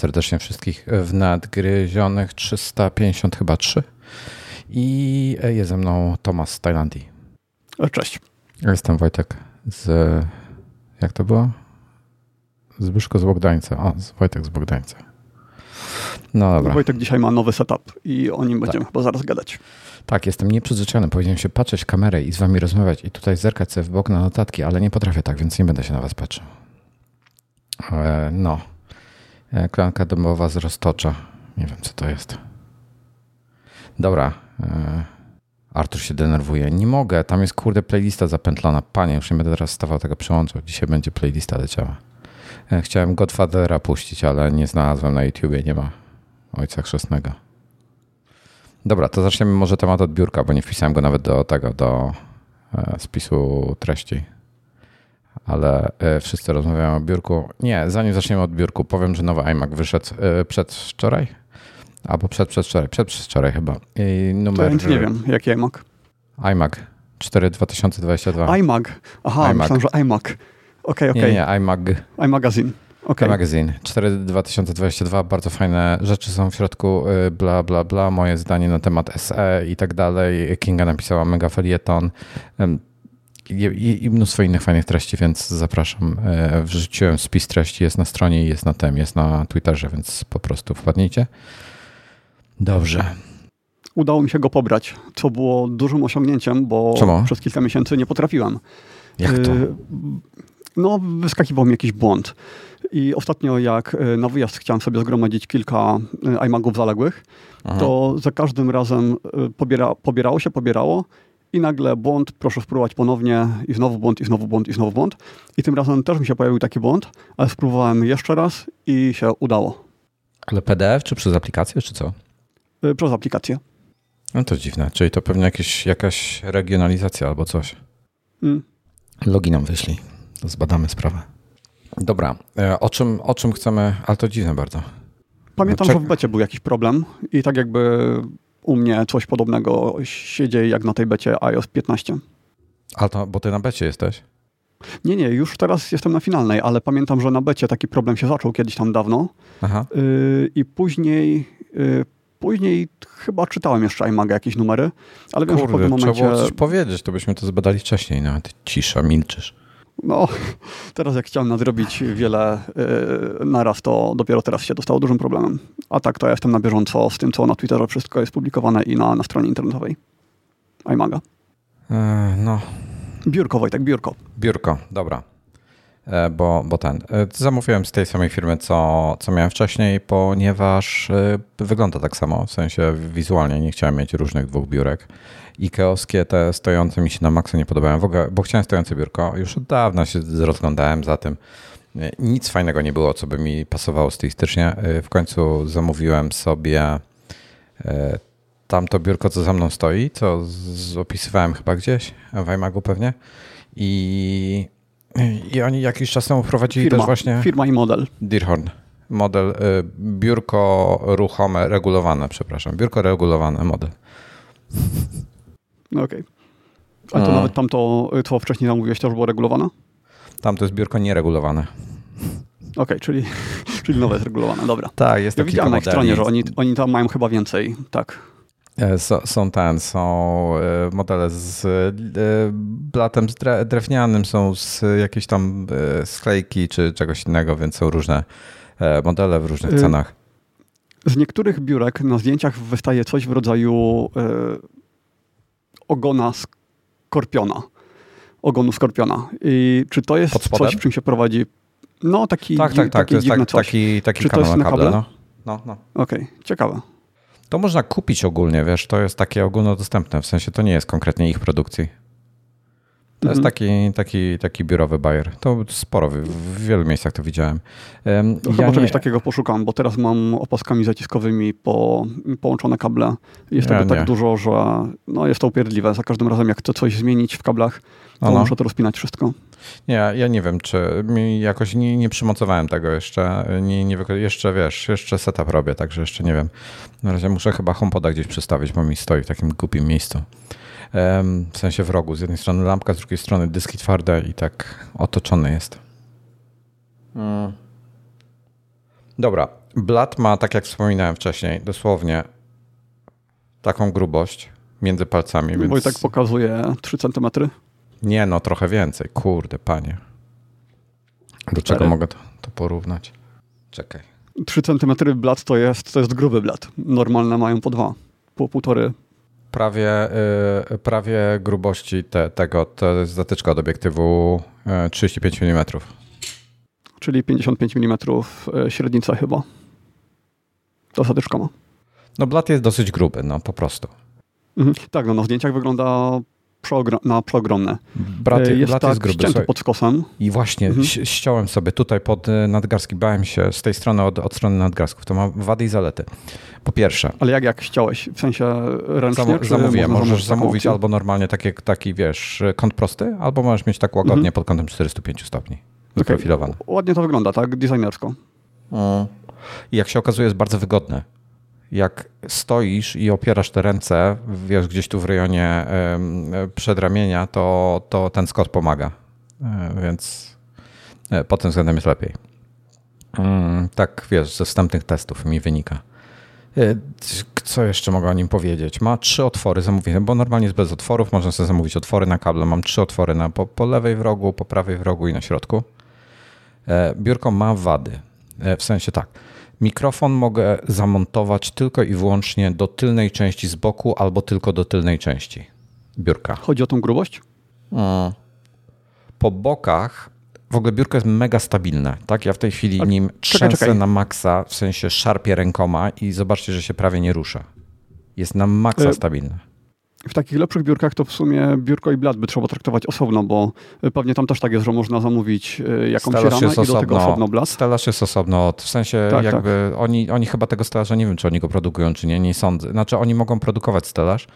Serdecznie wszystkich w nadgryzionych 350 chyba 3. I jest ze mną Tomasz z Tajlandii. Cześć. Jestem Wojtek z... Jak to było? Zbyszko z Bogdańca. O, Wojtek z Bogdańca. No dobra. Wojtek dzisiaj ma nowy setup i o nim będziemy tak. chyba zaraz gadać. Tak, jestem nieprzyzwyczajony. Powinienem się patrzeć w kamerę i z wami rozmawiać i tutaj zerkać sobie w bok na notatki, ale nie potrafię tak, więc nie będę się na was patrzył. E, no. E, klanka domowa z roztocza. Nie wiem, co to jest. Dobra. E, Artur się denerwuje. Nie mogę, tam jest kurde playlista zapętlona. Panie, już nie będę teraz stawał tego przełączał. Dzisiaj będzie playlista leciała. Chciałem Godfathera puścić, ale nie znalazłem na YouTubie, nie ma Ojca Chrzestnego. Dobra, to zaczniemy może temat od biurka, bo nie wpisałem go nawet do tego, do spisu treści ale e, wszyscy rozmawiają o biurku. Nie, zanim zaczniemy od biurku, powiem, że nowy iMac wyszedł e, przedwczoraj. Albo przed, przedwczoraj, przedwczoraj chyba. I numer... To ja nie wiem, jaki iMac? iMac 4 2022. iMac. Aha, iMac. myślałem, że iMac. Okej, okay, okej. Okay. Nie, nie, iMac. iMagazine. Okay. Magazine 4 2022, bardzo fajne rzeczy są w środku, y, bla, bla, bla, moje zdanie na temat SE i tak dalej. Kinga napisała mega felieton i, i, mnóstwo innych fajnych treści, więc zapraszam. E, wrzuciłem spis treści, jest na stronie, jest na tem, jest na Twitterze, więc po prostu wpadnijcie. Dobrze. Udało mi się go pobrać, co było dużym osiągnięciem, bo Czemu? przez kilka miesięcy nie potrafiłem. Jak to? E, no, wyskakiwał mi jakiś błąd. I ostatnio, jak e, na wyjazd chciałem sobie zgromadzić kilka iMagów zaległych, Aha. to za każdym razem pobiera, pobierało się, pobierało i nagle błąd, proszę spróbować ponownie i znowu błąd, i znowu błąd, i znowu błąd. I tym razem też mi się pojawił taki błąd, ale spróbowałem jeszcze raz i się udało. Ale PDF, czy przez aplikację, czy co? Y, przez aplikację. No to dziwne, czyli to pewnie jakieś, jakaś regionalizacja albo coś. Mm. Logi nam wyszli, to zbadamy sprawę. Dobra, e, o czym, o czym chcemy, ale to dziwne bardzo. Pamiętam, Czek że w becie był jakiś problem i tak jakby u mnie coś podobnego się dzieje jak na tej becie iOS 15. Ale to, bo ty na becie jesteś? Nie, nie, już teraz jestem na finalnej, ale pamiętam, że na becie taki problem się zaczął kiedyś tam dawno. Aha. Yy, I później, yy, później chyba czytałem jeszcze iMaga jakieś numery, ale wiem, Kurde, że w pewnym momencie... trzeba było coś powiedzieć, to byśmy to zbadali wcześniej, nawet cisza, milczysz. No, teraz jak chciałem nadrobić wiele yy, naraz, to dopiero teraz się dostało dużym problemem. A tak to ja jestem na bieżąco z tym, co na Twitterze wszystko jest publikowane i na, na stronie internetowej iMaga. E, no. Biurko, Wojtek, biurko. Biurko, dobra. E, bo, bo ten. E, zamówiłem z tej samej firmy, co, co miałem wcześniej, ponieważ e, wygląda tak samo, w sensie wizualnie nie chciałem mieć różnych dwóch biurek. Ikeowskie te stojące mi się na maksa nie podobają, w ogóle, bo chciałem stojące biurko. Już od dawna się rozglądałem za tym. Nic fajnego nie było, co by mi pasowało stylistycznie. W końcu zamówiłem sobie tamto biurko, co za mną stoi, co opisywałem chyba gdzieś, w iMagu pewnie. I, I oni jakiś czas temu wprowadzili firma, też właśnie... Firma i model. Deerhorn. Model, biurko ruchome, regulowane, przepraszam. Biurko regulowane, model. No okej. Okay. A to no. nawet tamto, co wcześniej zamówiłeś, też było regulowane? Tam to jest biurko nieregulowane. Okej, okay, czyli, czyli nowe jest regulowane, dobra. Tak, jest ja widziałem na ich stronie, że oni, oni tam mają chyba więcej, tak. E, są ten, są e, modele z e, blatem drewnianym, są z jakiejś tam sklejki czy czegoś innego, więc są różne modele w różnych cenach. Z niektórych biurek na zdjęciach wystaje coś w rodzaju ogona skorpiona. Ogonu skorpiona. I czy to jest coś, w czym się prowadzi? No, taki, tak, tak, tak. Taki, to jest tak, taki, taki czy to jest na kable? kable? No, no. no. Okej, okay, ciekawe. To można kupić ogólnie, wiesz, to jest takie ogólnodostępne, w sensie to nie jest konkretnie ich produkcji. To mhm. jest taki, taki, taki biurowy bajer. To sporo, w, w wielu miejscach to widziałem. Um, to ja chyba czegoś takiego poszukam, bo teraz mam opaskami zaciskowymi po, połączone kable. Jest ja tego tak nie. tak dużo, że no, jest to upierdliwe. Za każdym razem, jak chcę coś zmienić w kablach, to ano. muszę to rozpinać wszystko. Nie, ja nie wiem, czy jakoś nie, nie przymocowałem tego jeszcze. Nie, nie, jeszcze wiesz, jeszcze setup robię, także jeszcze nie wiem. Na razie muszę chyba HomePoda gdzieś przystawić, bo mi stoi w takim głupim miejscu. W sensie w rogu. Z jednej strony lampka, z drugiej strony dyski twarde i tak otoczony jest. Hmm. Dobra. blat ma, tak jak wspominałem wcześniej, dosłownie taką grubość między palcami. Więc... Bo i tak pokazuje 3 cm. Nie, no trochę więcej. Kurde, panie. Do czego mogę to, to porównać? Czekaj. 3 cm blat to jest, to jest gruby blat. Normalne mają po dwa, po półtory. Prawie, yy, prawie grubości te, tego to jest zatyczka od obiektywu yy, 35 mm. Czyli 55 mm średnica chyba. To zatyczka ma. No blat jest dosyć gruby, no po prostu. Mhm. Tak, no na zdjęciach wygląda na przeogromne. Brat, jest blat tak jest gruby. ścięty pod skosem. I właśnie mhm. ściąłem sobie tutaj pod y, nadgarski, bałem się z tej strony od, od strony nadgarsków. To ma wady i zalety. Po pierwsze. Ale jak, jak ściąłeś? W sensie ręcznie? Zam, zamówiłem. Możesz zamówić albo normalnie taki, taki, wiesz, kąt prosty, albo możesz mieć tak łagodnie mhm. pod kątem 405 stopni. Wyprofilowane. Okay. Ładnie to wygląda, tak? Designersko. Mm. I jak się okazuje, jest bardzo wygodne jak stoisz i opierasz te ręce, wiesz, gdzieś tu w rejonie przedramienia, to, to ten skot pomaga. E, więc e, pod tym względem jest lepiej. Mm, tak, wiesz, ze wstępnych testów mi wynika. E, co jeszcze mogę o nim powiedzieć? Ma trzy otwory zamówienia, bo normalnie jest bez otworów. Można sobie zamówić otwory na kable. Mam trzy otwory na, po, po lewej w rogu, po prawej w rogu i na środku. Biurko ma wady. W sensie tak Mikrofon mogę zamontować tylko i wyłącznie do tylnej części z boku albo tylko do tylnej części biurka. Chodzi o tą grubość? Po bokach w ogóle biurko jest mega stabilne. Tak? Ja w tej chwili nim trzęsę na maksa, w sensie szarpię rękoma i zobaczcie, że się prawie nie rusza. Jest na maksa e, stabilne w takich lepszych biurkach to w sumie biurko i blat by trzeba traktować osobno, bo pewnie tam też tak jest, że można zamówić e, jakąś stelaż ramę i do tego osobno blat. Stelaż jest osobno, w sensie tak, jakby tak. Oni, oni chyba tego stelaża, nie wiem czy oni go produkują czy nie, nie sądzę. Znaczy oni mogą produkować stelaż,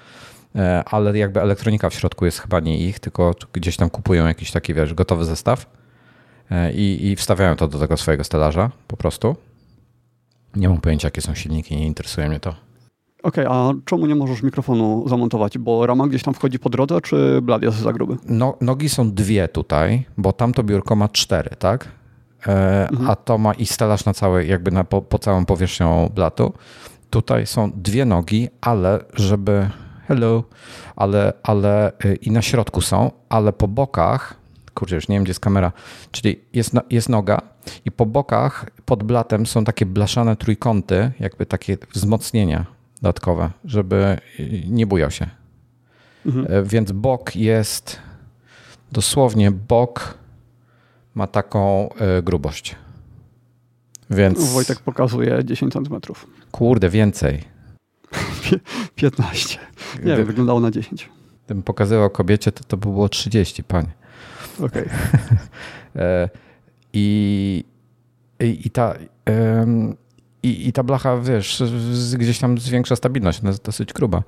e, ale jakby elektronika w środku jest chyba nie ich, tylko gdzieś tam kupują jakiś taki, wiesz, gotowy zestaw e, i, i wstawiają to do tego swojego stelaża po prostu. Nie mam pojęcia, jakie są silniki, nie interesuje mnie to. Okej, okay, a czemu nie możesz mikrofonu zamontować? Bo rama gdzieś tam wchodzi po drodze, czy blad jest za gruby? No, nogi są dwie tutaj, bo tamto biurko ma cztery, tak? E, mhm. A to ma i stelaż na całej, jakby na, po, po całą powierzchnią blatu. Tutaj są dwie nogi, ale żeby... Hello. Ale, ale y, i na środku są, ale po bokach kurczę, już nie wiem, gdzie jest kamera, czyli jest, jest noga i po bokach pod blatem są takie blaszane trójkąty, jakby takie wzmocnienia dodatkowe, żeby nie bujał się. Mhm. E, więc bok jest dosłownie bok ma taką e, grubość. Więc. Wojtek pokazuje 10 cm. Kurde, więcej. 15. Nie Gdy, wiem, wyglądało na 10. Gdybym pokazywał kobiecie, to to by było 30, panie. Okej. Okay. E, I, i, I ta. I, I ta blacha, wiesz, gdzieś tam zwiększa stabilność, ona jest dosyć gruba,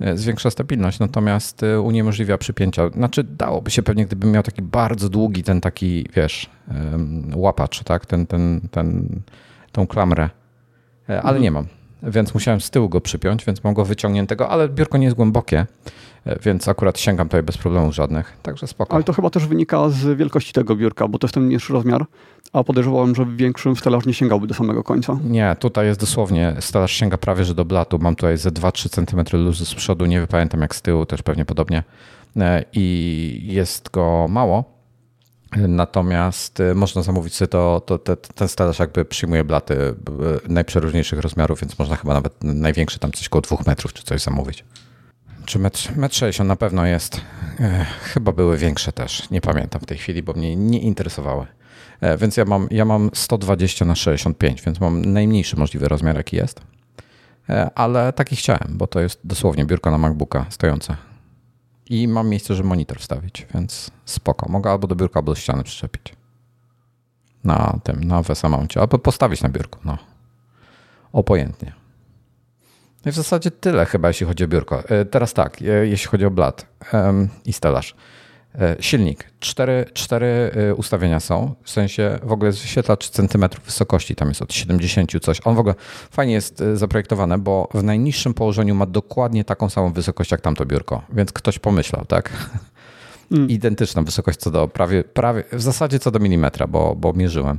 e, zwiększa stabilność, natomiast e, uniemożliwia przypięcia. Znaczy dałoby się pewnie, gdybym miał taki bardzo długi, ten taki, wiesz, łapacz, tak, ten, ten, ten, tą klamrę, e, ale mhm. nie mam, więc musiałem z tyłu go przypiąć, więc mam go wyciągniętego, ale biurko nie jest głębokie, więc akurat sięgam tutaj bez problemów żadnych, także spoko. Ale to chyba też wynika z wielkości tego biurka, bo to jest ten mniejszy rozmiar, a podejrzewałem, że w większym stelaż nie sięgałby do samego końca. Nie, tutaj jest dosłownie, stelaż sięga prawie że do blatu. Mam tutaj ze 2-3 cm luzu z przodu, nie pamiętam jak z tyłu, też pewnie podobnie. E, I jest go mało. Natomiast e, można zamówić sobie to, to te, ten stelaż jakby przyjmuje blaty e, najprzeróżniejszych rozmiarów, więc można chyba nawet największy tam coś koło 2 metrów czy coś zamówić. Czy metr, metr 60 na pewno jest. chyba były większe też. Nie pamiętam w tej chwili, bo mnie nie interesowały. E, więc ja mam, ja mam 120 na 65, więc mam najmniejszy możliwy rozmiar, jaki jest. E, ale taki chciałem, bo to jest dosłownie biurko na MacBooka stojące. I mam miejsce, żeby monitor wstawić, więc spoko. Mogę albo do biurka, albo do ściany przyczepić. Na tym, na Wesamouncie, albo postawić na biurku, no. Opojętnie. No i w zasadzie tyle chyba, jeśli chodzi o biurko. E, teraz tak, jeśli chodzi o blat i stelaż. E, silnik. Cztery, cztery e, ustawienia są, w sensie w ogóle jest wyświetlacz centymetrów wysokości, tam jest od 70 coś. On w ogóle fajnie jest e, zaprojektowane, bo w najniższym położeniu ma dokładnie taką samą wysokość jak tamto biurko, więc ktoś pomyślał, tak? Mm. Identyczna wysokość co do prawie, prawie, w zasadzie co do milimetra, bo, bo mierzyłem.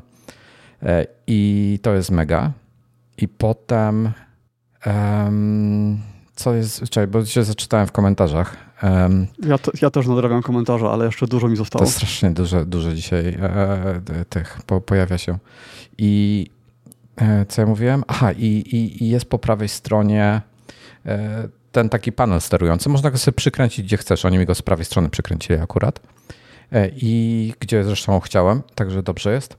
I to jest mega. I potem um, co jest, czekaj, bo się zaczytałem w komentarzach. Um, ja, te, ja też nadrabiam komentarze, ale jeszcze dużo mi zostało. To strasznie dużo, dużo dzisiaj e, e, tych po, pojawia się. I e, co ja mówiłem? Aha, i, i, i jest po prawej stronie e, ten taki panel sterujący. Można go sobie przykręcić gdzie chcesz. Oni mi go z prawej strony przykręcili akurat. E, I gdzie zresztą chciałem, także dobrze jest.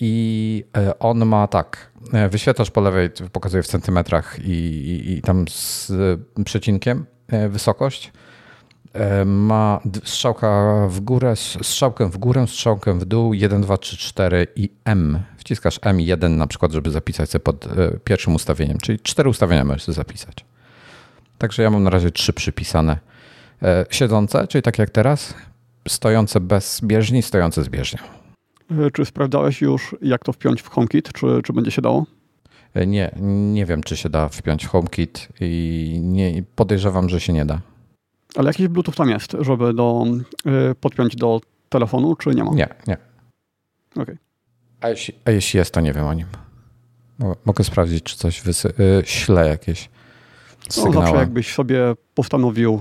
I e, on ma tak, e, wyświetlacz po lewej pokazuje w centymetrach i, i, i tam z przecinkiem wysokość. Ma strzałka w górę, strzałkę w górę, strzałkę w dół, 1, 2, 3, 4 i M. Wciskasz M i 1 na przykład, żeby zapisać sobie pod pierwszym ustawieniem, czyli cztery ustawienia możesz sobie zapisać. Także ja mam na razie trzy przypisane. Siedzące, czyli tak jak teraz, stojące bez bieżni, stojące z bieżnią. E, czy sprawdzałeś już, jak to wpiąć w HomeKit, czy, czy będzie się dało? E, nie, nie wiem, czy się da wpiąć HomeKit i nie, podejrzewam, że się nie da. Ale jakiś Bluetooth tam jest, żeby do, y, podpiąć do telefonu, czy nie ma? Nie, nie. Okay. A, jeśli, a jeśli jest, to nie wiem o nim. Mogę sprawdzić, czy coś wysy- y, śle jakieś no, zawsze jakbyś sobie postanowił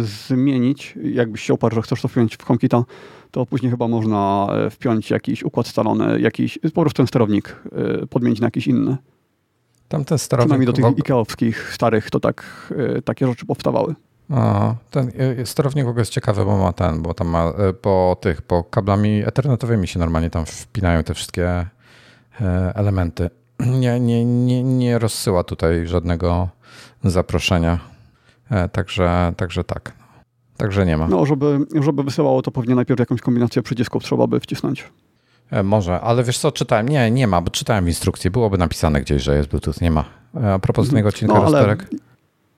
y, zmienić, jakbyś się oparł, że chcesz to wpiąć w HomeKita, to później chyba można e, wpiąć jakiś układ scalony, jakiś, po prostu ten sterownik y, podmienić na jakiś inny. Tamten sterownik... Przynajmniej do tych w... Ikeowskich starych to tak, y, takie rzeczy powstawały. A, ten y, sterownik w ogóle jest ciekawy, bo ma ten, bo tam ma y, po tych, po kablami ethernetowymi się normalnie tam wpinają te wszystkie e, elementy. Nie, nie, nie, nie rozsyła tutaj żadnego zaproszenia. E, także, także tak. Także nie ma. No, żeby, żeby wysyłało, to pewnie najpierw jakąś kombinację przycisków trzeba by wcisnąć. E, może, ale wiesz co, czytałem. Nie, nie ma, bo czytałem w instrukcji. Byłoby napisane gdzieś, że jest Bluetooth. Nie ma. A propos mhm. tego odcinka no, rozterek.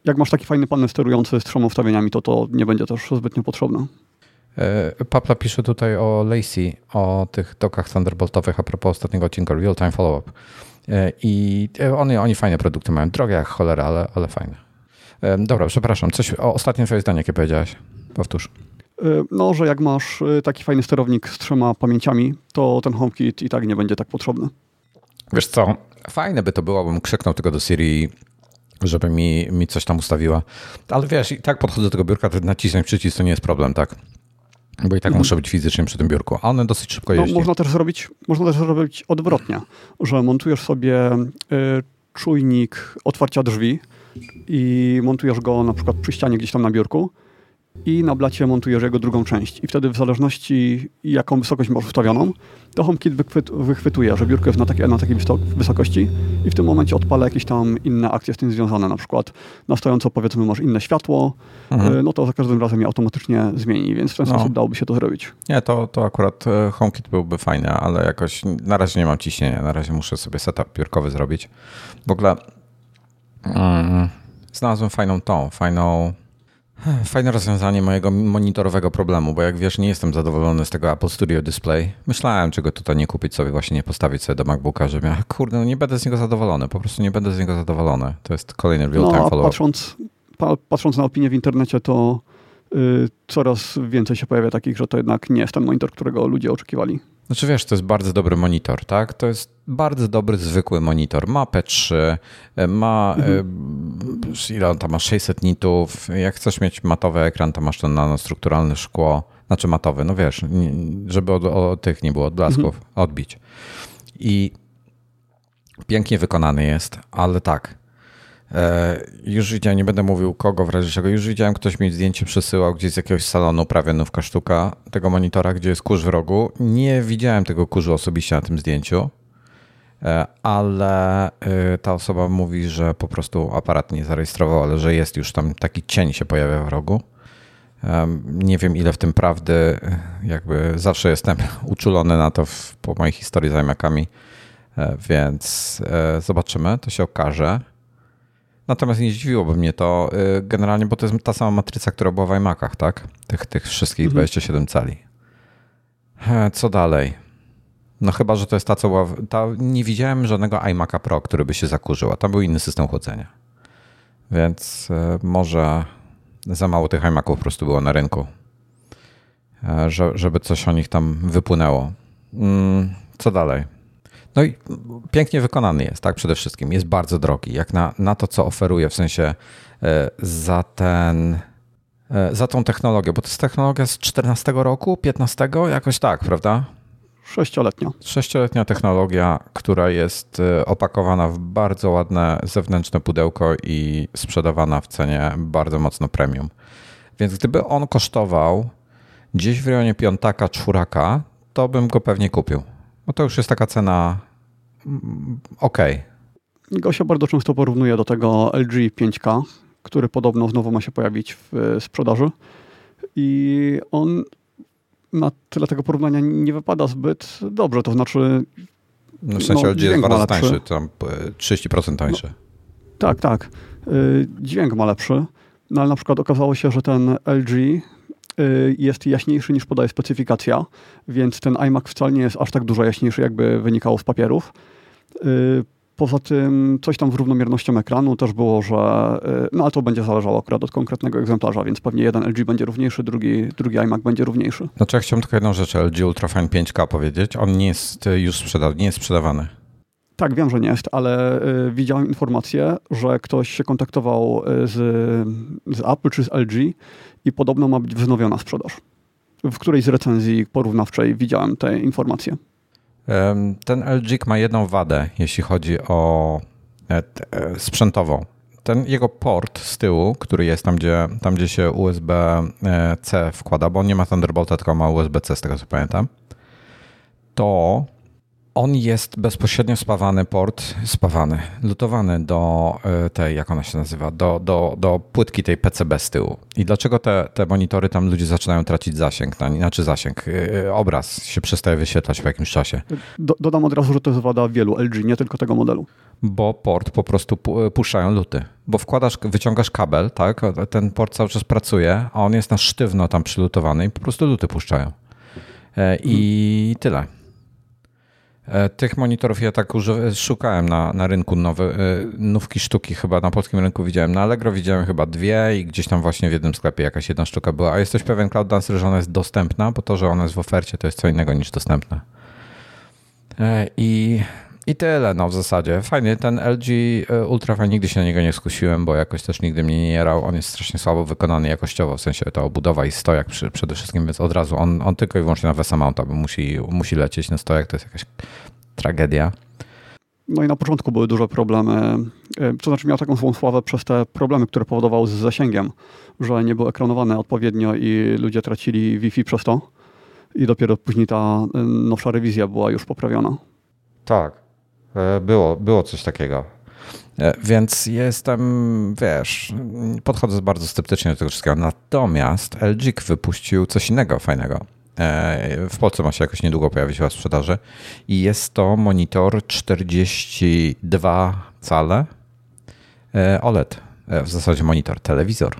Jak masz taki fajny panel sterujący z trzema ustawieniami, to to nie będzie też zbytnio potrzebne. Papla pisze tutaj o Lacy, o tych dokach Thunderboltowych a propos ostatniego odcinka Real Time Follow-up. E, I e, oni, oni fajne produkty mają. Drogie jak cholera, ale, ale fajne. E, dobra, przepraszam. Coś o ostatnie twoje zdanie, jakie powiedziałeś. Powtórz. No, że jak masz taki fajny sterownik z trzema pamięciami, to ten HomeKit i tak nie będzie tak potrzebny. Wiesz co, fajne by to było, bym krzyknął tylko do Siri, żeby mi, mi coś tam ustawiła. Ale wiesz, i tak podchodzę do tego biurka, to nacisnąć przycisk to nie jest problem, tak? Bo i tak mhm. muszę być fizycznie przy tym biurku, a one dosyć szybko no, Można też zrobić, można też zrobić odwrotnie, że montujesz sobie y, czujnik otwarcia drzwi i montujesz go na przykład przy ścianie gdzieś tam na biurku i na blacie montujesz jego drugą część. I wtedy w zależności jaką wysokość masz ustawioną, to HomeKit wychwyt, wychwytuje, że biurko jest na, takie, na takiej wysokości i w tym momencie odpala jakieś tam inne akcje z tym związane. Na przykład na stojąco powiedzmy masz inne światło, mhm. Y, no to za każdym razem je automatycznie zmieni, więc w ten no. sposób dałoby się to zrobić. Nie, to, to akurat e, HomeKit byłby fajny, ale jakoś na razie nie mam ciśnienia, na razie muszę sobie setup biurkowy zrobić. W ogóle mm, znalazłem fajną tą, fajną Fajne rozwiązanie mojego monitorowego problemu, bo jak wiesz, nie jestem zadowolony z tego Apple Studio Display. Myślałem, czego tutaj nie kupić sobie, właśnie nie postawić sobie do MacBooka, że ja, kurde, no nie będę z niego zadowolony, po prostu nie będę z niego zadowolony. To jest kolejny real-time no, follow-up. Patrząc, patrząc na opinię w internecie, to yy, coraz więcej się pojawia takich, że to jednak nie jest ten monitor, którego ludzie oczekiwali. Znaczy wiesz, to jest bardzo dobry monitor, tak? To jest bardzo dobry, zwykły monitor. Ma P3, e, ma mhm. Ile on tam ma 600 nitów. Jak chcesz mieć matowy ekran, to masz ten nanostrukturalne szkło, znaczy matowy, no wiesz, żeby od, od tych nie było odblasków, mhm. odbić. I pięknie wykonany jest, ale tak, już widziałem, nie będę mówił kogo w razie czego, już widziałem, ktoś mi zdjęcie przesyłał gdzieś z jakiegoś salonu, prawie nówka sztuka tego monitora, gdzie jest kurz w rogu. Nie widziałem tego kurzu osobiście na tym zdjęciu, e, ale e, ta osoba mówi, że po prostu aparat nie zarejestrował, ale że jest już tam taki cień się pojawia w rogu. Nie wiem ile w tym prawdy, jakby zawsze jestem uczulony na to w, po mojej historii z więc zobaczymy, to się okaże. Natomiast nie zdziwiłoby mnie to y, generalnie, bo to jest ta sama matryca, która była w iMacach, tak? Tych, tych wszystkich mhm. 27 cali. Co dalej? No chyba, że to jest ta, co była... Ta, nie widziałem żadnego iMac'a Pro, który by się zakurzył, a tam był inny system chłodzenia. Więc y, może za mało tych iMaców po prostu było na rynku, żeby coś o nich tam wypłynęło. Mm, co dalej? No i pięknie wykonany jest, tak przede wszystkim. Jest bardzo drogi, jak na, na to, co oferuje, w sensie e, za ten, e, za tą technologię, bo to jest technologia z 14 roku, 15, jakoś tak, prawda? Sześcioletnia. Sześcioletnia technologia, która jest e, opakowana w bardzo ładne zewnętrzne pudełko i sprzedawana w cenie bardzo mocno premium. Więc gdyby on kosztował gdzieś w rejonie piątaka, czwóraka, to bym go pewnie kupił. Bo to już jest taka cena mm, ok. Gosia bardzo często porównuje do tego LG 5K, który podobno znowu ma się pojawić w e, sprzedaży. I on na tyle tego porównania nie wypada zbyt dobrze. To znaczy. No w sensie no, LG jest dwa razy tańszy, tam 30% tańszy. No, tak, tak. Y, dźwięk ma lepszy. No ale na przykład okazało się, że ten LG jest jaśniejszy niż podaje specyfikacja, więc ten iMac wcale nie jest aż tak dużo jaśniejszy, jakby wynikało z papierów. Y, Poza tym coś tam z równomiernością ekranu też było, że y, no ale to będzie zależało akurat od konkretnego egzemplarza, więc pewnie jeden LG będzie równiejszy, drugi, drugi iMac będzie równiejszy. Znaczy ja chciałem tylko jedną rzecz LG Ultrafine 5K powiedzieć. On nie jest już sprzeda nie jest sprzedawany. Tak, wiem, że nie jest, ale y, widziałem informację, że ktoś się kontaktował y, z, z Apple czy z LG i podobno ma być wznowiona sprzedaż. W którejś z recenzji porównawczej widziałem te informacje. Ten LG ma jedną wadę, jeśli chodzi o e, e, sprzętową. Ten jego port z tyłu, który jest tam, gdzie, tam, gdzie się USB-C wkłada, bo on nie ma Thunderbolta, tylko ma USB-C, z tego co pamiętam, to on jest bezpośrednio spawany port, spawany, lutowany do e, tej, jak ona się nazywa, do, do, do płytki tej PCB z tyłu. I dlaczego te, te monitory tam ludzie zaczynają tracić zasięg, znaczy zasięg, e, e, obraz się przestaje wyświetlać w jakimś czasie. Do, dodam od razu, że to jest wada wielu LG, nie tylko tego modelu. Bo port po prostu puszczają luty. Bo wkładasz, wyciągasz kabel, tak, ten port cały czas pracuje, a on jest na sztywno tam przylutowany i po prostu luty puszczają. I tyle. E, tych monitorów ja tak szukałem na, na rynku nowe, e, nówki sztuki chyba na polskim rynku widziałem. Na Allegro widziałem chyba dwie i gdzieś tam właśnie w jednym sklepie jakaś jedna sztuka była. A jesteś pewien, Cloud Dancer, że ona jest dostępna, bo to, że ona jest w ofercie, to jest co innego niż dostępna. E, I i tyle, no w zasadzie. Fajny, ten LG e, Ultrafine, nigdy się na niego nie skusiłem, bo jakoś też nigdy mnie nie jarał. On jest strasznie słabo wykonany jakościowo, w sensie ta obudowa i stojak przy, przede wszystkim, więc od razu on, on tylko i wyłącznie na VESA Mounta, bo musi, musi lecieć na stojak, to jest jakaś tragedia. No i na początku były duże problemy, e, to znaczy miał taką złą sławę przez te problemy, które powodował z zasięgiem, że nie był ekranowany odpowiednio i ludzie tracili Wi-Fi przez to. I dopiero później ta e, nowsza rewizja była już poprawiona. Tak, było, było coś takiego. E, więc jestem, wiesz, podchodzę bardzo sceptycznie do tego wszystkiego. Natomiast LG wypuścił coś innego fajnego. E, w Polsce ma się jakoś niedługo pojawić w sprzedaży i jest to monitor 42 cale OLED. W zasadzie monitor, telewizor.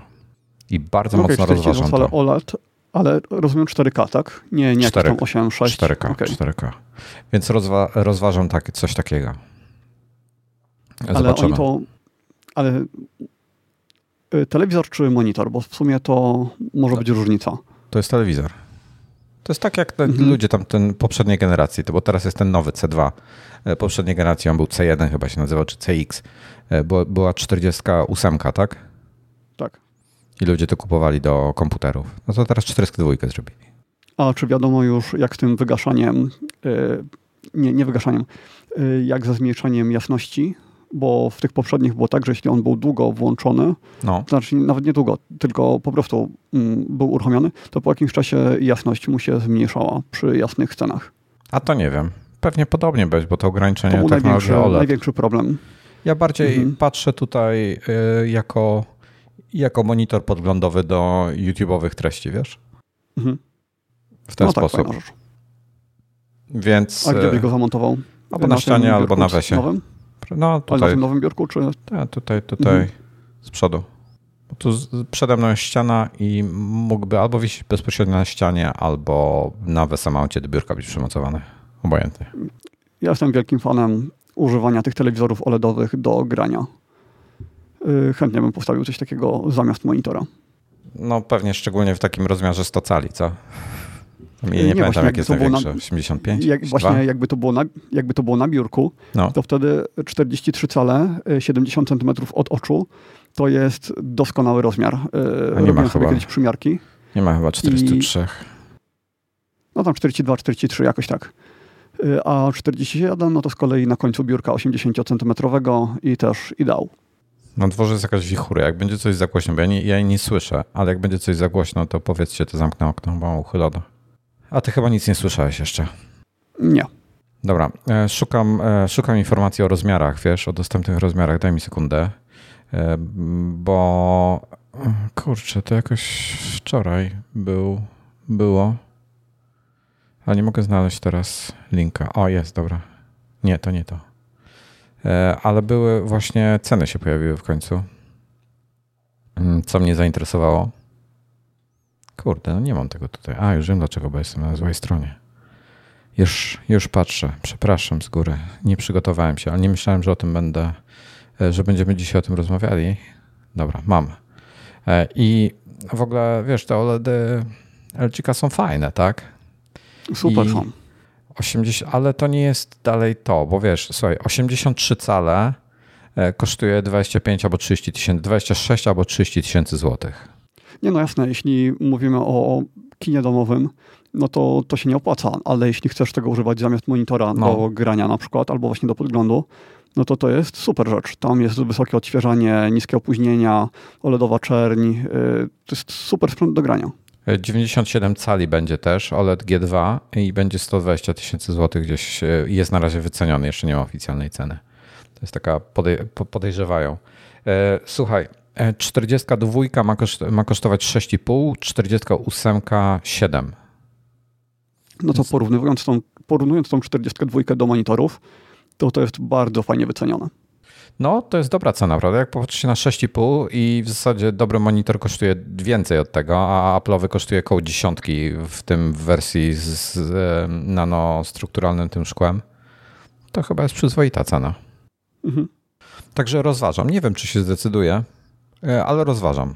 I bardzo okay, mocno rozważam to. OLED, ale rozumiem 4K, tak? Nie, nie 4, 8, 6. 4K, okay. 4K. Więc rozwa rozważam tak, coś takiego. Ale oni to... Ale y, telewizor czy monitor? Bo w sumie to może być różnica. To jest telewizor. To jest tak jak mhm. ludzie tam ten poprzedniej generacji, to bo teraz jest ten nowy C2. E, poprzedniej generacji on był C1 chyba się nazywał, czy CX. E, była 48, tak? Tak. I ludzie to kupowali do komputerów. No to teraz 42 zrobili. A czy wiadomo już, jak z tym wygaszaniem, yy, nie, nie wygaszaniem, yy, jak ze zmniejszaniem jasności? Bo w tych poprzednich było tak, że jeśli on był długo włączony, no. to znaczy nawet nie długo, tylko po prostu mm, był uruchomiony, to po jakimś czasie jasność mu się zmniejszała przy jasnych scenach. A to nie wiem. Pewnie podobnie być, bo to ograniczenie to był największy, OLED. największy problem. Ja bardziej mhm. patrzę tutaj y, jako jako monitor podglądowy do YouTube'owych treści, wiesz? Mhm. W ten no tak, sposób. Tak, Więc... A gdzie byś go zamontował? Albo na, na ścianie, albo na wesie. Nowym? No tutaj. Ale na tym nowym biurku, czy? Tak, tutaj, tutaj, mhm. z przodu. Tu przede mną jest ściana i mógłby albo wisieć bezpośrednio na ścianie, albo na wesamouncie do biurka być przymocowany. Obojętnie. Ja jestem wielkim fanem używania tych telewizorów OLEDowych do grania. Y, chętnie bym postawił coś takiego zamiast monitora. No pewnie szczególnie w takim rozmiarze 100 cali, co? Ja nie, nie pamiętam, jak jest największe. Na, 85? Jak, właśnie jakby to, było na, jakby to było na biurku, no. to wtedy 43 cale, 70 cm od oczu, to jest doskonały rozmiar. A nie ma sobie chyba. kiedyś przymiarki. Nie ma chyba 43. I, no tam 42, 43, jakoś tak. Y, a 47 no to z kolei na końcu biurka 80-centymetrowego i też ideał. Na dworze jest jakaś wichura. Jak będzie coś za głośno, bo ja, nie, ja jej nie słyszę, ale jak będzie coś za głośno, to powiedzcie, to zamknę okno, bo mam uchylone. A ty chyba nic nie słyszałeś jeszcze. Nie. Dobra, e, szukam, e, szukam informacji o rozmiarach, wiesz, o dostępnych rozmiarach. Daj mi sekundę, e, bo kurczę, to jakoś wczoraj był, było ale nie mogę znaleźć teraz linka. O, jest, dobra. Nie, to nie to. E, ale były właśnie, ceny się pojawiły w końcu. Mm, co mnie zainteresowało. Kurde, no nie mam tego tutaj. A, już wiem dlaczego, bo jestem na złej stronie. Już, już patrzę. Przepraszam z góry. Nie przygotowałem się, ale nie myślałem, że o tym będę, e, że będziemy dzisiaj o tym rozmawiali. Dobra, mam. E, I w ogóle, wiesz, te OLEDy LG są fajne, tak? Super I są. 80, ale to nie jest dalej to, bo wiesz, słuchaj, 83 cale e, kosztuje 25 albo 30 tysięcy, 26 albo 30 tysięcy złotych. Nie no jasne, jeśli mówimy o kinie domowym, no to to się nie opłaca, ale jeśli chcesz tego używać zamiast monitora no. do grania na przykład, albo właśnie do podglądu, no to to jest super rzecz. Tam jest wysokie odświeżanie, niskie opóźnienia, OLEDowa czerń. Y, to jest super sprzęt do grania. 97 cali będzie też OLED G2 i będzie 120 tysięcy złotych gdzieś e, jest na razie wyceniony, jeszcze nie ma oficjalnej ceny. To jest taka, podej podejrzewają. E, słuchaj, 42 e, ma, koszt ma kosztować 6,5, 48 7. No to porównując tą, porównując tą 42 do monitorów, to to jest bardzo fajnie wycenione. No, to jest dobra cena, prawda? Jak popatrzycie na 6,5 i w zasadzie dobry monitor kosztuje więcej od tego, a Apple'owy kosztuje około dziesiątki w tym wersji z, z nanostrukturalnym tym szkłem, to chyba jest przyzwoita cena. Mhm. Także rozważam. Nie wiem, czy się zdecyduję, e, ale rozważam,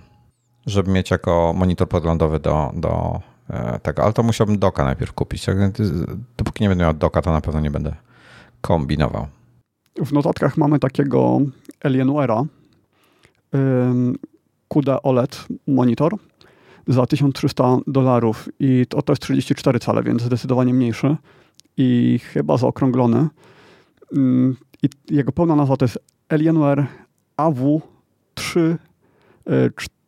żeby mieć jako monitor podglądowy do, do e, tego. Ale to musiałbym doka najpierw kupić. Dopóki nie będę miał doka, to na pewno nie będę kombinował. W notatkach mamy takiego Alienware'a QD OLED monitor za 1300 dolarów i to, to jest 34 cale, więc zdecydowanie mniejszy i chyba zaokrąglony. I jego pełna nazwa to jest Alienware AW3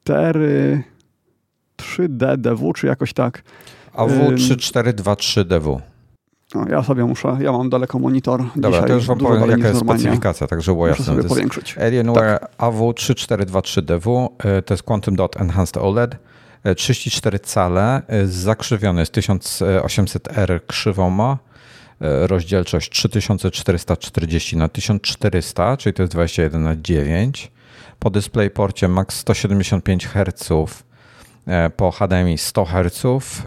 4 3DDW, czy jakoś tak. AW3423DW. No, ja sobie muszę, ja mam daleko monitor. Dobra, Dzisiaj to już wam powiem, jaka jest specyfikacja, tak żeby było jasne. Muszę sobie powiększyć. Alienware tak. AW3423DW e, to jest Quantum Dot Enhanced OLED. 34 e, cale, e, zakrzywiony jest 1800R krzywą ma, rozdzielczość 3440 na 1400, czyli to jest 21 na 9. Po DisplayPorcie max 175 Hz po HDMI 100 Hz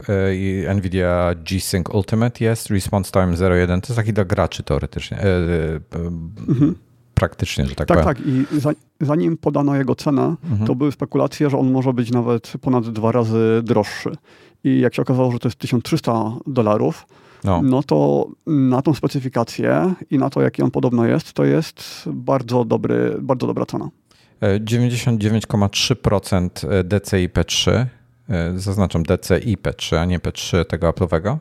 e, i NVIDIA G-Sync Ultimate jest, response time 0,1, to jest taki dla graczy teoretycznie, e, mhm. praktycznie, że tak, tak powiem. Tak, i za, zanim podano jego cenę, mhm. to były spekulacje, że on może być nawet ponad dwa razy droższy. I jak się okazało, że to jest 1300 dolarów, no. no to na tą specyfikację i na to, jaki on podobno jest, to jest bardzo, dobry, bardzo dobra cena. 99,3% DCI P3, zaznaczam DCI P3, a nie P3 tego Apple'owego.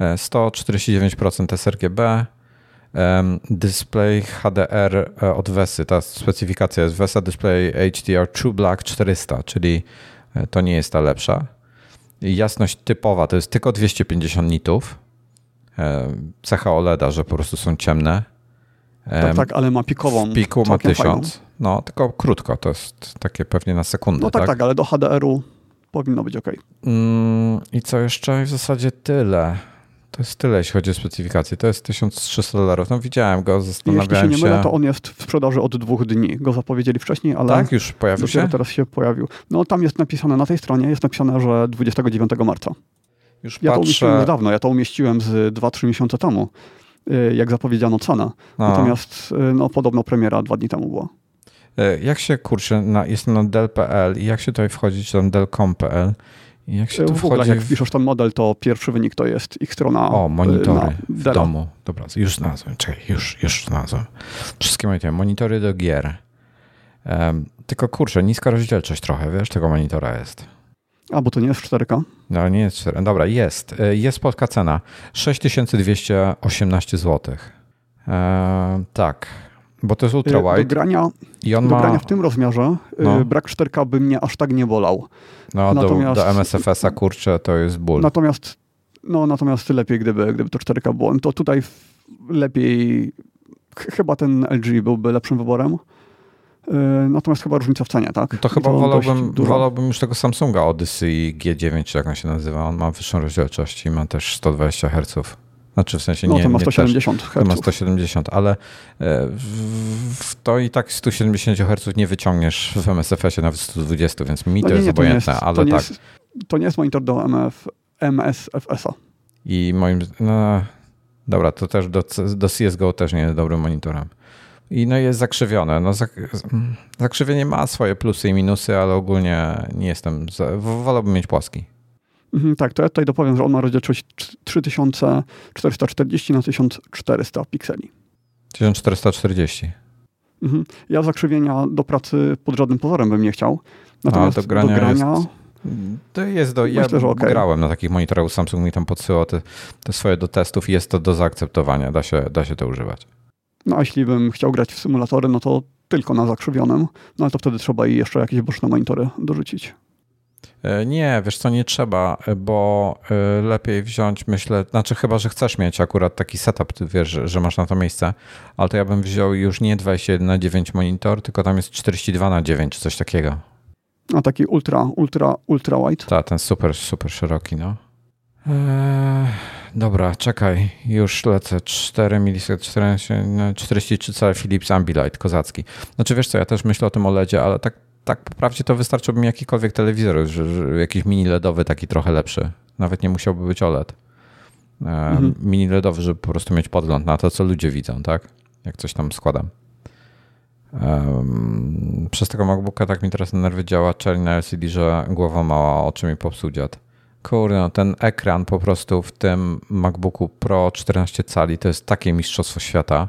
149% sRGB, display HDR e, od VESY, ta specyfikacja jest VESA Display HDR True Black 400, czyli e, to nie jest ta lepsza. Jasność typowa to jest tylko 250 nitów. Cecha OLEDa, że po prostu są ciemne. Tak, tak, ale ma pikową. W piku ma 1000. No, tylko krótko, to jest takie pewnie na sekundę. No tak, tak, tak ale do HDR-u powinno być ok. Mm, I co jeszcze? W zasadzie tyle. To jest tyle, jeśli chodzi o specyfikację. To jest 1300 dolarów. No widziałem go, zastanawiałem się. Jeśli się nie mylę, to on jest w sprzedaży od dwóch dni. Go zapowiedzieli wcześniej, ale... Tak, już pojawił się? teraz się pojawił. No tam jest napisane, na tej stronie jest napisane, że 29 marca. Już ja patrzę... to umieściłem dawno, ja to umieściłem z 2-3 miesiące temu, jak zapowiedziano cenę. No. Natomiast y, no, podobno premiera dwa dni temu była. E, jak się, kurczę, na, jestem na Dell.pl i jak się tutaj wchodzi, czy tam Dell.com.pl Jak się tu w ogóle jak w... piszesz ten model, to pierwszy wynik to jest ich strona O, y, monitory na w domu. Dobra, już znalazłem. Czekaj, już, już znalazłem. Wszystkie monitory. Monitory do gier. Em, tylko kurczę, niska rozdzielczość trochę, wiesz, tego monitora jest. A, bo to nie jest 4K? No nie jest 4. Dobra, jest. E, Jest polska cena. 6218 zł. E, tak, bo to jest Y, ultra Do wide grania, i on do ma grania w tym rozmiarze y, No. brak 4K by mnie aż tak nie bolał. no, do, natomiast- do MSFS-a kurczę, to jest ból. Natomiast, no, natomiast lepiej, gdyby, gdyby to 4K było. To tutaj lepiej, ch- chyba ten LG byłby lepszym wyborem. Y, Natomiast chyba różnica w cenie, tak? To chyba dość wolałbym, wolałbym już tego Samsunga Odyssey G9, czy jak on się nazywa. On ma wyższą rozdzielczość i ma też 120 Hz. Znaczy w sensie No nie, to ma nie też. 170 To ma Hz. 170, ale e, w, to i tak 170 Hz nie wyciągniesz w MSFS-ie nawet 120, więc mi No to nie, jest nie, to obojętne, jest, ale to nie tak. Jest, to nie jest monitor do MF, MSFS-a. I moim no, dobra, to też do, do CSGO też nie jest dobrym monitorem. I no jest zakrzywione. No, zak, zakrzywienie ma swoje plusy i minusy, ale ogólnie nie jestem. Za, wolałbym mieć płaski. Mhm, tak, to ja tutaj dopowiem, że on ma rozdzielczość tr- 3440 na 1400 pikseli. 1440. Mhm. Ja zakrzywienia do pracy pod żadnym pozorem bym nie chciał. Natomiast do grania do grania jest- To jest do. Ja Myślę, że okej. grałem na takich monitorach. Samsung mi tam podsyłał te, te swoje do testów i jest to do zaakceptowania. Da się, da się to używać. No a jeśli bym chciał grać w symulatory, no to tylko na zakrzywionym, no ale to wtedy trzeba i jeszcze jakieś boczne monitory dorzucić. E, Nie, wiesz co, nie trzeba, bo e, lepiej wziąć, myślę, znaczy chyba, że chcesz mieć akurat taki setup, ty wiesz, że, masz na to miejsce, ale to ja bym wziął już nie 21 na 9 monitor, tylko tam jest 42 na 9 czy coś takiego. A taki ultra, ultra, ultra wide. Tak, ten super, super szeroki, no. Eee, dobra, czekaj, już lecę. 4 milisekund, 43 cale Philips Ambilight, kozacki. Znaczy wiesz co, ja też myślę o tym OLEDzie, ale tak, tak po prawdzie to wystarczyłby mi jakikolwiek telewizor, że, że jakiś mini LEDowy taki trochę lepszy. Nawet nie musiałby być OLED. Eee, Mhm. Mini LEDowy, żeby po prostu mieć podgląd na to, co ludzie widzą, tak? Jak coś tam składam. Em, przez tego MacBooka tak mi teraz na nerwy działa czerń na LCD, że głowa mała, oczy mi popsuł dziad. Kurde, no ten ekran po prostu w tym MacBooku Pro 14 cali to jest takie mistrzostwo świata,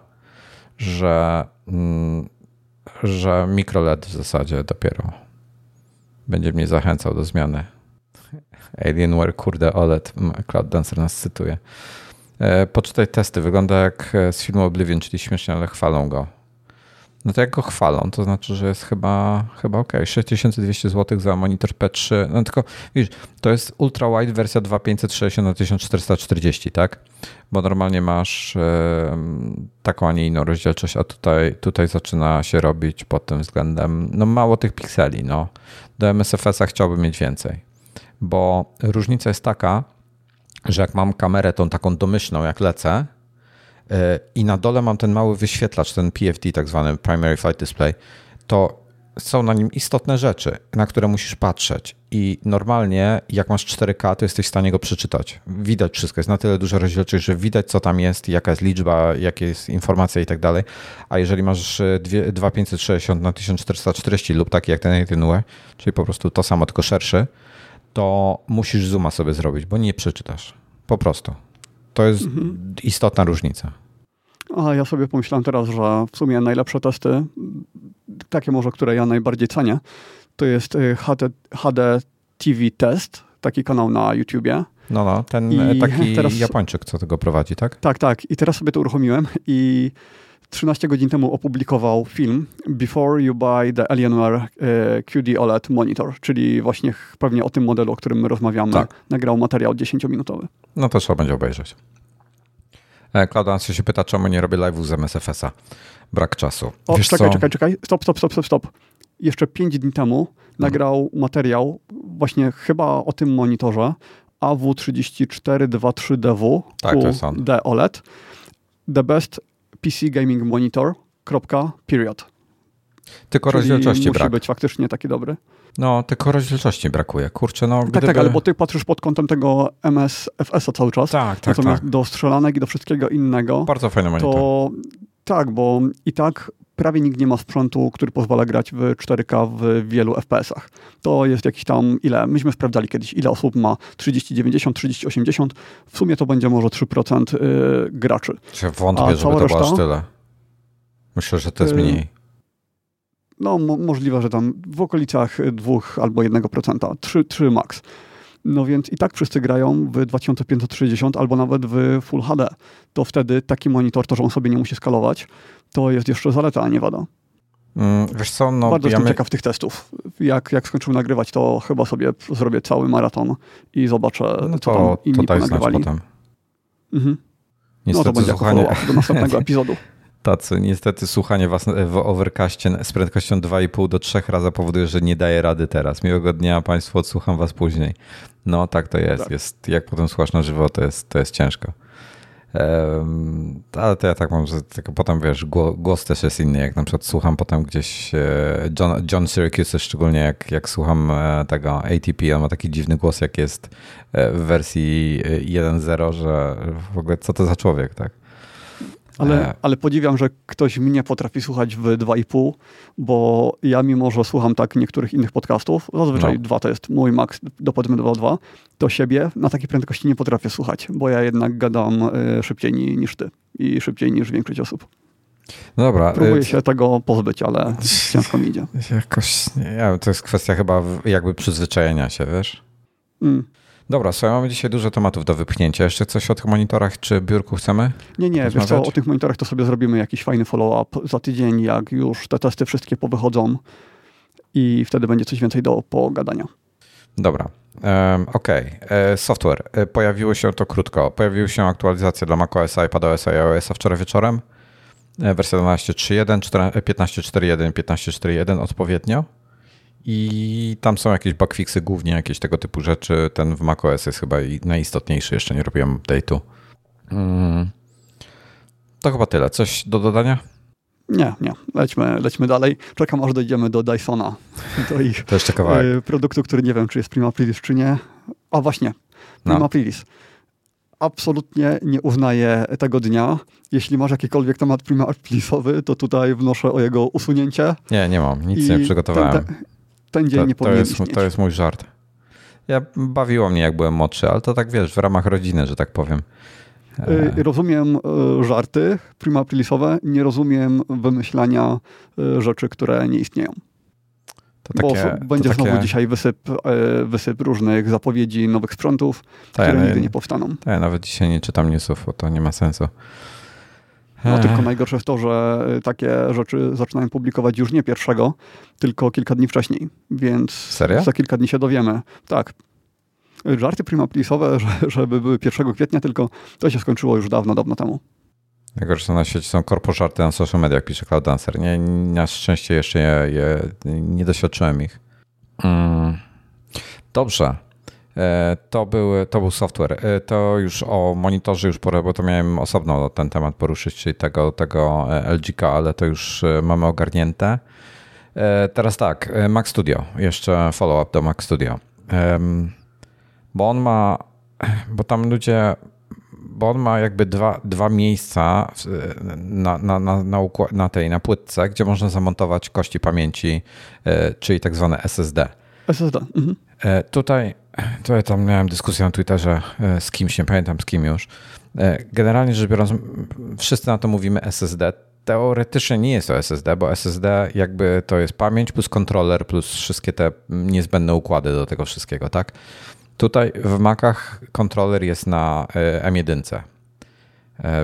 że, mm, że mikroLED w zasadzie dopiero będzie mnie zachęcał do zmiany. Alienware, kurde, OLED, Cloud Dancer nas cytuje. E, Poczytaj testy, wygląda jak e, z filmu Oblivion, czyli śmiesznie, ale chwalą go. No to jak go chwalą, to znaczy, że jest chyba, chyba ok. 6200 zł za monitor P3. No tylko widzisz, to jest ultra wide wersja 2560 na 1440, tak? Bo normalnie masz e, taką, a nie inną rozdzielczość, a tutaj, tutaj zaczyna się robić pod tym względem, no mało tych pikseli, no. Do MSFS-a chciałbym mieć więcej, bo różnica jest taka, że jak mam kamerę tą taką domyślną, jak lecę, i na dole mam ten mały wyświetlacz, ten PFD, tak zwany Primary Flight Display, to są na nim istotne rzeczy, na które musisz patrzeć. I normalnie, jak masz 4K, to jesteś w stanie go przeczytać. Widać wszystko, jest na tyle duża rozdzielczość, że widać, co tam jest, jaka jest liczba, jakie jest informacja i tak dalej. A jeżeli masz e, dwie- 2560 na 1440 lub taki jak ten Alienware, czyli po prostu to samo, tylko szerszy, to musisz zooma sobie zrobić, bo nie przeczytasz. Po prostu. To jest istotna różnica. A ja sobie pomyślałem teraz, że w sumie najlepsze testy, takie może, które ja najbardziej cenię, to jest y, HD, HD TV Test, taki kanał na YouTubie. No, no, ten I e, taki teraz- Japończyk, co tego prowadzi, tak? Tak, tak. I teraz sobie to uruchomiłem i 13 godzin temu opublikował film Before You Buy the Alienware QD OLED Monitor, czyli właśnie pewnie o tym modelu, o którym my rozmawiamy. Tak. Nagrał materiał 10-minutowy. No to trzeba będzie obejrzeć. E, Klaudan się pyta, czemu nie robię live'u z MSFS-a. Brak czasu. O, Wiesz czekaj, co? czekaj, czekaj. Stop, stop, stop, stop, stop. Jeszcze 5 dni temu nagrał materiał właśnie chyba o tym monitorze AW3423DW Tak, to jest on. QD OLED. The best PC gaming monitor. Period. Tylko Czyli rozdzielczości musi brak. być faktycznie taki dobry. No, tylko rozdzielczości brakuje. Kurczę, no Tak, gdyby... tak, ale bo ty patrzysz pod kątem tego MSFS-a cały czas. Tak, tak, Natomiast tak. do strzelanek i do wszystkiego innego, Bardzo fajny monitor. to tak, bo i tak prawie nikt nie ma sprzętu, który pozwala grać w 4K w wielu FPS-ach. To jest jakiś tam, ile, myśmy sprawdzali kiedyś, ile osób ma 3090, 3080, w sumie to będzie może 3% yy, graczy. Ja wątpię, żeby to reszta, było aż tyle. Myślę, że to jest mniej. No, mo możliwe, że tam w okolicach 2 albo 1%, 3, 3 max. No więc i tak wszyscy grają w 2560 albo nawet w Full HD. To wtedy taki monitor, to że on sobie nie musi skalować, to jest jeszcze zaleta, a nie wada. Mm, wiesz co, no, Bardzo ja jestem my... ciekaw tych testów. Jak, jak skończymy nagrywać, to chyba sobie zrobię cały maraton i zobaczę, no to, co tam inni to daj ponagrywali. potem. Mhm. no to będzie słuchanie... do następnego epizodu. Tacy, niestety słuchanie was w overcaście z prędkością 2,5 do 3 razy powoduje, że nie daje rady teraz. Miłego dnia Państwu, odsłucham was później. No tak to jest. Tak. jest jak potem słuchasz na żywo, to jest, to jest ciężko. Ale to ja tak mam, że tylko potem wiesz, głos, głos, też jest inny. Jak na przykład słucham potem gdzieś e, John, John Syracuse, szczególnie jak, jak słucham e, tego ATP, on ma taki dziwny głos, jak jest e, w wersji 1.0, że w ogóle co to za człowiek, tak? Ale, ale podziwiam, że ktoś mnie potrafi słuchać w 2,5, bo ja mimo, że słucham tak niektórych innych podcastów, zazwyczaj no. 2 to jest mój max do powiedzmy 2.2, to siebie na takiej prędkości nie potrafię słuchać, bo ja jednak gadam y, szybciej niż ty i szybciej niż większość osób. No dobra. Próbuję y, się tego pozbyć, ale ciężko mi idzie. Jakoś, nie, to jest kwestia chyba jakby przyzwyczajenia się, wiesz? Mm. Dobra, słuchaj, mamy dzisiaj dużo tematów do wypchnięcia. Jeszcze coś o tych monitorach czy biurku chcemy? Nie, nie, wiesz co, o tych monitorach to sobie zrobimy jakiś fajny follow-up za tydzień, jak już te testy wszystkie powychodzą i wtedy będzie coś więcej do pogadania. Dobra, um, ok. E, software. E, pojawiło się to krótko. Pojawiły się aktualizacje dla macOS, iPadOS i iOS wczoraj wieczorem. E, wersja 12.3.1, 15.4.1, 15.4.1 odpowiednio. I tam są jakieś bugfixy, głównie jakieś tego typu rzeczy. Ten w macOS jest chyba najistotniejszy, jeszcze nie robiłem update'u. Mm. To chyba tyle. Coś do dodania? Nie, nie. Lećmy, lećmy dalej. Czekam aż dojdziemy do Dysona. Do ich to jeszcze kawałek. Y, produktu, który nie wiem, czy jest Prima Aprilis, czy nie. A właśnie, Prima no. Aprilis. Absolutnie nie uznaję tego dnia. Jeśli masz jakikolwiek temat Prima Aprilisowy, to tutaj wnoszę o jego usunięcie. Nie, nie mam. Nic I nie przygotowałem. Ten, ten, ten dzień to, nie powinien to jest, to jest mój żart. Ja bawiło mnie, jak byłem młodszy, ale to tak wiesz, w ramach rodziny, że tak powiem. E, rozumiem e, żarty prima nie rozumiem wymyślania e, rzeczy, które nie istnieją. To takie, Bo będzie to takie... znowu dzisiaj wysyp, wysyp różnych zapowiedzi nowych sprzętów, które ja, nigdy nie powstaną. Tak, ja nawet dzisiaj nie czytam newsów, bo to nie ma sensu. No tylko najgorsze jest to, że y, takie rzeczy zaczynają publikować już nie pierwszego, tylko kilka dni wcześniej. Więc Serio? za kilka dni się dowiemy. Tak. Żarty primaplisowe, że, żeby były 1 kwietnia, tylko to się skończyło już dawno, dawno temu. Najgorsze na świecie są korpożarty na social media, jak pisze Cloud Dancer. Nie, na szczęście jeszcze je, je, nie doświadczyłem ich. Mm. Dobrze. E, to był, to był software. E, to już o monitorze już porę, bo to miałem osobno ten temat poruszyć, czyli tego, tego e, LGK, ale to już mamy ogarnięte. Teraz tak, Mac Studio, jeszcze follow-up do Mac Studio. Bo on ma, bo tam ludzie, bo on ma jakby dwa, dwa miejsca na, na, na, na, na tej, na płytce, gdzie można zamontować kości pamięci, czyli tak zwane SSD. SSD. Mhm. Tutaj to ja tam miałem dyskusję na Twitterze e, z kimś, nie pamiętam z kim już. E, generalnie rzecz biorąc, wszyscy na to mówimy SSD. Teoretycznie nie jest to SSD, bo SSD jakby to jest pamięć plus kontroler plus wszystkie te niezbędne układy do tego wszystkiego, tak? Tutaj w Macach kontroler jest na e, M1,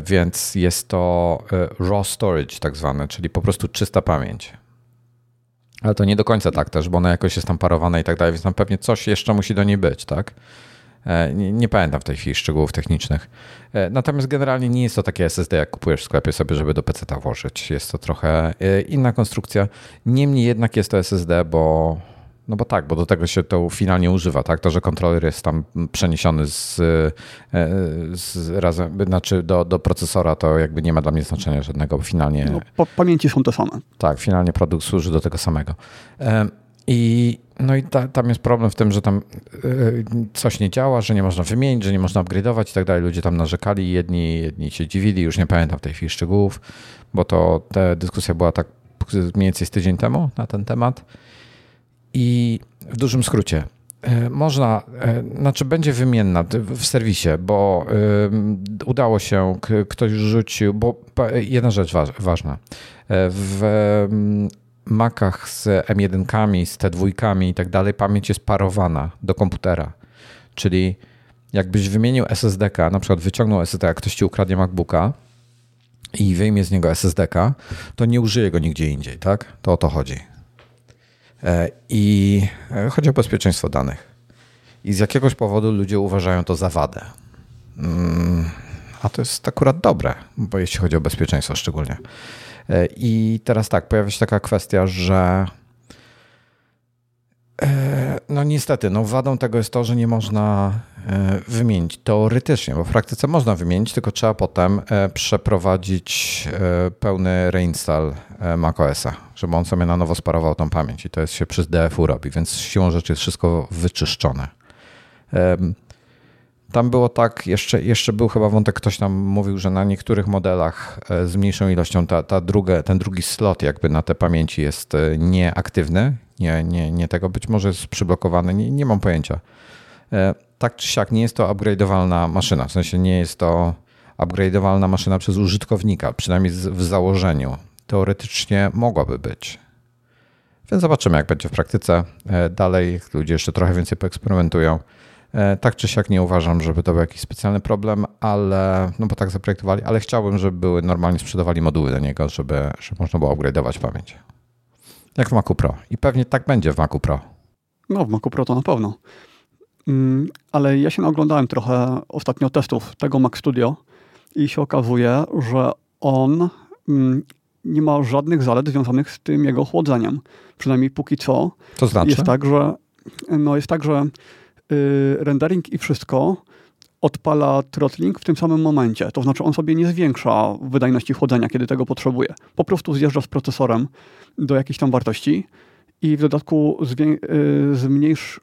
więc jest to raw storage tak zwane, czyli po prostu czysta pamięć. Ale to nie do końca tak też, bo ona jakoś jest tam parowana i tak dalej, więc tam pewnie coś jeszcze musi do niej być, tak? E, nie, nie, pamiętam w tej chwili szczegółów technicznych. E, natomiast generalnie nie jest to takie SSD, jak kupujesz w sklepie sobie, żeby do PC włożyć. Jest to trochę e, inna konstrukcja. Niemniej jednak jest to SSD, bo no bo tak, bo do tego się to finalnie używa, tak? To, że kontroler jest tam przeniesiony z, e, z razem, znaczy do, do procesora, to jakby nie ma dla mnie znaczenia żadnego, bo finalnie. No, pamięci są te same. Tak, finalnie produkt służy do tego samego. I no i ta, tam jest problem w tym, że tam e, coś nie działa, że nie można wymienić, że nie można upgrade'ować i tak dalej. Ludzie tam narzekali, jedni, jedni się dziwili, już nie pamiętam w tej chwili szczegółów, bo to ta dyskusja była tak mniej więcej z tydzień temu na ten temat. I w dużym skrócie, e, można, e, znaczy będzie wymienna w serwisie, bo udało się, ktoś rzucił, bo jedna rzecz ważna. W Macach z M1, z T2 i tak dalej pamięć jest parowana do komputera. Czyli jakbyś wymienił SSD-ka, na przykład wyciągnął SSD, ktoś ci ukradnie MacBooka i wyjmie z niego SSD-ka, to nie użyje go nigdzie indziej, tak? To o to chodzi. E, I e, chodzi o bezpieczeństwo danych. I z jakiegoś powodu ludzie uważają to za wadę. Mm, a to jest akurat dobre, bo jeśli chodzi o bezpieczeństwo szczególnie. E, I teraz tak, pojawia się taka kwestia, że no niestety, no wadą tego jest to, że nie można wymienić teoretycznie, bo w praktyce można wymienić, tylko trzeba potem przeprowadzić pełny reinstall macOSa, żeby on sobie na nowo sparował tą pamięć i to jest się przez DFU robi, więc siłą rzeczy jest wszystko wyczyszczone. Tam było tak, jeszcze, jeszcze był chyba wątek, ktoś tam mówił, że na niektórych modelach e, z mniejszą ilością ta, ta druga, ten drugi slot jakby na te pamięci jest e, nieaktywny, nie, nie, nie tego, być może jest przyblokowany, nie, nie mam pojęcia. E, tak czy siak nie jest to upgrade'owalna maszyna, w sensie nie jest to upgrade'owalna maszyna przez użytkownika, przynajmniej w założeniu. Teoretycznie mogłaby być. Więc zobaczymy, jak będzie w praktyce. Dalej ludzie jeszcze trochę więcej poeksperymentują. E, tak czy siak nie uważam, żeby to był jakiś specjalny problem, ale no bo tak zaprojektowali, ale chciałbym, żeby były normalnie sprzedawali moduły do niego, żeby, żeby można było upgrade'ować pamięć. Jak w Macu Pro. I pewnie tak będzie w Macu Pro. No, w Macu Pro to na pewno. Mm, ale ja się oglądałem trochę ostatnio testów tego Mac Studio i się okazuje, że on mm, nie ma żadnych zalet związanych z tym jego chłodzeniem. Przynajmniej póki co. To znaczy? Jest tak, że, no jest tak, że rendering i wszystko odpala throttling w tym samym momencie. To znaczy on sobie nie zwiększa wydajności chłodzenia, kiedy tego potrzebuje. Po prostu zjeżdża z procesorem do jakiejś tam wartości i w dodatku y, zmniejsz,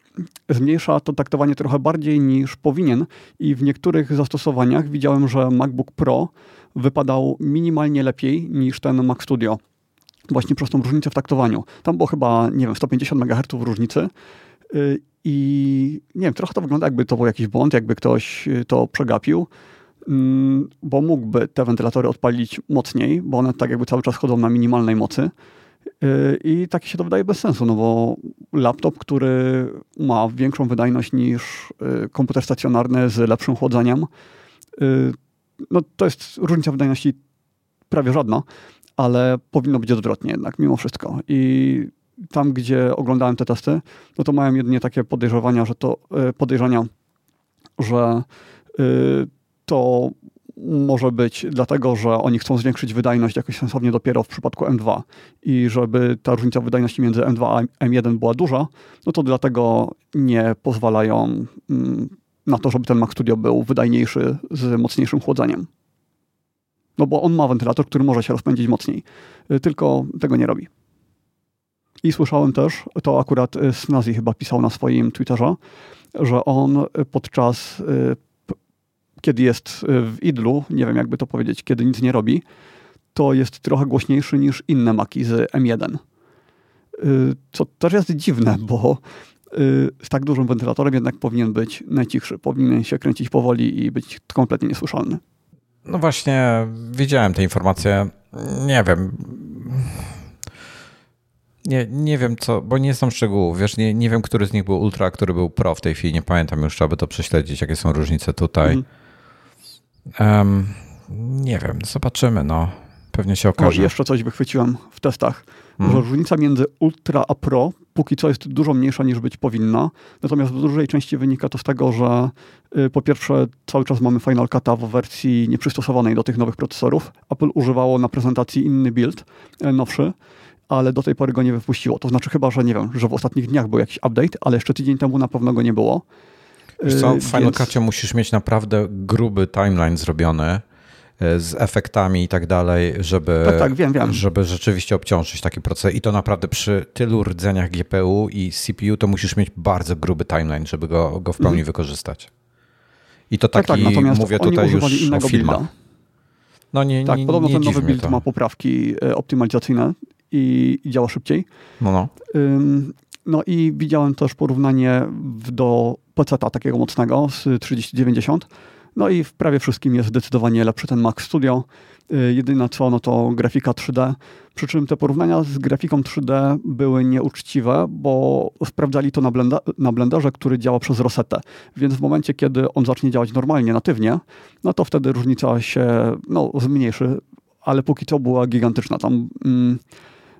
zmniejsza to taktowanie trochę bardziej niż powinien i w niektórych zastosowaniach widziałem, że MacBook Pro wypadał minimalnie lepiej niż ten Mac Studio. Właśnie przez tą różnicę w taktowaniu. Tam było chyba, nie wiem, 150 MHz różnicy y, i nie wiem, trochę to wygląda jakby to był jakiś błąd, jakby ktoś y, to przegapił, mm, bo mógłby te wentylatory odpalić mocniej, bo one tak jakby cały czas chodzą na minimalnej mocy. Y, I tak się to wydaje bez sensu, no bo laptop, który ma większą wydajność niż y, komputer stacjonarny z lepszym chłodzeniem, no to jest różnica wydajności prawie żadna, ale powinno być odwrotnie jednak mimo wszystko. I tam, gdzie oglądałem te testy, no to mają jedynie takie podejrzewania, że to e, podejrzenia, że e, to może być dlatego, że oni chcą zwiększyć wydajność jakoś sensownie dopiero w przypadku M2 i żeby ta różnica wydajności między M2 a M1 była duża, no to dlatego nie pozwalają mm, na to, żeby ten Mac Studio był wydajniejszy z mocniejszym chłodzeniem. No bo on ma wentylator, który może się rozpędzić mocniej, e, tylko tego nie robi. I słyszałem też, to akurat y, Snazi chyba pisał na swoim Twitterze, że on podczas, y, kiedy jest w idlu, nie wiem jakby to powiedzieć, kiedy nic nie robi, to jest trochę głośniejszy niż inne maki z M1. Y, co też jest dziwne, bo z tak dużym wentylatorem jednak powinien być najcichszy. Powinien się kręcić powoli i być kompletnie niesłyszalny. No właśnie, widziałem te informacje. Nie wiem nie, nie wiem co, bo nie znam szczegółów. Wiesz, nie, nie wiem, który z nich był ultra, a który był pro w tej chwili. Nie pamiętam już, trzeba by to prześledzić, jakie są różnice tutaj. Um, nie wiem, zobaczymy, no. Pewnie się okaże. O, jeszcze coś wychwyciłem w testach, że różnica między ultra a pro póki co jest dużo mniejsza niż być powinna. Natomiast w dużej części wynika to z tego, że y, po pierwsze cały czas mamy Final Cut w wersji nieprzystosowanej do tych nowych procesorów. Apple używało na prezentacji inny build, y, nowszy ale do tej pory go nie wypuściło. To znaczy chyba, że nie wiem, że w ostatnich dniach był jakiś update, ale jeszcze tydzień temu na pewno go nie było. Wiesz co, w Final Więc... musisz mieć naprawdę gruby timeline zrobiony y, z efektami i tak dalej, żeby, tak, tak, wiem, wiem. żeby rzeczywiście obciążyć taki proces. I to naprawdę przy tylu rdzeniach GPU i CPU to musisz mieć bardzo gruby timeline, żeby go, go w pełni mhm. wykorzystać. I to taki, tak, tak, mówię tutaj już o filmach. No nie, tak, nie, podobno nie ten nowy build to. ma poprawki e, optymalizacyjne i, i działa szybciej. No, no. No i widziałem też porównanie do PC-a takiego mocnego z 3090. No i w prawie wszystkim jest zdecydowanie lepszy ten Mac Studio. Y, jedyne co, no to grafika 3D. Przy czym te porównania z grafiką 3D były nieuczciwe, bo sprawdzali to na, blenda, na Blenderze, który działa przez Rosetę. Więc w momencie, kiedy on zacznie działać normalnie, natywnie, no to wtedy różnica się no, zmniejszy, ale póki co była gigantyczna. Tam mm,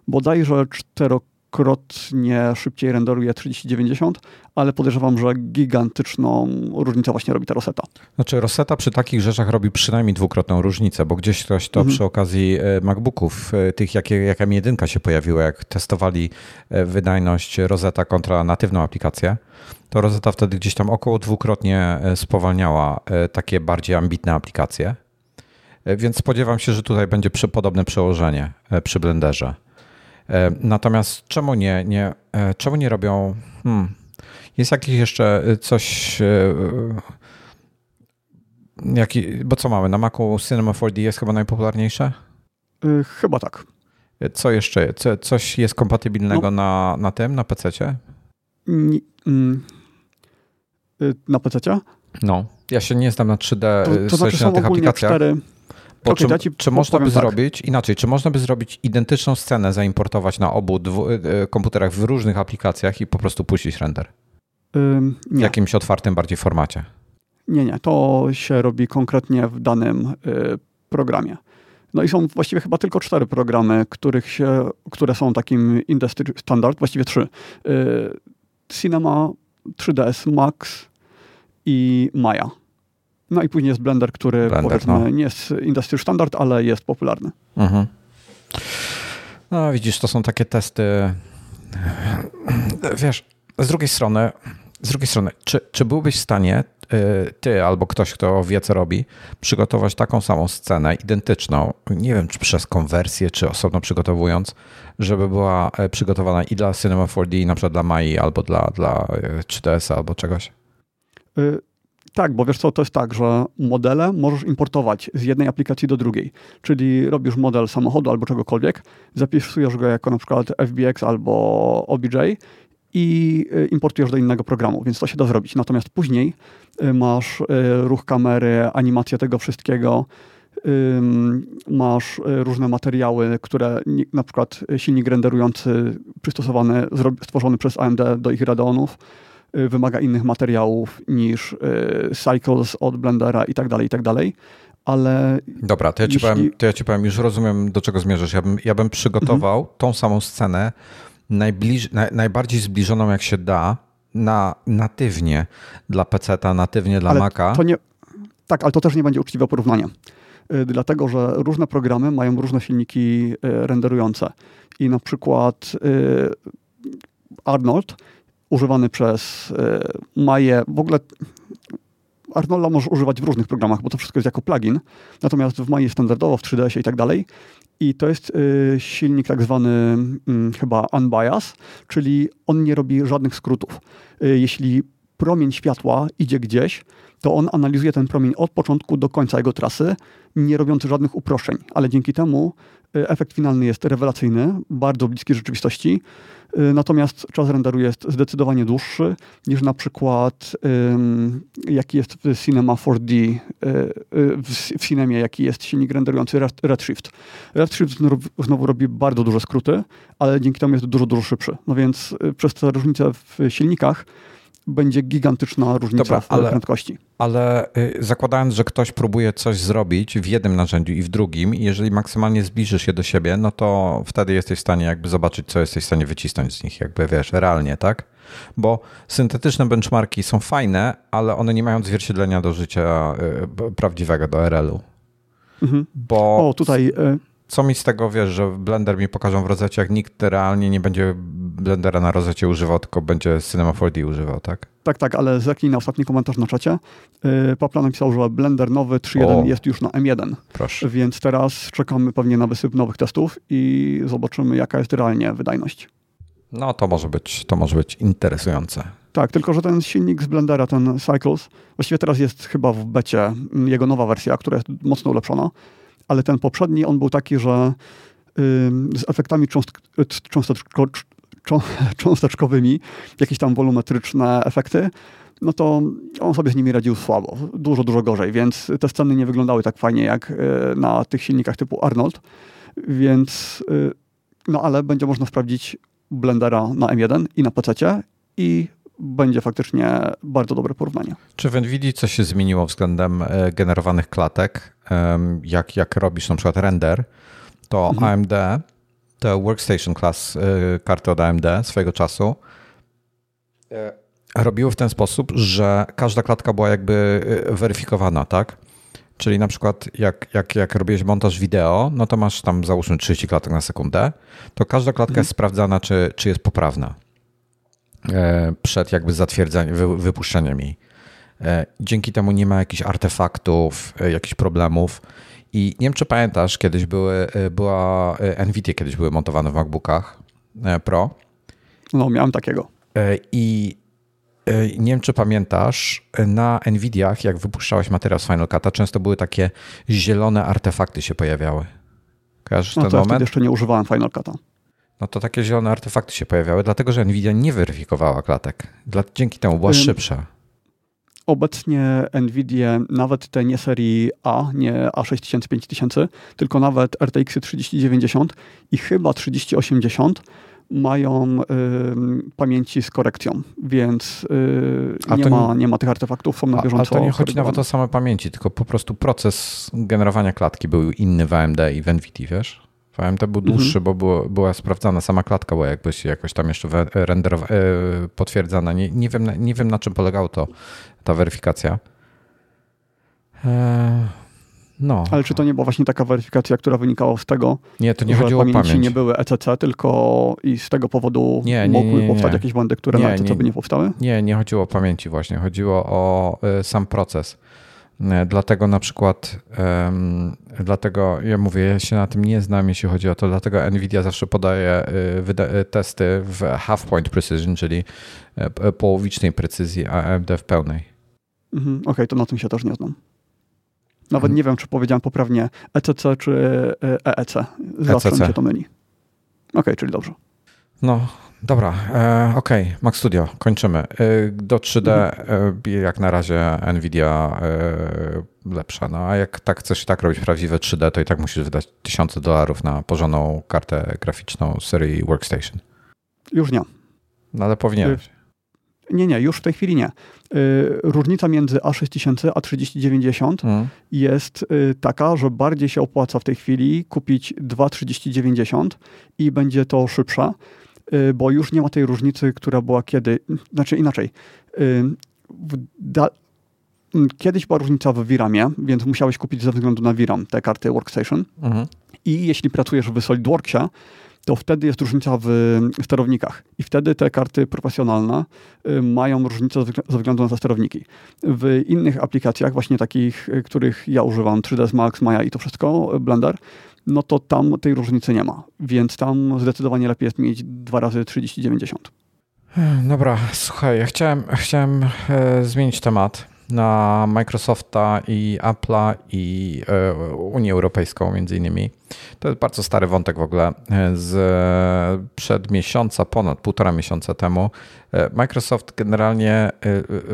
bodajże czterokrotnie krotnie szybciej renderuje 3090, ale podejrzewam, że gigantyczną różnicę właśnie robi ta Rosetta. Znaczy Rosetta przy takich rzeczach robi przynajmniej dwukrotną różnicę, bo gdzieś ktoś to mhm. przy okazji e, MacBooków, e, tych jakie, jaka M1 się pojawiła, jak testowali e, wydajność Rosetta kontra natywną aplikację, to Rosetta wtedy gdzieś tam około dwukrotnie spowalniała takie bardziej ambitne aplikacje. Więc spodziewam się, że tutaj będzie podobne przełożenie przy Blenderze. E, natomiast czemu nie, nie, e, czemu nie robią. Hmm, jest jakiś jeszcze e, coś. Jaki, bo co mamy? Na Macu Cinema 4D jest chyba najpopularniejsze? Chyba tak. Co jeszcze? Co, coś jest kompatybilnego no. na, na tym, na PC? -cie? Mm, mm. Na PC? -cie? No. Ja się nie znam na 3D, to, to znaczy, na tych aplikacjach. 4 Okay, czy, czy można by tak. zrobić inaczej? Czy można by zrobić identyczną scenę, zaimportować na obu dwu, e, e, komputerach w różnych aplikacjach i po prostu puścić render? Ym, w jakimś otwartym bardziej formacie? Nie, nie. To się robi konkretnie w danym y, programie. No i są właściwie chyba tylko cztery programy, których się, które są takim industry standard, właściwie trzy. Y, Cinema, 3ds Max i Maya. No i później jest Blender, który Blender, powiedzmy no. nie jest industry standard, ale jest popularny. Mhm. No widzisz, to są takie testy. Wiesz, z drugiej strony, z drugiej strony, czy, czy byłbyś w stanie y, ty albo ktoś, kto wie, co robi, przygotować taką samą scenę, identyczną, nie wiem, czy przez konwersję, czy osobno przygotowując, żeby była e, przygotowana i dla Cinema 4D, na przykład dla Mai, albo dla, dla 3ds albo czegoś? Tak, bo wiesz co, to jest tak, że modele możesz importować z jednej aplikacji do drugiej. Czyli robisz model samochodu albo czegokolwiek, zapisujesz go jako na przykład FBX albo OBJ i y, importujesz do innego programu, więc to się da zrobić. Natomiast później y, masz y, ruch kamery, animację tego wszystkiego, masz różne materiały, które na przykład silnik renderujący przystosowany, stworzony przez AMD do ich Radeonów, wymaga innych materiałów niż y, Cycles od Blendera i tak dalej, i tak dalej. Ale Dobra, to ja, jeśli... ci powiem, to ja ci powiem, już rozumiem, do czego zmierzasz. Ja bym, ja bym przygotował mhm. tą samą scenę, najbliż, naj, najbardziej zbliżoną jak się da, na natywnie dla PC-ta, natywnie dla ale Maca. To nie, tak, ale to też nie będzie uczciwe porównanie. Y, dlatego, że różne programy mają różne silniki renderujące. I na przykład Arnold używany przez e, Maję. W ogóle Arnolda możesz używać w różnych programach, bo to wszystko jest jako plugin. Natomiast w Maji standardowo, w 3ds i tak dalej. I to jest y, silnik tak zwany y, chyba unbias, czyli on nie robi żadnych skrótów. Y, jeśli promień światła idzie gdzieś, to on analizuje ten promień od początku do końca jego trasy, nie robiąc żadnych uproszczeń, ale dzięki temu efekt finalny jest rewelacyjny, bardzo bliski rzeczywistości. Y, natomiast czas renderu jest zdecydowanie dłuższy niż na przykład jaki jest w Cinema 4D, y, y, w Cinemie, jaki jest silnik renderujący Redshift. Redshift znowu robi bardzo duże skróty, ale dzięki temu jest dużo, dużo szybszy. No więc przez te różnice w silnikach będzie gigantyczna różnica Dobra, w ale, prędkości. Ale y, zakładając, że ktoś próbuje coś zrobić w jednym narzędziu i w drugim, jeżeli maksymalnie zbliżysz je do siebie, no to wtedy jesteś w stanie jakby zobaczyć, co jesteś w stanie wycisnąć z nich, jakby wiesz, realnie, tak? Bo syntetyczne benchmarki są fajne, ale one nie mają zwierciedlenia do życia y, prawdziwego, do RL-u. Mhm. Bo o, tutaj y, co mi z tego wiesz, że Blender mi pokażą w rozecie, jak nikt realnie nie będzie Blendera na rozecie używał, tylko będzie Cinema 4D używał, tak? Tak, tak, ale zerknij na ostatni komentarz na czacie. Yy, Papla napisał, że Blender nowy 3.1 jest już na M1. Proszę. Więc teraz czekamy pewnie na wysyp nowych testów i zobaczymy, jaka jest realnie wydajność. No to może być, to może być interesujące. Tak, tylko że ten silnik z Blendera, ten Cycles, właściwie teraz jest chyba w becie jego nowa wersja, która jest mocno ulepszona ale ten poprzedni, on był taki, że z efektami cząst, cząsteczko, cząsteczkowymi, jakieś tam wolumetryczne efekty, no to on sobie z nimi radził słabo, dużo, dużo gorzej, więc te sceny nie wyglądały tak fajnie jak na tych silnikach typu Arnold, więc no ale będzie można sprawdzić Blendera na M1 i na PC i będzie faktycznie bardzo dobre porównanie. Czy w NVIDIA coś się zmieniło względem e, generowanych klatek? Jak, jak robisz na przykład render, to mhm. AMD, te Workstation Class e, karty od AMD swojego czasu e, robiły w ten sposób, że każda klatka była jakby weryfikowana, tak? Czyli na przykład jak, jak, jak robiłeś montaż wideo, no to masz tam załóżmy 30 klatek na sekundę, to każda klatka mhm. jest sprawdzana, czy, czy jest poprawna przed jakby zatwierdzeniem, wy, wypuszczeniem jej. E, dzięki temu nie ma jakichś artefaktów, e, jakichś problemów. I nie wiem, czy pamiętasz, kiedyś były, była NVIDIA kiedyś były montowane w MacBookach Pro. No, miałem takiego. I E, nie wiem, czy pamiętasz, na Nvidiach, jak wypuszczałeś materiał z Final Cut'a, często były takie zielone artefakty się pojawiały. Kojarzysz no ten to moment? Ja jeszcze nie używałem Final Cut'a. No to takie zielone artefakty się pojawiały, dlatego że Nvidia nie weryfikowała klatek. Dla, dzięki temu była szybsza. Obecnie Nvidia, nawet te nie serii A, nie A6000, 5000, tylko nawet RTX 3090 i chyba 3080 mają y, pamięci z korekcją, więc y, nie, ma, nie ma tych artefaktów, są na bieżąco. Ale to nie chodzi nawet o same pamięci, tylko po prostu proces generowania klatki był inny w AMD i w NVIDIA, wiesz? AMD był mhm. dłuższy, bo było, była sprawdzana sama klatka, bo jakbyś jakoś tam jeszcze render y, potwierdzana. Nie, nie, wiem, nie wiem na czym polegało to, ta weryfikacja. Eee. No. Ale czy to nie była właśnie taka weryfikacja, która wynikała z tego, nie, to nie że chodziło pamięci o pamięć. nie były ECC, tylko i z tego powodu nie, nie, mogły nie, powstać jakieś błędy, które na ECC by nie powstały? Nie, nie chodziło o pamięci właśnie, chodziło o y, sam proces. Y, dlatego na przykład, dlatego ja mówię, ja się na tym nie znam, jeśli chodzi o to, dlatego NVIDIA zawsze podaje y, testy w half point precision, czyli połowicznej precyzji, a AMD w pełnej. Mhm, Okej, okay, to na tym się też nie znam. Nawet mhm. nie wiem, czy powiedziałem poprawnie ECC czy EEC. E Zawsze ECC. się to myli. Okej, okay, czyli dobrze. No, dobra. E, Okej, okay. Mac Studio, kończymy. E, do 3D mhm. e, jak na razie Nvidia e, lepsza. No a jak tak chcesz tak robić prawdziwe 3D, to i tak musisz wydać tysiące dolarów na porządną kartę graficzną serii Workstation. Już nie. No ale powinieneś. Nie, nie, już w tej chwili nie. Y, różnica między A6000 a 3090 hmm. jest y, taka, że bardziej się opłaca w tej chwili kupić dwa 3090 i będzie to szybsze, y, bo już nie ma tej różnicy, która była kiedy, znaczy inaczej. Kiedyś była różnica w VRAMie, więc musiałeś kupić ze względu na VRAM te karty Workstation. Mhm. I jeśli pracujesz w SolidWorksie, to wtedy jest różnica w sterownikach. I wtedy te karty profesjonalne y, mają różnicę ze względu na te sterowniki. W innych aplikacjach, właśnie takich, y, których ja używam, 3ds Max, Maya i to wszystko, y, Blender, no to tam tej różnicy nie ma. Więc tam zdecydowanie lepiej jest mieć dwa razy 3090. Dobra, słuchaj, ja chciałem, chciałem e, zmienić temat na Microsofta i Apple'a i e, Unię Europejską między innymi. To jest bardzo stary wątek w ogóle. Z przed miesiąca, ponad półtora miesiąca temu e, Microsoft generalnie e,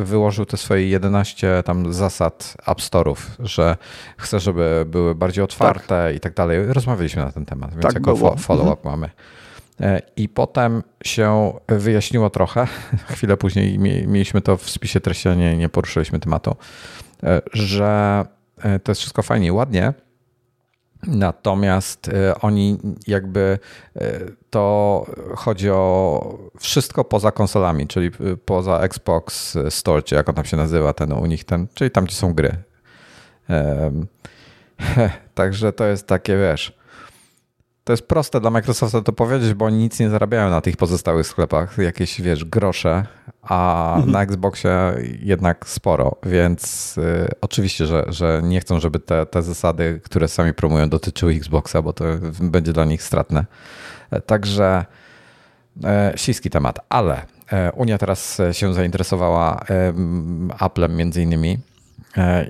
wyłożył te swoje 11 tam zasad App Store'ów, że chce, żeby były bardziej otwarte tak. i tak dalej. Rozmawialiśmy na ten temat, więc tak jako follow-up mhm. mamy. E, I potem się wyjaśniło trochę, chwilę później mieliśmy to w spisie treści, nie, nie poruszyliśmy tematu, e, że e, to jest wszystko fajnie i ładnie, Natomiast oni jakby to chodzi o wszystko poza konsolami, czyli poza Xbox Store, czy jak on tam się nazywa, ten u nich ten, czyli tam gdzie są gry. Także to jest takie, wiesz, to jest proste dla Microsofta to powiedzieć, bo oni nic nie zarabiają na tych pozostałych sklepach, jakieś, wiesz, grosze, a mhm. na Xboxie jednak sporo, więc y, oczywiście, że, że nie chcą, żeby te, te zasady, które sami promują, dotyczyły Xboxa, bo to będzie dla nich stratne. E, także e, śliski temat, ale e, Unia teraz się zainteresowała Applem między innymi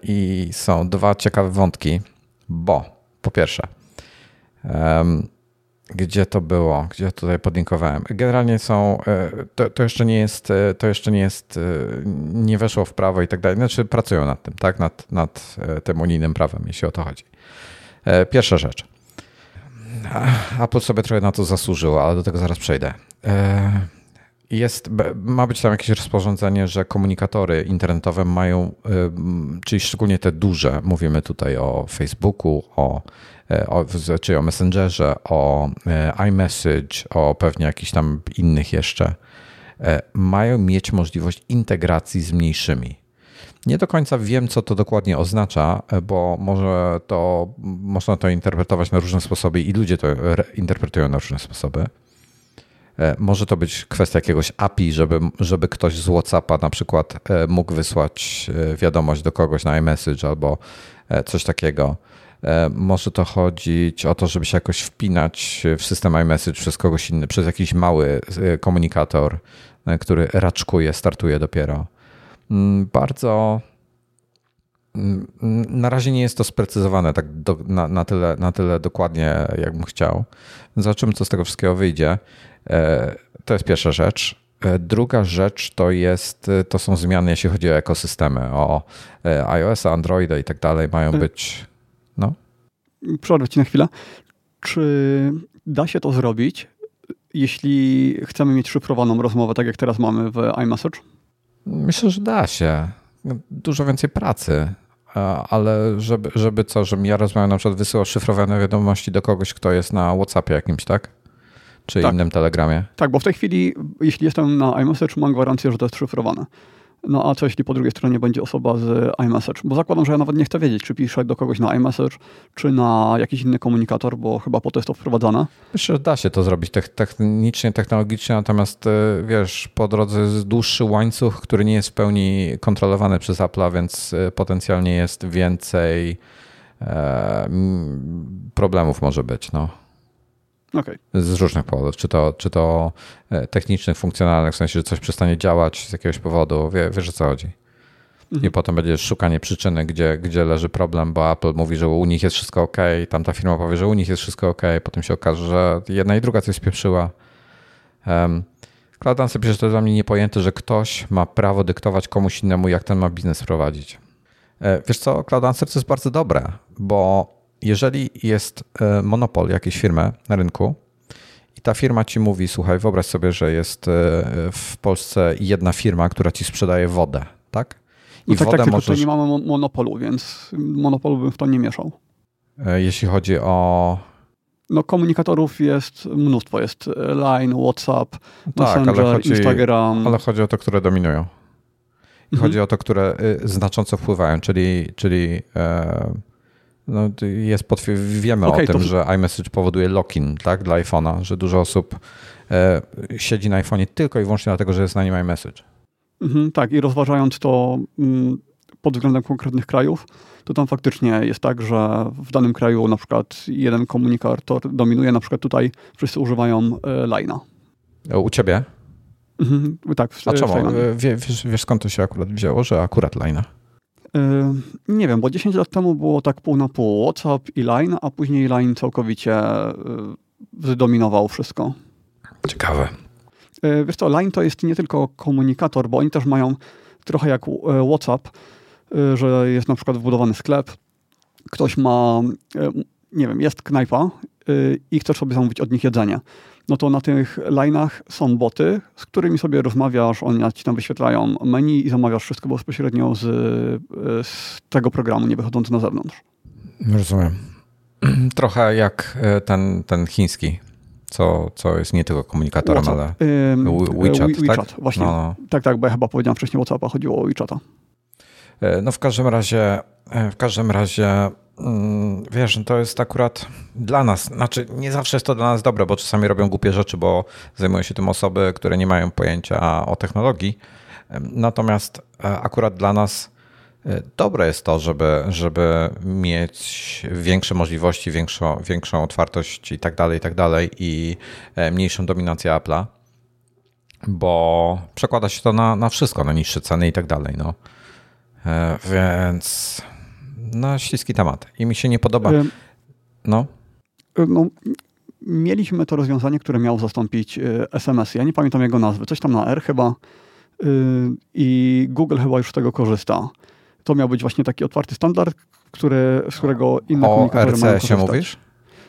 i są dwa ciekawe wątki, bo po pierwsze gdzie to było? Gdzie tutaj podlinkowałem? Generalnie są, e, to, to, jeszcze nie jest, e, to jeszcze nie jest, nie weszło w prawo i tak dalej. Znaczy pracują nad tym, tak? Nad, nad tym unijnym prawem, jeśli o to chodzi. Pierwsza rzecz. Apple sobie trochę na to zasłużyło, ale do tego zaraz przejdę. Jest, ma być tam jakieś rozporządzenie, że komunikatory internetowe mają, czyli szczególnie te duże, mówimy tutaj o Facebooku, o, e, o, czy o Messengerze, o e, iMessage, o pewnie jakichś tam innych jeszcze, e, mają mieć możliwość integracji z mniejszymi. Nie do końca wiem, co to dokładnie oznacza, bo może to, można to interpretować na różne sposoby i ludzie to interpretują na różne sposoby. E, może to być kwestia jakiegoś API, żeby, żeby ktoś z WhatsAppa na przykład e, mógł wysłać e, wiadomość do kogoś na iMessage albo coś takiego. Może to chodzić o to, żeby się jakoś wpinać w system iMessage przez kogoś inny, przez jakiś mały komunikator, który raczkuje, startuje dopiero. Mm, bardzo na razie nie jest to sprecyzowane tak do, na, na, tyle, na tyle dokładnie, jakbym chciał. Zobaczymy, co z tego wszystkiego wyjdzie. E, to jest pierwsza rzecz. E, druga rzecz to jest, e, to są zmiany, jeśli chodzi o ekosystemy, o iOS, Androida i tak dalej, mają być. No. Przerwę ci na chwilę. Czy da się to zrobić, jeśli chcemy mieć szyfrowaną rozmowę, tak jak teraz mamy w iMessage? Myślę, że da się. Dużo więcej pracy, ale żeby, żeby co, żebym ja rozmawiał, na przykład wysyłał szyfrowane wiadomości do kogoś, kto jest na WhatsAppie jakimś, tak? czy tak. innym telegramie. Tak, bo w tej chwili, jeśli jestem na iMessage, mam gwarancję, że to jest szyfrowane. No a co jeśli po drugiej stronie będzie osoba z iMessage? Bo zakładam, że ja nawet nie chcę wiedzieć, czy piszę do kogoś na iMessage, czy na jakiś inny komunikator, bo chyba po to jest to wprowadzane. Myślę, że da się to zrobić technicznie, technologicznie, natomiast e, wiesz, po drodze jest dłuższy łańcuch, który nie jest w pełni kontrolowany przez Apple'a, więc e, potencjalnie jest więcej e, problemów może być. No. Okay. Z różnych powodów. Czy to, czy to e, technicznych, funkcjonalnych, w sensie, że coś przestanie działać z jakiegoś powodu. Wie, wiesz o co chodzi. Mhm. I potem będzie szukanie przyczyny, gdzie, gdzie leży problem, bo Apple mówi, że u nich jest wszystko ok, tamta firma powie, że u nich jest wszystko ok, potem się okaże, że jedna i druga coś spieprzyła. Um, Answer pisze, że to dla mnie niepojęte, że ktoś ma prawo dyktować komuś innemu, jak ten ma biznes prowadzić. E, wiesz co, Cloud Answer to jest bardzo dobre, bo jeżeli jest e, monopol jakiejś firmy na rynku i ta firma ci mówi, słuchaj, wyobraź sobie, że jest e, w Polsce jedna firma, która ci sprzedaje wodę, tak? I no tak, wodę tak, możesz... nie mamy monopolu, więc monopolu bym w to nie mieszał. E, jeśli chodzi o... No komunikatorów jest mnóstwo. Jest Line, WhatsApp, tak, Messenger, chodzi, Instagram. Ale chodzi o to, które dominują. I mhm. chodzi o to, które y, znacząco wpływają, czyli, czyli e, no, jest wiemy okay, o tym, to... że iMessage powoduje lock-in tak, dla iPhone'a, że dużo osób e, siedzi na iPhone'ie tylko i wyłącznie dlatego, że jest na nim iMessage. Mhm, tak, i rozważając to mm, pod względem konkretnych krajów, to tam faktycznie jest tak, że w danym kraju na przykład jeden komunikator dominuje, na przykład tutaj wszyscy używają e, Line'a. U ciebie? Mhm, tak. W, A czemu? W wiesz, wiesz skąd to się akurat wzięło, że akurat Line'a? Nie wiem, bo 10 lat temu było tak pół na pół WhatsApp i Line, a później Line całkowicie zdominował wszystko. Ciekawe. Wiesz co, Line to jest nie tylko komunikator, bo oni też mają trochę jak WhatsApp, że jest na przykład wbudowany sklep, ktoś ma, nie wiem, jest knajpa i chce sobie zamówić od nich jedzenie no to na tych line'ach są boty, z którymi sobie rozmawiasz, oni ci tam wyświetlają menu i zamawiasz wszystko bezpośrednio z, z tego programu, nie wychodząc na zewnątrz. Rozumiem. Trochę jak e, ten, ten chiński, co, co jest nie tylko komunikatorem, WhatsApp. ale WeChat, We, WeChat tak? właśnie. No, no. Tak, tak, bo ja chyba powiedziałem wcześniej WhatsAppa, chodziło o WeChata. E, no w każdym razie, e, w każdym razie Mm, wiesz, to jest akurat dla nas, znaczy nie zawsze jest to dla nas dobre, bo czasami robią głupie rzeczy, bo zajmują się tym osoby, które nie mają pojęcia o technologii. Natomiast e, akurat dla nas dobre jest to, żeby, żeby mieć większe możliwości, większą, większą otwartość i tak dalej, i tak dalej i mniejszą dominację Apple'a, bo przekłada się to na, na wszystko, na niższe ceny i tak dalej. No. Więc no, śliski temat. I mi się nie podoba. No. No, mieliśmy to rozwiązanie, które miało zastąpić SMS. Ja nie pamiętam jego nazwy, coś tam na R chyba. I Google chyba już z tego korzysta. To miał być właśnie taki otwarty standard, który, z którego inne o komunikatory mają RCS-ie mówisz?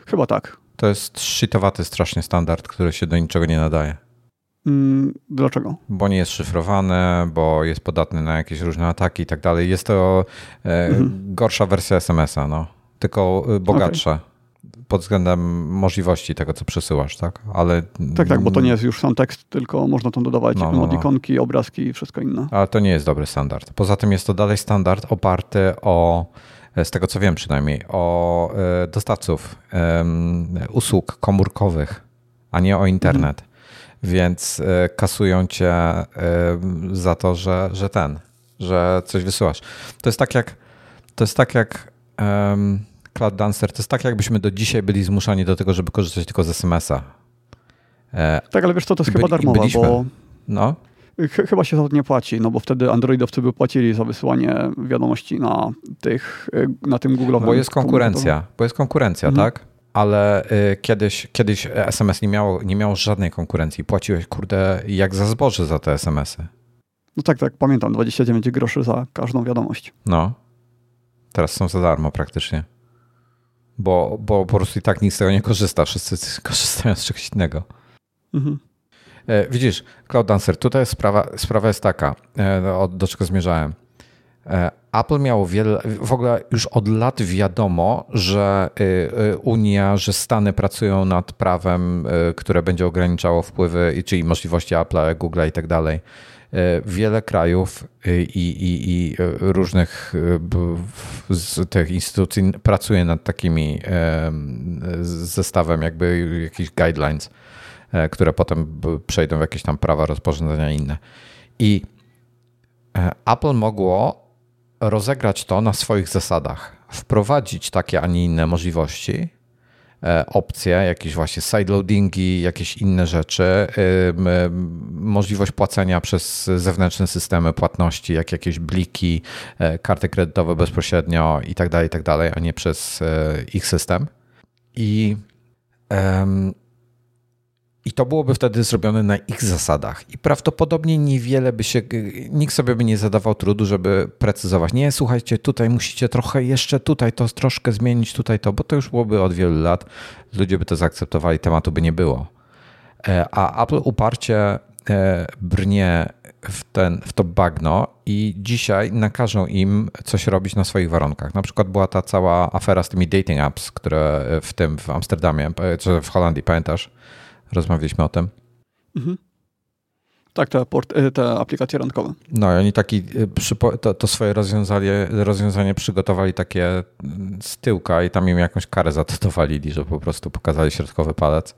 Chyba tak. To jest shitowaty strasznie standard, który się do niczego nie nadaje. Mm, dlaczego? Bo nie jest szyfrowany, bo jest podatny na jakieś różne ataki i tak dalej. Jest to e, mhm. gorsza wersja SMS-a, no. tylko e, bogatsza. Okay. Pod względem możliwości tego, co przesyłasz, tak? Ale. Tak, tak, bo to nie jest już sam tekst, tylko można tam dodawać no, no, no. obrazki i wszystko inne. Ale to nie jest dobry standard. Poza tym jest to dalej standard oparty o z tego co wiem przynajmniej, o e, dostawców usług komórkowych, a nie o internet. Mhm. Więc e, kasują cię za to, że, że ten, że coś wysyłasz. To jest tak jak to jest tak jak um, Cloud Dancer, to jest tak jakbyśmy do dzisiaj byli zmuszani do tego, żeby korzystać tylko z SMS-a. E, tak, ale wiesz co, to jest chyba darmowe, byliśmy, bo... No. Chyba się za to nie płaci, no bo wtedy androidowcy by płacili za wysyłanie wiadomości na, tych, na tym Google'owym. Bo jest konkurencja, bo jest konkurencja, mhm. tak? Ale y, kiedyś, kiedyś SMS nie miało, nie miało żadnej konkurencji. Płaciłeś, kurde, jak za zboże za te SMS-y. No tak, tak, pamiętam, 29 groszy za każdą wiadomość. No. Teraz są za darmo praktycznie. Bo, bo po prostu i tak nikt z tego nie korzysta. Wszyscy korzystają z czegoś innego. Mhm. E, widzisz, Cloud Dancer, tutaj sprawa, sprawa jest taka, e, do czego zmierzałem. E, Apple miało wiele, w ogóle już od lat wiadomo, że Unia, że Stany pracują nad prawem, które będzie ograniczało wpływy, czyli możliwości Apple'a, Google'a i tak dalej. Wiele krajów i, i, i różnych z tych instytucji pracuje nad takimi zestawem jakby jakichś guidelines E, które potem przejdą w jakieś tam prawa, rozporządzenia inne. I e, Apple mogło rozegrać to na swoich zasadach, wprowadzić takie, a nie inne możliwości, e, opcje, jakieś właśnie sideloadingi, jakieś inne rzeczy, możliwość płacenia przez zewnętrzne systemy płatności, jak jakieś bliki, karty kredytowe bezpośrednio i tak dalej, i tak dalej, a nie przez ich system. I i to byłoby wtedy zrobione na ich zasadach. I prawdopodobnie niewiele by się, nikt sobie by nie zadawał trudu, żeby precyzować. Nie, słuchajcie, tutaj musicie trochę jeszcze tutaj to troszkę zmienić, tutaj to, bo to już byłoby od wielu lat. Ludzie by to zaakceptowali, tematu by nie było. E, a Apple uparcie e, brnie w, ten, w to bagno i dzisiaj nakażą im coś robić na swoich warunkach. Na przykład była ta cała afera z tymi dating apps, które w tym w Amsterdamie, czy w Holandii, pamiętasz? Rozmawialiśmy o tym. Mhm. Tak, te, port, y, te aplikacje randkowe. No i oni taki, y, to, to, swoje rozwiązanie, rozwiązanie przygotowali takie z tyłka i tam im jakąś karę za to dowalili, że po prostu pokazali środkowy palec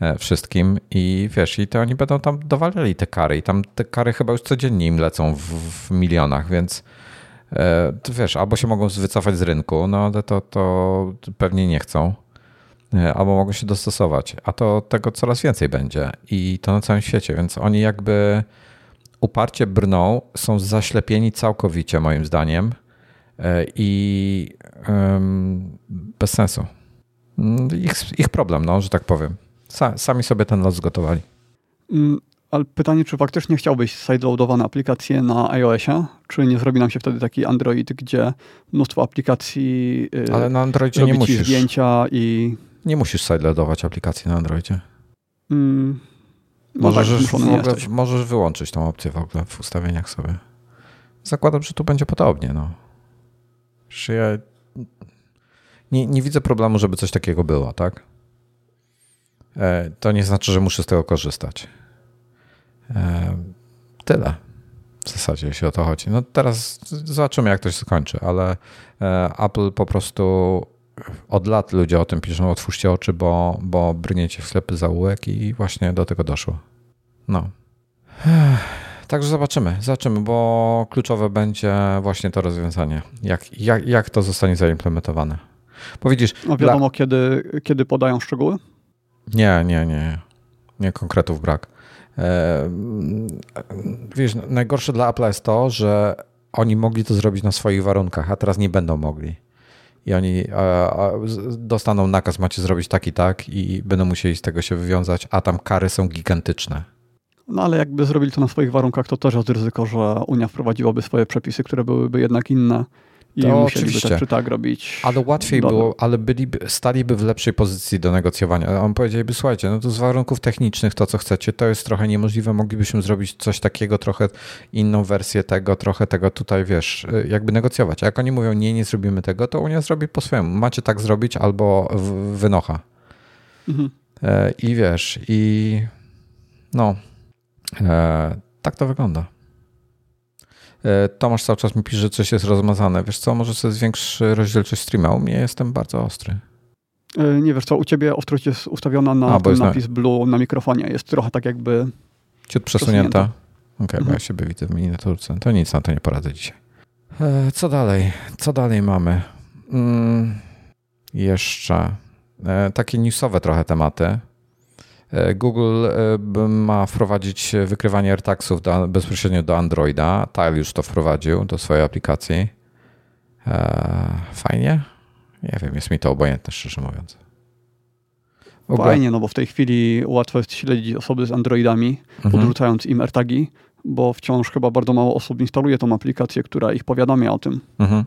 e, wszystkim i wiesz, i to oni będą tam dowalali te kary i tam te kary chyba już codziennie im lecą w, w milionach, więc e, wiesz, albo się mogą wycofać z rynku, no ale to, to pewnie nie chcą albo mogą się dostosować, a to tego coraz więcej będzie i to na całym świecie, więc oni jakby uparcie brną, są zaślepieni całkowicie moim zdaniem e, i bez sensu. Mm, ich, ich problem, no, że tak powiem. Sami sobie ten los zgotowali. Mm, ale pytanie, czy faktycznie chciałbyś sideloadowane aplikacje na iOSie? Czy nie zrobi nam się wtedy taki Android, gdzie mnóstwo aplikacji y, Ale na Androidzie nie musisz. zdjęcia i nie musisz sideloadować aplikacji na Androidzie. Mm, no możesz, tak, ogóle, możesz wyłączyć tą opcję w ogóle w ustawieniach sobie. Zakładam, że tu będzie podobnie. No. Że ja nie, nie widzę problemu, żeby coś takiego było, tak? E, to nie znaczy, że muszę z tego korzystać. E, tyle. W zasadzie, jeśli o to chodzi. No teraz zobaczymy, jak to się skończy, ale e, Apple po prostu od lat ludzie o tym piszą, otwórzcie oczy, bo, bo brniecie w ślepy zaułek i właśnie do tego doszło. No. Także zobaczymy, zobaczymy, bo kluczowe będzie właśnie to rozwiązanie. Jak, jak, jak to zostanie zaimplementowane. Bo widzisz... No wiadomo, dla... kiedy, kiedy podają szczegóły? Nie, nie, nie. Nie, konkretów brak. E, wiesz, najgorsze dla Apple jest to, że oni mogli to zrobić na swoich warunkach, a teraz nie będą mogli. I oni dostaną nakaz, macie zrobić tak i tak i będą musieli z tego się wywiązać, a tam kary są gigantyczne. No ale jakby zrobili to na swoich warunkach, to też jest ryzyko, że Unia wprowadziłaby swoje przepisy, które byłyby jednak inne i to oczywiście. czy tak robić. Ale łatwiej było, ale byliby, staliby w lepszej pozycji do negocjowania. On powiedzieliby, słuchajcie, no to z warunków technicznych to, co chcecie, to jest trochę niemożliwe. Moglibyśmy zrobić coś takiego, trochę inną wersję tego, trochę tego tutaj, wiesz, jakby negocjować. A jak oni mówią, nie, nie zrobimy tego, to Unia zrobi po swojemu. Macie tak zrobić albo wynocha. Mhm. E, I wiesz, i no, e, tak to wygląda. E, Tomasz cały czas mi pisze, że coś jest rozmazane. Wiesz co, może sobie zwiększ rozdzielczość streama. U mnie jestem bardzo ostry. E, nie wiesz co, u ciebie ostrość jest ustawiona na A, ten napis na... blue na mikrofonie. Jest trochę tak jakby Ciut przesunięta. Okej, okay, mhm. bo ja siebie widzę w miniaturce. To nic, na to nie poradzę dzisiaj. E, co dalej? Co dalej mamy? Mm, jeszcze takie newsowe trochę tematy. E, Google e, ma wprowadzić wykrywanie AirTagsów do, bezpośrednio do Androida. Tile już to wprowadził do swojej aplikacji. E, fajnie? Nie wiem, jest mi to obojętne, szczerze mówiąc. Fajnie, no bo w tej chwili łatwo jest śledzić osoby z Androidami, mhm. podrzucając im AirTagi, bo wciąż chyba bardzo mało osób instaluje tą aplikację, która ich powiadamia o tym. Mhm.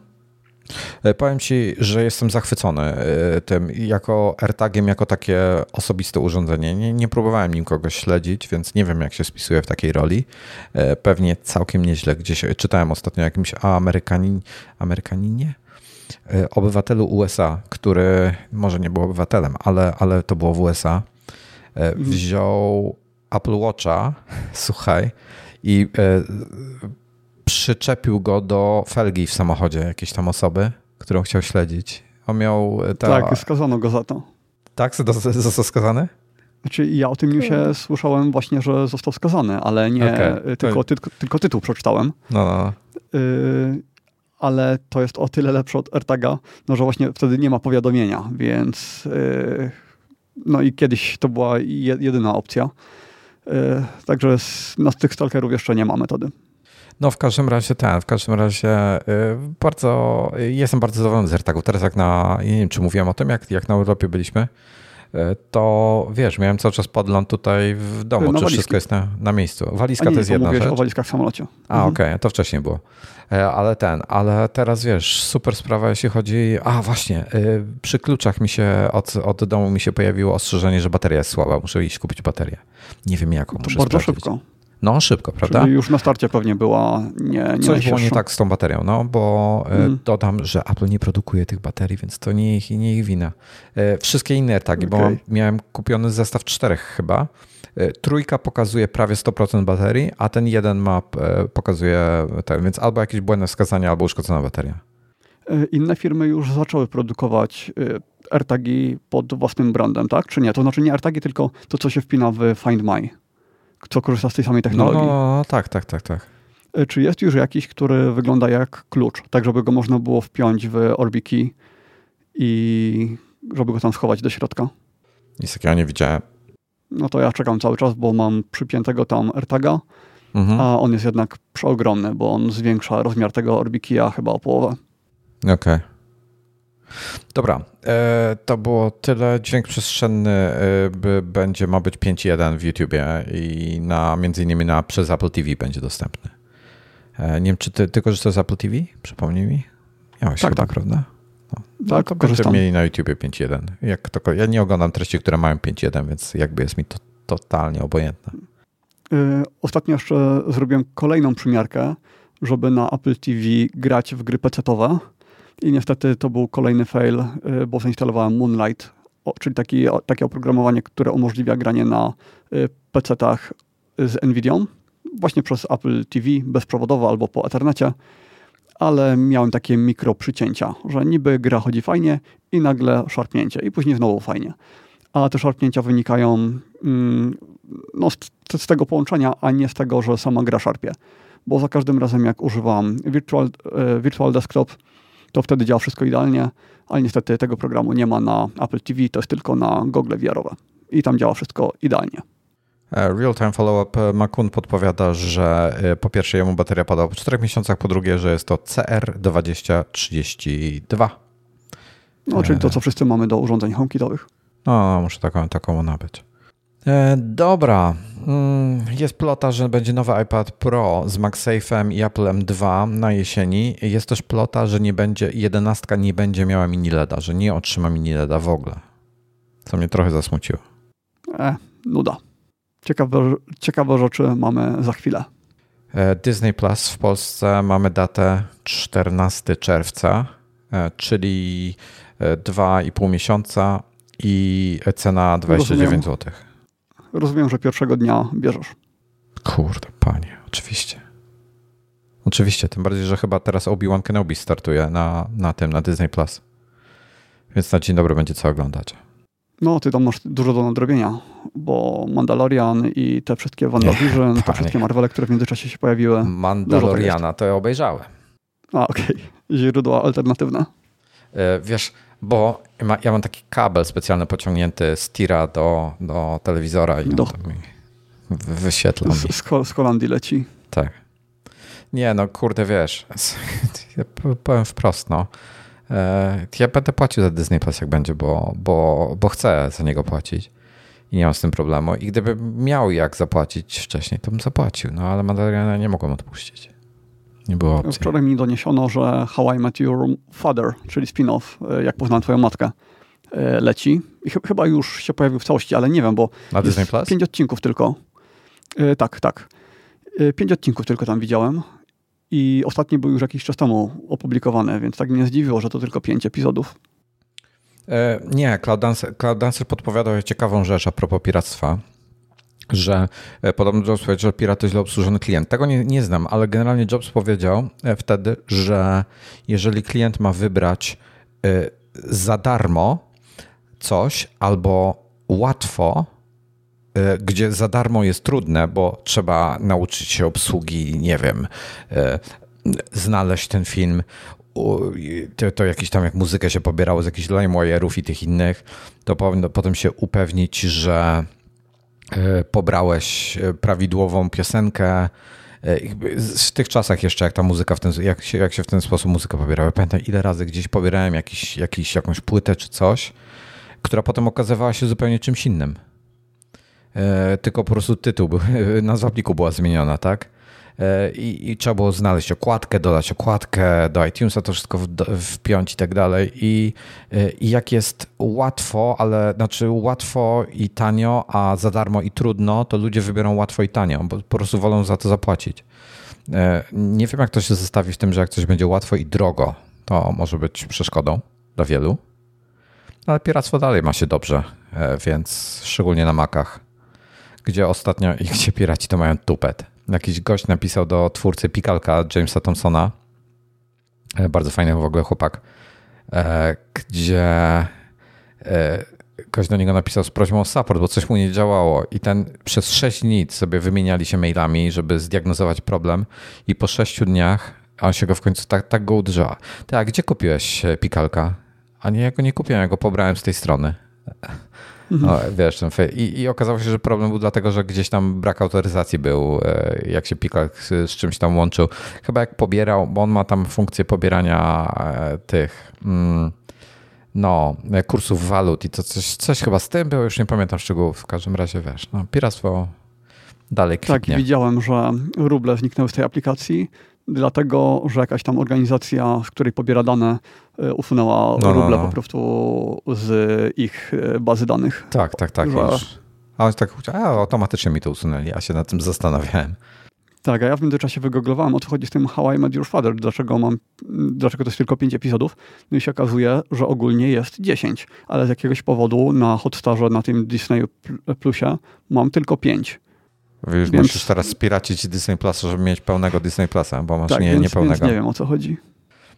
E, powiem Ci, że jestem zachwycony e, tym jako AirTagiem, jako takie osobiste urządzenie. Nie, nie próbowałem nim kogoś śledzić, więc nie wiem, jak się spisuje w takiej roli. E, pewnie całkiem nieźle. Gdzieś czytałem ostatnio jakimś Amerykanin, Amerykaninie? Obywatelu USA, który może nie był obywatelem, ale, ale to było w USA. Mhm. Wziął Apple Watcha, słuchaj, i przyczepił go do felgi w samochodzie jakiejś tam osoby, którą chciał śledzić. On miał... E, ta... Tak, skazano go za to. Tak? Został skazany? Znaczy ja o tym newsie hmm. słyszałem właśnie, że został skazany, ale nie okay. tylko, ty, tylko tytuł przeczytałem. No, no. no. Y ale to jest o tyle lepsze od AirTaga, no, że właśnie wtedy nie ma powiadomienia, więc y no i kiedyś to była jedyna opcja. Y także z, no, z tych stalkerów jeszcze nie ma metody. No w każdym razie ten, w każdym razie y, bardzo, jestem bardzo zadowolony z AirTagu. Teraz jak na, nie wiem czy mówiłem o tym, jak, jak na Europie byliśmy, y, to wiesz, miałem cały czas podgląd tutaj w domu, czy walizki. wszystko jest na, na miejscu. Walizka nie, to jest jedna rzecz. o walizkach w samolocie. A, mhm. okej, okay, to wcześniej było. E, ale ten, ale teraz wiesz, super sprawa, jeśli chodzi. A właśnie, y, przy kluczach mi się od, od domu mi się pojawiło ostrzeżenie, że bateria jest słaba. Muszę iść kupić baterię. Nie wiem jaką. To muszę bardzo sprawdzić. szybko. No, szybko, prawda? Czyli już na starcie pewnie była nie, nie Coś było nie tak z tą baterią, no bo mm. dodam, że Apple nie produkuje tych baterii, więc to nie ich, nie ich wina. E, wszystkie inne AirTagi, okay. bo miałem kupiony zestaw czterech chyba. E, trójka pokazuje prawie 100% baterii, a ten jeden ma pokazuje ten, więc albo jakieś błędne wskazania, albo uszkodzona bateria. Inne firmy już zaczęły produkować AirTagi pod własnym brandem, tak? Czy nie? To znaczy nie AirTagi, tylko to, co się wpina w Find My co korzysta z tej samej technologii. No, no, tak, tak, tak, tak. E, czy jest już jakiś, który wygląda jak klucz, tak żeby go można było wpiąć w Orbiki i żeby go tam schować do środka? Nic takiego nie widziałem. No to ja czekam cały czas, bo mam przypiętego tam AirTaga, mhm. a on jest jednak przeogromny, bo on zwiększa rozmiar tego Orbikija chyba o połowę. Okej. Okay. Dobra, to było tyle. Dźwięk przestrzenny e, będzie, ma być 5.1 w YouTubie i na, między innymi na, przez Apple TV będzie dostępny. E, nie wiem, czy ty, ty korzystasz z Apple TV? Przypomnij mi. Miałeś tak, chyba, tak. prawda? No, tak, to korzystam. mieli na YouTubie 5.1. Jak to, ja nie oglądam treści, które mają 5.1, więc jakby jest mi to totalnie obojętne. Ostatnio jeszcze zrobiłem kolejną przymiarkę, żeby na Apple TV grać w gry pecetowe i niestety to był kolejny fail, y, bo zainstalowałem Moonlight, czyli taki, takie oprogramowanie, które umożliwia granie na y, PC-tach z NVIDIA, właśnie przez Apple TV, bezprzewodowo albo po Ethernecie, ale miałem takie mikro przycięcia, że niby gra chodzi fajnie i nagle szarpnięcie i później znowu fajnie. A te szarpnięcia wynikają mm, no, z, z, tego połączenia, a nie z tego, że sama gra szarpie. Bo za każdym razem jak używam Virtual, e, Virtual Desktop, to wtedy działa wszystko idealnie, ale niestety tego programu nie ma na Apple TV, to jest tylko na Google VR-owe i tam działa wszystko idealnie. E, real-time follow-up e, Makun podpowiada, że e, po pierwsze jemu bateria pada po 4 miesiącach, po drugie, że jest to CR2032. No, czyli to, co wszyscy mamy do urządzeń HomeKitowych. No, muszę taką, taką nabyć. E, dobra. Mm, jest plota, że będzie nowy iPad Pro z MagSafe'em i Apple M2 na jesieni. Jest też plota, że nie będzie, 11 nie będzie miała mini LEDa, że nie otrzyma mini LEDa w ogóle. Co mnie trochę zasmuciło. E, nuda. Ciekawe, ciekawe rzeczy mamy za chwilę. E, Disney Plus w Polsce mamy datę 14 czerwca, e, czyli 2,5 miesiąca i cena 29 zł. Rozumiem, że pierwszego dnia bierzesz. Kurde, panie, oczywiście. Oczywiście, tym bardziej, że chyba teraz Obi-Wan Kenobi startuje na, na tym, na Disney Plus. Więc na dzień dobry będzie co oglądać. No, ty tam masz dużo do nadrobienia, bo Mandalorian i te wszystkie WandaVision, te wszystkie Marvele, które w międzyczasie się pojawiły. Mandaloriana to ja obejrzałem. A, okej. Okay. Źródła alternatywne. E, wiesz, bo ja mam taki kabel specjalny pociągnięty z tira do, do telewizora i do. mi wyświetla z, z, z Holandii leci. Tak. Nie, no kurde, wiesz, ja powiem wprost, no. E, ja będę płacił za Disney Plus jak będzie, bo, bo, bo chcę za niego płacić i nie mam z tym problemu. I gdybym miał jak zapłacić wcześniej, to bym zapłacił, no ale Mandaloriana nie mogłem odpuścić. Nie było opcji. Wczoraj mi doniesiono, że How I Met Your Father, czyli spin-off, e, jak poznałem twoją matkę, e, leci. I ch chyba już się pojawił w całości, ale nie wiem, bo Na Disney Plus? pięć odcinków tylko. E, tak, tak. Pięć odcinków tylko tam widziałem. I ostatni był już jakiś czas temu opublikowany, więc tak mnie zdziwiło, że to tylko pięć epizodów. nie, Cloud Dancer, Cloud Dancer podpowiadał ciekawą rzecz a propos piractwa że e, podobno Jobs powiedział, że Pirate źle obsłużony klient. Tego nie, nie znam, ale generalnie Jobs powiedział e, wtedy, że jeżeli klient ma wybrać e, za darmo coś albo łatwo, gdzie za darmo jest trudne, bo trzeba nauczyć się obsługi, nie wiem, znaleźć ten film, to, to jakiś tam jak muzykę się pobierało z jakichś LimeWire'ów i tych innych, to powinno potem się upewnić, że pobrałeś e, prawidłową piosenkę. E, w tych czasach jeszcze, jak ta muzyka w ten, jak się, jak się w ten sposób muzyka pobierała. Pamiętam, ile razy gdzieś pobierałem jakiś, jakiś, jakąś płytę czy coś, która potem okazywała się zupełnie czymś innym. Tylko po prostu tytuł, nazwa pliku była zmieniona, tak? E, i, i trzeba było znaleźć okładkę, dodać okładkę do iTunesa, to wszystko wpiąć i tak dalej. I, e, I jak jest łatwo, ale znaczy łatwo i tanio, a za darmo i trudno, to ludzie wybiorą łatwo i tanio, bo po prostu wolą za to zapłacić. E, nie wiem, jak to się zestawi w tym, że jak coś będzie łatwo i drogo, to może być przeszkodą dla wielu. Ale piractwo dalej ma się dobrze, więc szczególnie na makach, gdzie ostatnio i gdzie piraci to mają tupet jakiś gość napisał do twórcy Pikalka Jamesa Thompsona, e, bardzo fajny w ogóle chłopak, e, gdzie e, gość do niego napisał z prośbą o support, bo coś mu nie działało i ten przez 6 dni sobie wymieniali się mailami, żeby zdiagnozować problem i po 6 dniach on się go w końcu tak, tak go uderzyła. Tak, gdzie kupiłeś Pikalka? A nie, ja go nie kupiłem, ja go pobrałem z tej strony. No, wiesz, ten i, I okazało się, że problem był dlatego, że gdzieś tam brak autoryzacji był, e, jak się Pikak z, z czymś tam łączył. Chyba jak pobierał, bo on ma tam funkcję pobierania e, tych mm, no, kursów walut i to coś, coś chyba z tym było, już nie pamiętam szczegółów. W każdym razie, wiesz, no, piractwo dalej kwitnie. Tak, widziałem, że ruble zniknęły z tej aplikacji dlatego, że jakaś tam organizacja, z której pobiera dane, e, usunęła no, no, ruble no. po prostu z ich e, bazy danych. Tak, tak, tak. Że... A tak, a automatycznie mi to usunęli, ja się nad tym zastanawiałem. Tak, a ja w międzyczasie wygooglowałem, o co chodzi z tym How I Met Your Father, dlaczego, mam, dlaczego to jest tylko 5 epizodów. No i się okazuje, że ogólnie jest 10, ale z jakiegoś powodu na Hotstarze, na tym Disney Plusie mam tylko 5. Już więc... musisz teraz spiracić Disney Plus, żeby mieć pełnego Disney Plusa, bo masz tak, nie, więc, niepełnego. Więc nie wiem o co chodzi.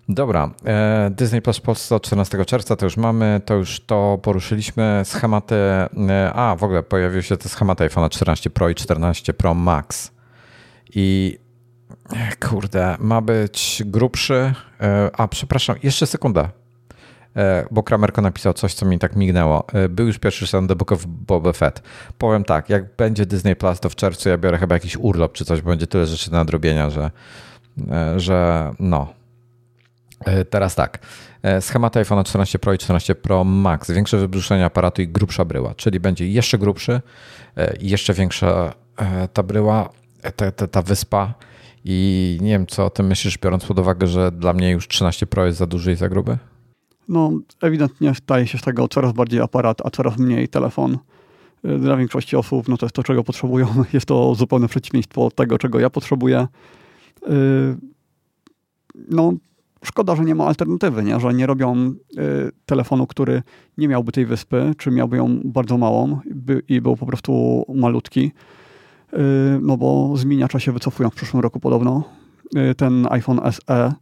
Dobra, e, Disney Plus w Polsce od 14 czerwca to już mamy, to już to poruszyliśmy. Schematy, e, a w ogóle pojawiły się te schematy iPhone 14 Pro i 14 Pro Max. I e, kurde, ma być grubszy. A przepraszam, jeszcze sekunda. E, bo Kramerko napisał coś, co mi tak mignęło. E, był już pierwszy sezon The Book of Boba Fett. Powiem tak, jak będzie Disney Plus, to w czerwcu ja biorę chyba jakiś urlop czy coś, bo będzie tyle rzeczy do nadrobienia, że, e, że no. Teraz tak. Schematy iPhone 14 Pro i 14 Pro Max. Większe wybrzuszenie aparatu i grubsza bryła, czyli będzie jeszcze grubszy jeszcze większa ta bryła, ta, ta, ta wyspa. I nie wiem, co o tym myślisz, biorąc pod uwagę, że dla mnie już 13 Pro jest za duży i za gruby? No, ewidentnie staje się z tego coraz bardziej aparat, a coraz mniej telefon. Dla większości osób no to jest to, czego potrzebują. Jest to zupełne przeciwieństwo tego, czego ja potrzebuję. No, szkoda, że nie ma alternatywy, nie? że nie robią y, telefonu, który nie miałby tej wyspy, czy miałby ją bardzo małą i był po prostu malutki. Y, no bo zmieniacza się wycofują w przyszłym roku podobno. Y, ten iPhone SE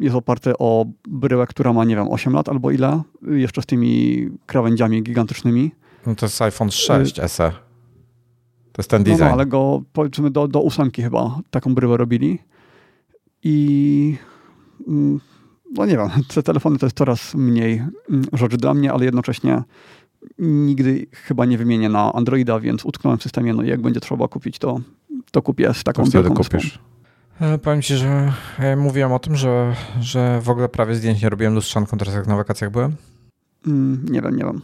jest oparty o bryłę, która ma, nie wiem, 8 lat albo ile, jeszcze z tymi krawędziami gigantycznymi. No to jest iPhone 6 y SE. To jest ten design. No, no ale go powiedzmy do, do ósemki chyba taką bryłę robili. I Mm, no nie wiem, te telefony to jest coraz mniej mm, rzecz dla mnie, ale jednocześnie nigdy chyba nie wymienię na Androida, więc utknąłem w systemie, no i jak będzie trzeba kupić, to, to kupię z taką to kupisz. E, powiem ci, że ja mówiłem o tym, że, że w ogóle prawie zdjęć nie robiłem lustrzanką teraz jak na wakacjach byłem. Mm, nie wiem, nie wiem.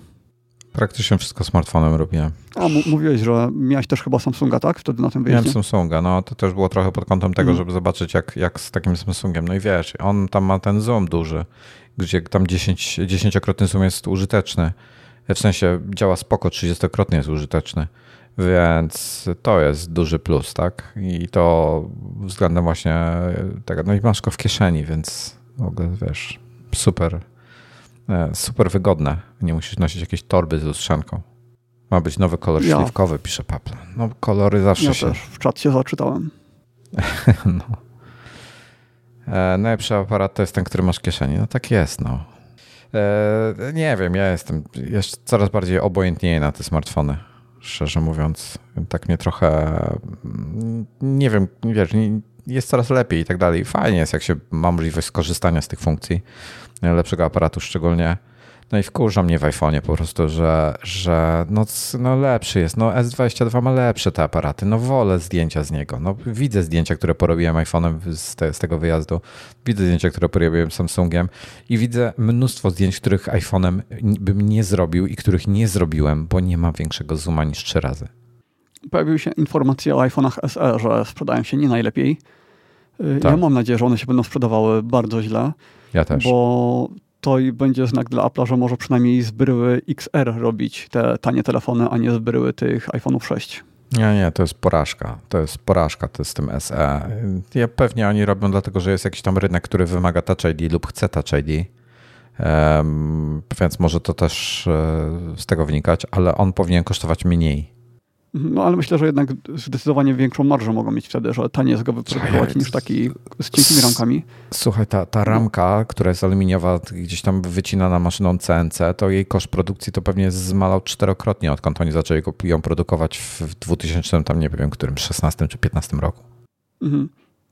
Praktycznie wszystko smartfonem robiłem. A, mówiłeś, że miałeś też chyba Samsunga, tak? Wtedy na tym wyjeździe? Miałem Samsunga, no to też było trochę pod kątem tego, mm. żeby zobaczyć jak, jak z takim Samsungiem. No i wiesz, on tam ma ten zoom duży, gdzie tam 10, 10-krotny zoom jest użyteczny. W sensie działa spoko, 30-krotnie jest użyteczny. Więc to jest duży plus, tak? I to względem właśnie tego, no i masz go w kieszeni, więc w ogóle wiesz, super E, super wygodne. Nie musisz nosić jakiejś torby z lustrzanką. Ma być nowy kolor ja. śliwkowy, pisze Papla. No kolory zawsze ja się... też w czat się zaczytałem. no. E, najlepszy aparat to jest ten, który masz w kieszeni. No tak jest, no. E, nie wiem, ja jestem jeszcze coraz bardziej obojętnieję na te smartfony. Szczerze mówiąc, tak mnie trochę, mm, nie wiem, wiesz, jest coraz lepiej i tak dalej. Fajnie jest, jak się ma możliwość skorzystania z tych funkcji lepszego aparatu szczególnie. No i wkurza mnie w iPhone'ie po prostu, że, że no, no lepszy jest. No S22 ma lepsze te aparaty. No wolę zdjęcia z niego. No widzę zdjęcia, które porobiłem iPhone'em z, te, z tego wyjazdu. Widzę zdjęcia, które porobiłem Samsungiem i widzę mnóstwo zdjęć, których iPhone'em bym nie zrobił i których nie zrobiłem, bo nie ma większego zooma niż trzy razy. Pojawiły się informacje o iPhone'ach SE, że sprzedają się nie najlepiej. Y, tak. Ja mam nadzieję, że one się będą sprzedawały bardzo źle. Ja też. Bo to i będzie znak dla Apple'a, że może przynajmniej z bryły XR robić te tanie telefony, a nie z bryły tych iPhone'ów 6. Nie, nie, to jest porażka. To jest porażka to z tym SE. Ja pewnie oni robią dlatego, że jest jakiś tam rynek, który wymaga Touch ID lub chce Touch ID. Um, więc może to też e, z tego wynikać, ale on powinien kosztować mniej. No ale myślę, że jednak zdecydowanie większą marżę mogą mieć wtedy, że taniej jest go wyprodukować niż taki z cienkimi ramkami. Słuchaj, ta, ta ramka, która jest aluminiowa, gdzieś tam wycinana maszyną CNC, to jej koszt produkcji to pewnie zmalał czterokrotnie, odkąd oni zaczęli ją produkować w 2000, tam nie wiem, którym, 16 czy 15 roku. Mhm.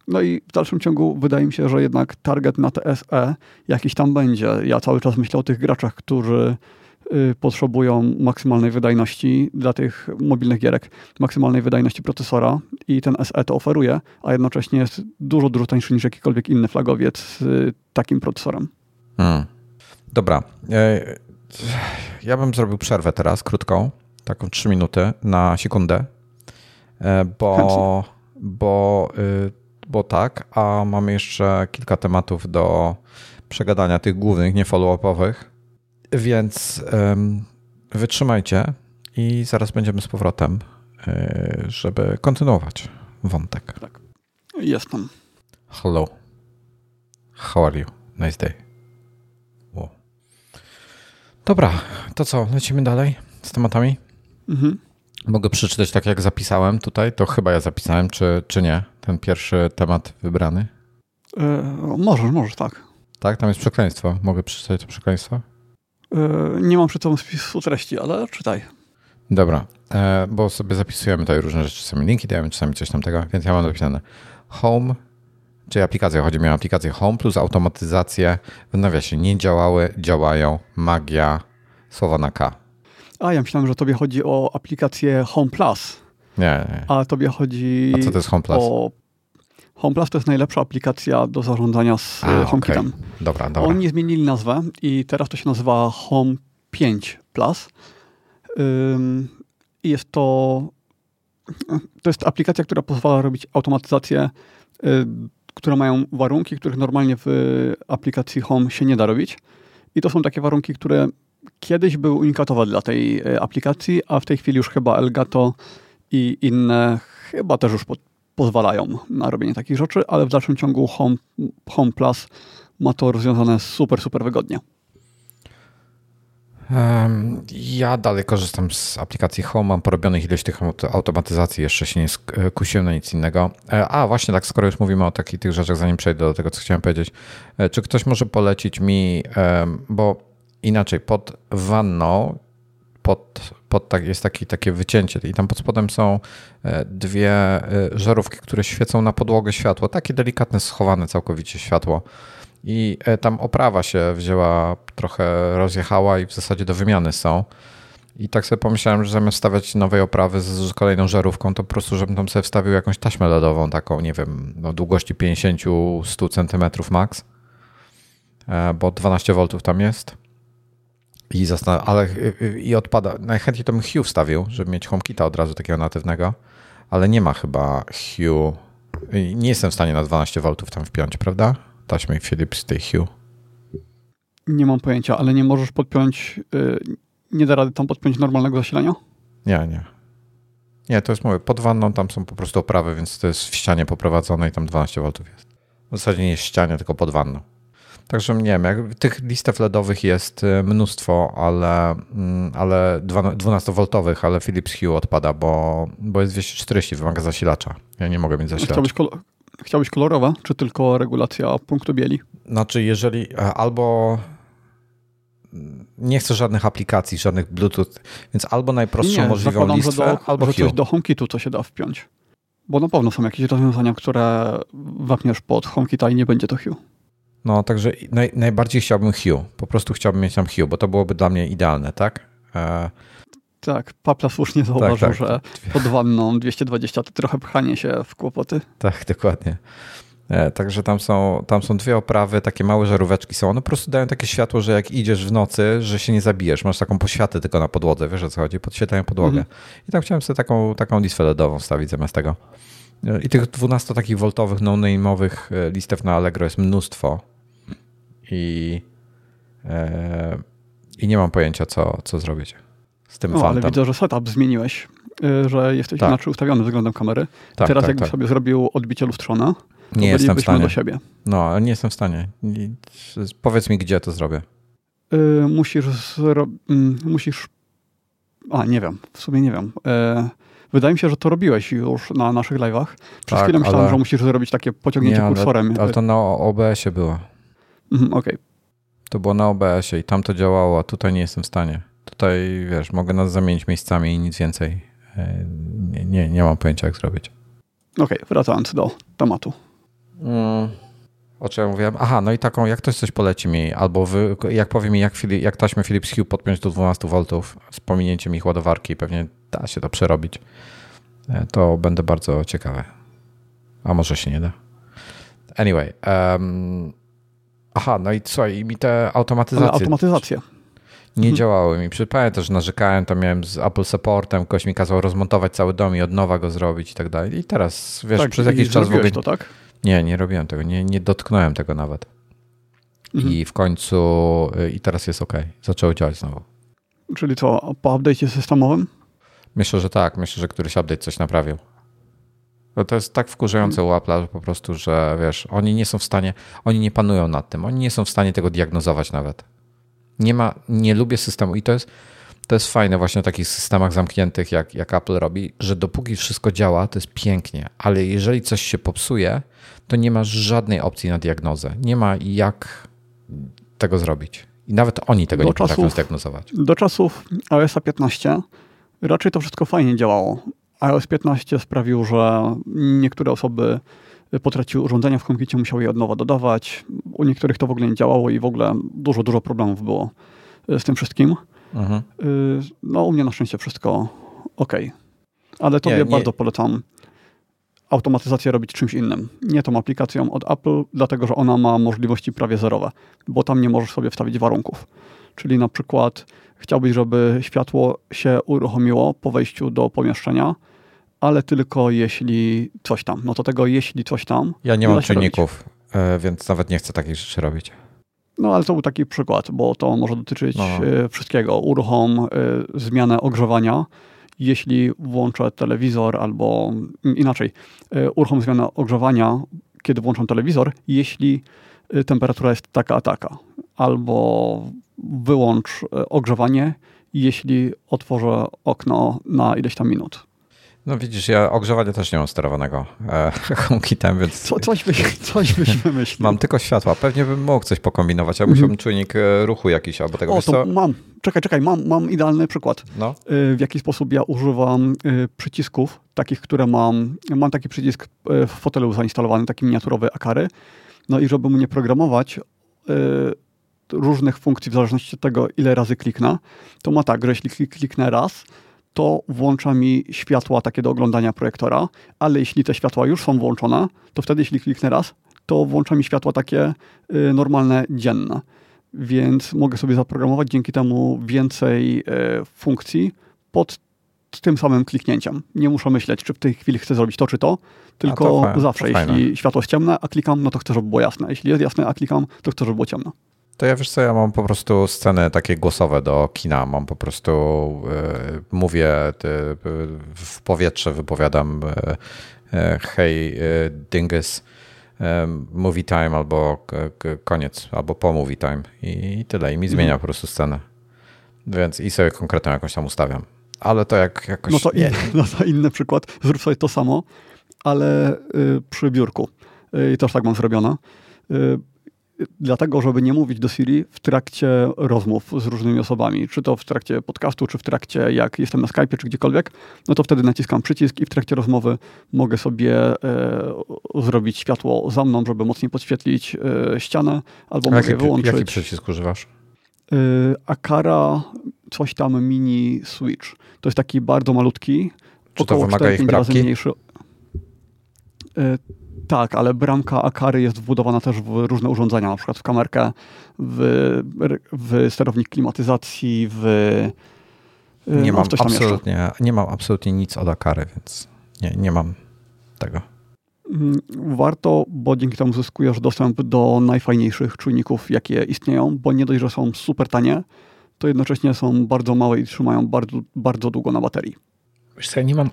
No i w dalszym ciągu wydaje mi się, że jednak target na TSE jakiś tam będzie. Ja cały czas myślę o tych graczach, którzy potrzebują maksymalnej wydajności dla tych mobilnych gierek, maksymalnej wydajności procesora i ten SE to oferuje, a jednocześnie jest dużo, dużo tańszy niż jakikolwiek inny flagowiec z takim procesorem. Hmm. Dobra. E, ja bym zrobił przerwę teraz, krótką, taką 3 minuty na sekundę, e, bo, bo, y, bo tak, a mamy jeszcze kilka tematów do przegadania, tych głównych, nie follow-upowych. Więc um, wytrzymajcie i zaraz będziemy z powrotem, e, żeby kontynuować wątek. Tak. Jestem. Hello. How are you? Nice day. Wow. Dobra, to co? Lecimy dalej z tematami? Mhm. Mogę przeczytać tak, jak zapisałem tutaj. To chyba ja zapisałem, czy, czy nie? Ten pierwszy temat wybrany? Yy, możesz, możesz, tak. Tak, tam jest przekleństwo. Mogę przeczytać to przekleństwo? E, nie mam przy sobą spisu treści, ale czytaj. Dobra, e, bo sobie zapisujemy tutaj różne rzeczy, czasami linki dajemy, czasami coś tam tego, więc ja mam napisane Home, czyli aplikacja, chodzi mi o aplikację Home plus automatyzację, w nawiasie nie działały, działają, magia, słowa na K. A, ja myślałem, że tobie chodzi o aplikację Home Plus. Nie, nie. A tobie chodzi A co to jest Home Plus? o HomePlus to jest najlepsza aplikacja do zarządzania z A, HomeKitem. Okay. Dobra, dobra. Oni zmienili nazwę i teraz to się nazywa Home 5 Plus. I jest to to jest aplikacja, która pozwala robić automatyzację, które mają warunki, których normalnie w aplikacji Home się nie da robić. I to są takie warunki, które kiedyś były unikatowe dla tej e, aplikacji, a w tej chwili już chyba Elgato i inne chyba też już po, pozwalają na robienie takich rzeczy, ale w dalszym ciągu Home, Home Plus ma to rozwiązane super, super wygodnie. Ja dalej korzystam z aplikacji Home, mam porobionych ileś tych automatyzacji, jeszcze się nie skusiłem na nic innego. E, a właśnie tak, skoro już mówimy o takich tych rzeczach, zanim przejdę do tego, co chciałem powiedzieć, e, czy ktoś może polecić mi, bo inaczej, pod wanną pod, pod tak, jest taki, takie wycięcie i tam pod spodem są e, dwie żarówki, które świecą na podłogę światło, takie delikatne, schowane całkowicie światło i e, tam oprawa się wzięła, trochę rozjechała i w zasadzie do wymiany są. I tak sobie pomyślałem, że zamiast stawiać nowej oprawy z kolejną żarówką, to po prostu, żebym tam sobie wstawił jakąś taśmę LEDową, taką, nie wiem, no, długości 50-100 cm max, e, bo 12 V tam jest. I zastan- ale i odpada. Najchętniej to bym Hue wstawił, żeby mieć HomeKita od razu takiego natywnego, ale nie ma chyba Hue. Nie jestem w stanie na 12 V tam wpiąć, prawda? taśmy Philips tej Hue? Nie mam pojęcia, ale nie możesz podpiąć, yy, nie da rady tam podpiąć normalnego zasilania? Nie, nie. Nie, to jest mówię, pod wanną tam są po prostu oprawy, więc to jest w ścianie poprowadzone i tam 12 V jest. W zasadzie nie jest w ścianie, tylko pod wanną. Także nie wiem, jak, tych listew LEDowych jest y, mnóstwo, ale, mm, ale 12V, ale Philips Hue odpada, bo, bo jest 240, wymaga zasilacza. Ja nie mogę mieć zasilacza. Chciałbyś, kol chciałbyś kolorowe, czy tylko regulacja punktu bieli? Znaczy, jeżeli e, albo nie chcę żadnych aplikacji, żadnych Bluetooth, więc albo najprostszą nie, możliwą listwę, że do, albo że coś do HomeKitu, co się da wpiąć. Bo na pewno są jakieś rozwiązania, które wapniesz pod HomeKita i nie będzie to Hue. No, także naj, najbardziej chciałbym Hue. Po prostu chciałbym mieć tam Hue, bo to byłoby dla mnie idealne, tak? E... Tak, Papla słusznie zauważył, tak, tak. że pod wanną 220 to trochę pchanie się w kłopoty. Tak, dokładnie. E, także tam są, tam są dwie oprawy, takie małe żaróweczki są. One po prostu dają takie światło, że jak idziesz w nocy, że się nie zabijesz. Masz taką poświatę tylko na podłodze, wiesz o co chodzi? Podświetlają podłogę. Mhm. I tam chciałem sobie taką, taką listwę LEDową wstawić zamiast tego. E, I tych 12 takich voltowych, no-name'owych e, listew na Allegro jest mnóstwo i, e, i nie mam pojęcia, co, co zrobić z tym no, Ale widzę, że setup zmieniłeś, e, że jesteś tak. inaczej ustawiony względem kamery. Tak, Teraz tak, jakbyś tak. sobie zrobił odbicie lustrzane, to nie jestem w stanie. do siebie. No, nie jestem w stanie. Powiedz mi, gdzie to zrobię. Yy, musisz, zro- mm, musisz. A, nie wiem, w sumie nie wiem. Wydaje mi się, że to robiłeś już na naszych live'ach. Przez tak, chwilę myślałem, ale... że musisz zrobić takie pociągnięcie nie, kursorem. Ale, ale to na OBS-ie było. Mhm, Okej. Okay. To było na OBS-ie i tam to działało, a tutaj nie jestem w stanie. Tutaj, wiesz, mogę nas zamienić miejscami i nic więcej. E, nie, nie, nie mam pojęcia, jak zrobić. Okej, okay, wracając do tematu. Mm, o czym ja mówiłem? Aha, no i taką, jak ktoś coś poleci mi, albo wy, jak powie mi, jak, jak taśmę Philips Hue podpiąć do 12 V z pominięciem ich ładowarki, pewnie da się to przerobić, e, to będę bardzo ciekawy. A może się nie da. Anyway. Um, aha, no i co? I mi te automatyzacje... Ale automatyzacje nie hmm. działały mi. Pamiętam, że narzekałem, to miałem z Apple Supportem, ktoś mi kazał rozmontować cały dom i od nowa go zrobić i tak dalej. I teraz, wiesz, tak, przez jakiś czas w ogóle... to, tak? Nie, nie robiłem tego, nie, nie dotknąłem tego nawet. Mhm. I w końcu, y, i teraz jest ok. Zaczęło działać znowu. Czyli co, po update'cie systemowym? Myślę, że tak. Myślę, że któryś update coś naprawił. Bo to jest tak wkurzające u Apple'a po prostu, że wiesz, oni nie są w stanie, oni nie panują nad tym, oni nie są w stanie tego diagnozować nawet. Nie ma, nie lubię systemu i to jest, to jest fajne właśnie w takich systemach zamkniętych, jak, jak Apple robi, że dopóki wszystko działa, to jest pięknie, ale jeżeli coś się popsuje, to nie ma żadnej opcji na diagnozę. Nie ma jak tego zrobić. I nawet oni tego do nie czasów, potrafią zdiagnozować. Do czasów iOS 15 raczej to wszystko fajnie działało. iOS 15 sprawił, że niektóre osoby potraciły urządzenia w komputerze, musiały je od nowa dodawać. U niektórych to w ogóle nie działało i w ogóle dużo, dużo problemów było z tym wszystkim. Mhm. Y, no u mnie na szczęście wszystko ok. Ale tobie nie, nie. bardzo polecam automatyzację robić czymś innym. Nie tą aplikacją od Apple, dlatego że ona ma możliwości prawie zerowe, bo tam nie możesz sobie wstawić warunków. Czyli na przykład chciałbyś, żeby światło się uruchomiło po wejściu do pomieszczenia, ale tylko jeśli coś tam. No to tego jeśli coś tam. Ja nie, nie mam czynników, e, więc nawet nie chcę takich rzeczy robić. No ale to był taki przykład, bo to może dotyczyć no. E, wszystkiego. Uruchom, y, zmianę ogrzewania. Jeśli włączę telewizor albo inaczej, y, uruchom zmianę ogrzewania, kiedy włączam telewizor, jeśli temperatura jest taka a taka. Albo wyłącz ogrzewanie, jeśli otworzę okno na ileś tam minut. No widzisz, ja ogrzewania też nie mam sterowanego e, HomeKitem, więc... Co, coś, byś, coś byś wymyślił. Mam tylko światła. Pewnie bym mógł coś pokombinować, ale musiałbym czujnik e, ruchu jakiś albo tego. O, to mam. Czekaj, czekaj, mam, mam idealny przykład. No. E, w jaki sposób ja używam e, przycisków, takich, które mam... Mam taki przycisk w fotelu zainstalowany, taki miniaturowy Akary. No i żeby mu nie programować różnych funkcji w zależności od tego, ile razy kliknę, to ma tak, że jeśli kliknę raz, to włącza mi światła takie do oglądania projektora, ale jeśli te światła już są włączone, to wtedy jeśli kliknę raz, to włącza mi światła takie y, normalne, dzienne. Więc mogę sobie zaprogramować dzięki temu więcej y, funkcji pod tym samym kliknięciem. Nie muszę myśleć, czy w tej chwili chcę zrobić to, czy to, tylko to zawsze, to jeśli światło jest ciemne, a klikam, no to chcę, żeby było jasne. Jeśli jest jasne, a klikam, to chcę, żeby było ciemne. To ja wiesz co, ja mam po prostu sceny takie głosowe do kina. Mam po prostu, y, mówię y, w powietrze, wypowiadam y, hej dingus, movie time albo koniec, albo po movie time i tyle. I mi mhm. zmienia po prostu scenę. Więc i sobie konkretną jakąś tam ustawiam. Ale to jak jakoś... No to, in, no to inny przykład. Zrób sobie to samo, ale przy biurku. I też tak mam zrobione dlatego, żeby nie mówić do Siri w trakcie rozmów z różnymi osobami, czy to w trakcie podcastu, czy w trakcie jak jestem na Skype, czy gdziekolwiek, no to wtedy naciskam przycisk i w trakcie rozmowy mogę sobie e, zrobić światło za mną, żeby mocniej podświetlić e, ścianę, albo mogę jaki, wyłączyć. Jaki przycisk używasz? E, Akara, coś tam mini switch. To jest taki bardzo malutki, czy to wymaga ich razy mniejszy. Tak, ale bramka Akary jest wbudowana też w różne urządzenia, na przykład w kamerkę, w, w sterownik klimatyzacji, w. Y, nie, no, mam absolutnie, nie mam absolutnie nic od Akary, więc nie, nie mam tego. Mm, warto, bo dzięki temu zyskujesz dostęp do najfajniejszych czujników, jakie istnieją, bo nie dość, że są super tanie, to jednocześnie są bardzo małe i trzymają bardzo, bardzo długo na baterii. Wiesz co, ja nie mam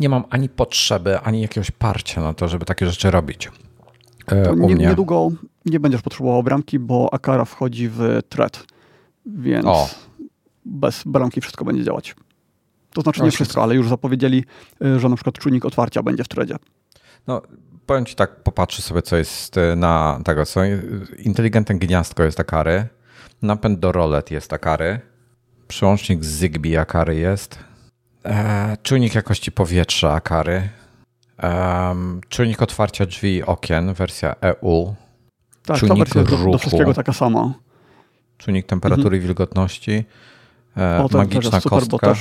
nie mam ani potrzeby, ani jakiegoś parcia na to, żeby takie rzeczy robić. E, nie, niedługo nie będziesz potrzebował bramki, bo Akara wchodzi w thread, więc o. bez bramki wszystko będzie działać. To znaczy nie wszystko, ale już zapowiedzieli, e, że na przykład czujnik otwarcia będzie w threadzie. No, powiem ci tak, popatrzy sobie, co jest e, na tego, co inteligentne gniazdko jest Akary, napęd do rolet jest Akary, przełącznik z Zigbee Akary jest, E, czujnik jakości powietrza Akary. E, czujnik otwarcia drzwi i okien, wersja EU. Tak, czujnik ta wersja ruchu. Do, do wszystkiego taka sama. Czujnik temperatury i mhm. wilgotności. E, o, magiczna super, kostka. Też...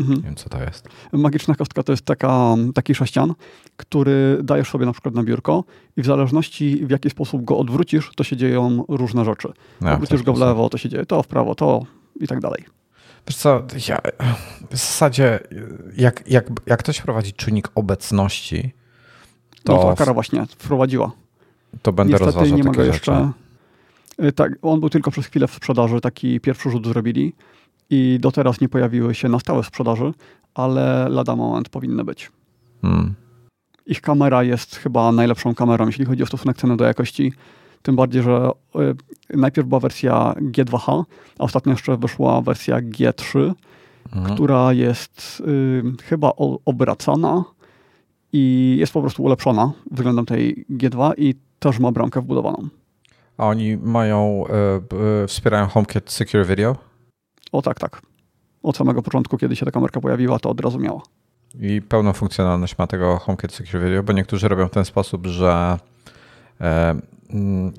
Mhm. Nie wiem, co to jest. Magiczna kostka to jest taka, taki sześcian, który dajesz sobie na przykład na biurko i w zależności w jaki sposób go odwrócisz, to się dzieją różne rzeczy. Ja, Odwrócisz go w lewo, to się dzieje to, w prawo, to i tak dalej. Wiesz co, ja, w zasadzie jak, jak, jak ktoś prowadzi czynnik obecności, to... No to Akara właśnie wprowadziła. To będę Niestety rozważał nie mogę jeszcze... Y, tak, on był tylko przez chwilę w sprzedaży, taki pierwszy rzut zrobili i do teraz nie pojawiły się na stałe sprzedaży, ale lada moment powinny być. Hmm. Ich kamera jest chyba najlepszą kamerą, jeśli chodzi o stosunek ceny do jakości. Tym bardziej, że y, najpierw była wersja G2H, a ostatnio jeszcze wyszła wersja G3, mhm. która jest y, chyba obracana i jest po prostu ulepszona względem tej G2 i też ma bramkę wbudowaną. A oni mają, y, wspierają HomeKit Secure Video? O tak, tak. Od samego początku, kiedy się ta kamerka pojawiła, to od razu miała. I pełną funkcjonalność ma tego HomeKit Secure Video, bo niektórzy robią w ten sposób, że Mm,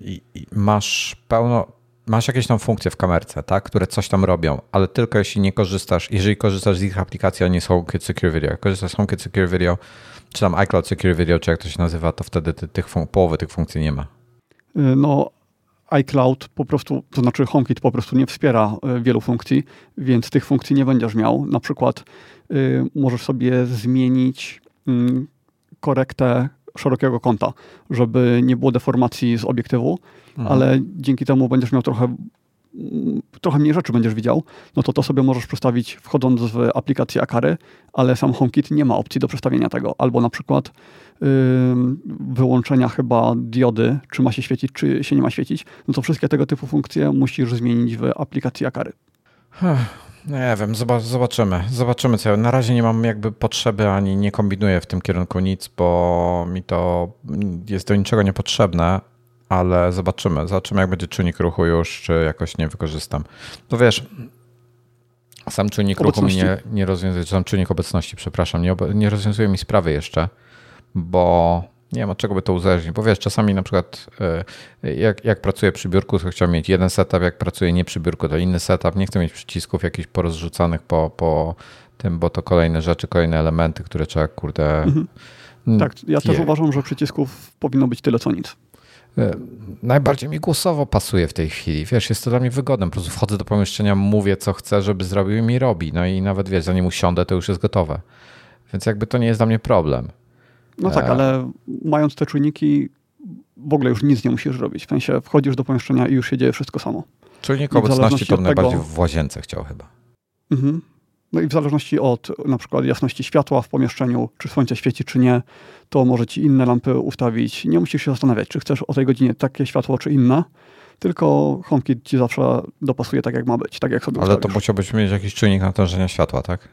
i masz pełno, masz jakieś tam funkcje w kamerce, tak, które coś tam robią, ale tylko jeśli nie korzystasz, jeżeli korzystasz z ich aplikacji, a nie z HomeKit Secure Video. Jak korzystasz z HomeKit Secure Video, czy tam iCloud Secure Video, czy jak to się nazywa, to wtedy ty, tych połowy tych funkcji nie ma. Y, no, iCloud po prostu, to znaczy HomeKit po prostu nie wspiera y, wielu funkcji, więc tych funkcji nie będziesz miał. Na przykład y, możesz sobie zmienić y, korektę szerokiego kąta, żeby nie było deformacji z obiektywu, mhm. ale dzięki temu będziesz miał trochę trochę mniej rzeczy będziesz widział, no to to sobie możesz przestawić wchodząc w aplikację Akary, ale sam HomeKit nie ma opcji do przestawienia tego. Albo na przykład yy, wyłączenia chyba diody, czy ma się świecić, czy się nie ma świecić, no to wszystkie tego typu funkcje musisz zmienić w aplikacji Akary. Nie wiem, zobaczymy. Zobaczymy co. Na razie nie mam jakby potrzeby ani nie kombinuję w tym kierunku nic, bo mi to jest do niczego niepotrzebne, ale zobaczymy. Zobaczymy, jak będzie czujnik ruchu już, czy jakoś nie wykorzystam. To wiesz, sam czujnik obecności. ruchu mi nie, nie rozwiązuje, sam czujnik obecności, przepraszam, nie, nie rozwiązuje mi sprawy jeszcze, bo nie wiem, od czego by to uzależnić, bo wiesz, czasami na przykład e, jak, jak pracuję przy biurku, to chciałbym mieć jeden setup, jak pracuję nie przy biurku, to inny setup. Nie chcę mieć przycisków jakichś porozrzucanych po, po tym, bo to kolejne rzeczy, kolejne elementy, które trzeba, kurde... Mhm. Tak, ja też uważam, że przycisków powinno być tyle co nic. E, najbardziej mi głosowo pasuje w tej chwili. Wiesz, jest to dla mnie wygodne. Po prostu wchodzę do pomieszczenia, mówię, co chcę, żeby zrobił i mi robi. No i nawet wiesz, zanim usiądę, to już jest gotowe. Więc jakby to nie jest dla mnie problem. No tak, e... ale mając te czujniki, w ogóle już nic nie musisz robić. W sensie wchodzisz do pomieszczenia i już się dzieje wszystko samo. Czujnik obecności to najbardziej w łazience chciał chyba. Mhm. No i w zależności od na przykład jasności światła w pomieszczeniu, czy słońce świeci, czy nie, to może ci inne lampy ustawić. Nie musisz się zastanawiać, czy chcesz o tej godzinie takie światło, czy inne, tylko HomeKit ci zawsze dopasuje tak, jak ma być, tak jak sobie Ale ustawisz. to musiałbyś mieć jakiś czujnik natężenia światła, tak?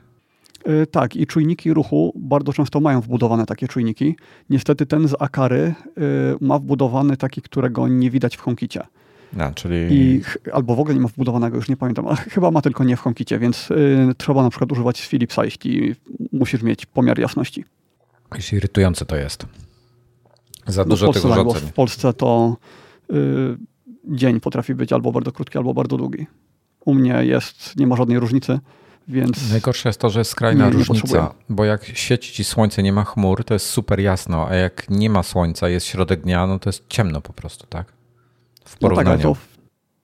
Yy, tak, i czujniki ruchu bardzo często mają wbudowane takie czujniki. Niestety ten z Akary yy, ma wbudowany taki, którego nie widać w HomeKicie. No, czyli... I, albo w ogóle nie ma wbudowanego, już nie pamiętam, ale chyba ma tylko nie w HomeKicie, więc yy, trzeba na przykład używać z Philipsa, jeśli musisz mieć pomiar jasności. Jest irytujące to jest. Za no dużo tego urządzeń. W Polsce to yy, dzień potrafi być albo bardzo krótki, albo bardzo długi. U mnie jest, nie ma żadnej różnicy, więc Najgorsze jest to, że jest skrajna nie, różnica, nie bo jak świeci ci słońce, nie ma chmur, to jest super jasno, a jak nie ma słońca, jest środek dnia, no to jest ciemno po prostu, tak? W porównaniu. No tak, to,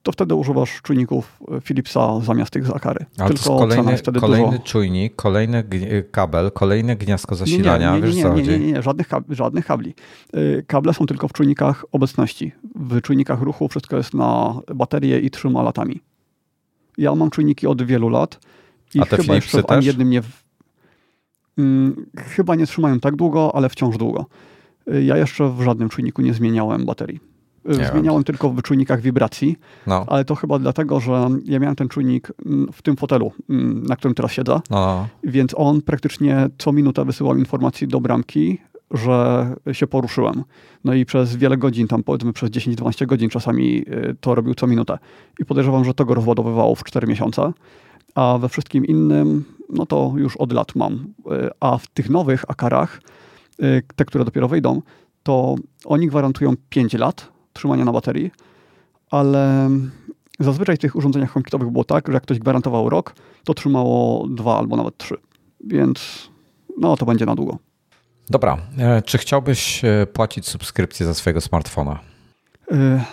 to, wtedy używasz czujników e, Philipsa zamiast tych zakary. Ale Tylko to kolejny, jest wtedy kolejny dużo... czujnik, kolejny e, kabel, kolejne gniazdko zasilania. Nie, nie, nie, nie, nie, nie, nie żadnych, żadnych kabli. E, kable są tylko w czujnikach obecności. W czujnikach ruchu wszystko jest na baterię i trzyma latami. Ja mam czujniki od wielu lat i A te chyba jeszcze w ani jednym nie... Hmm, chyba nie trzymają tak długo, ale wciąż długo. Y, ja jeszcze w żadnym czujniku nie zmieniałem baterii. Y, nie Zmieniałem wiem. tylko w czujnikach wibracji, no. ale to chyba dlatego, że ja miałem ten czujnik mm, w tym fotelu, mm, na którym teraz siedzę, no. więc on praktycznie co minutę wysyłał informacji do bramki, że się poruszyłem. No i przez wiele godzin, tam powiedzmy przez 10-12 godzin czasami y, to robił co minutę. I podejrzewam, że to go rozładowywało w 4 miesiące. A we wszystkim innym, no to już od lat mam. Y, a w tych nowych akarach, te, które dopiero wejdą, to oni gwarantują 5 lat, trzymania na baterii, ale zazwyczaj w tych urządzeniach HomeKitowych było tak, że jak ktoś gwarantował rok, to trzymało dwa albo nawet trzy. Więc no to będzie na długo. Dobra. E, czy chciałbyś e, płacić subskrypcję za swojego smartfona? E,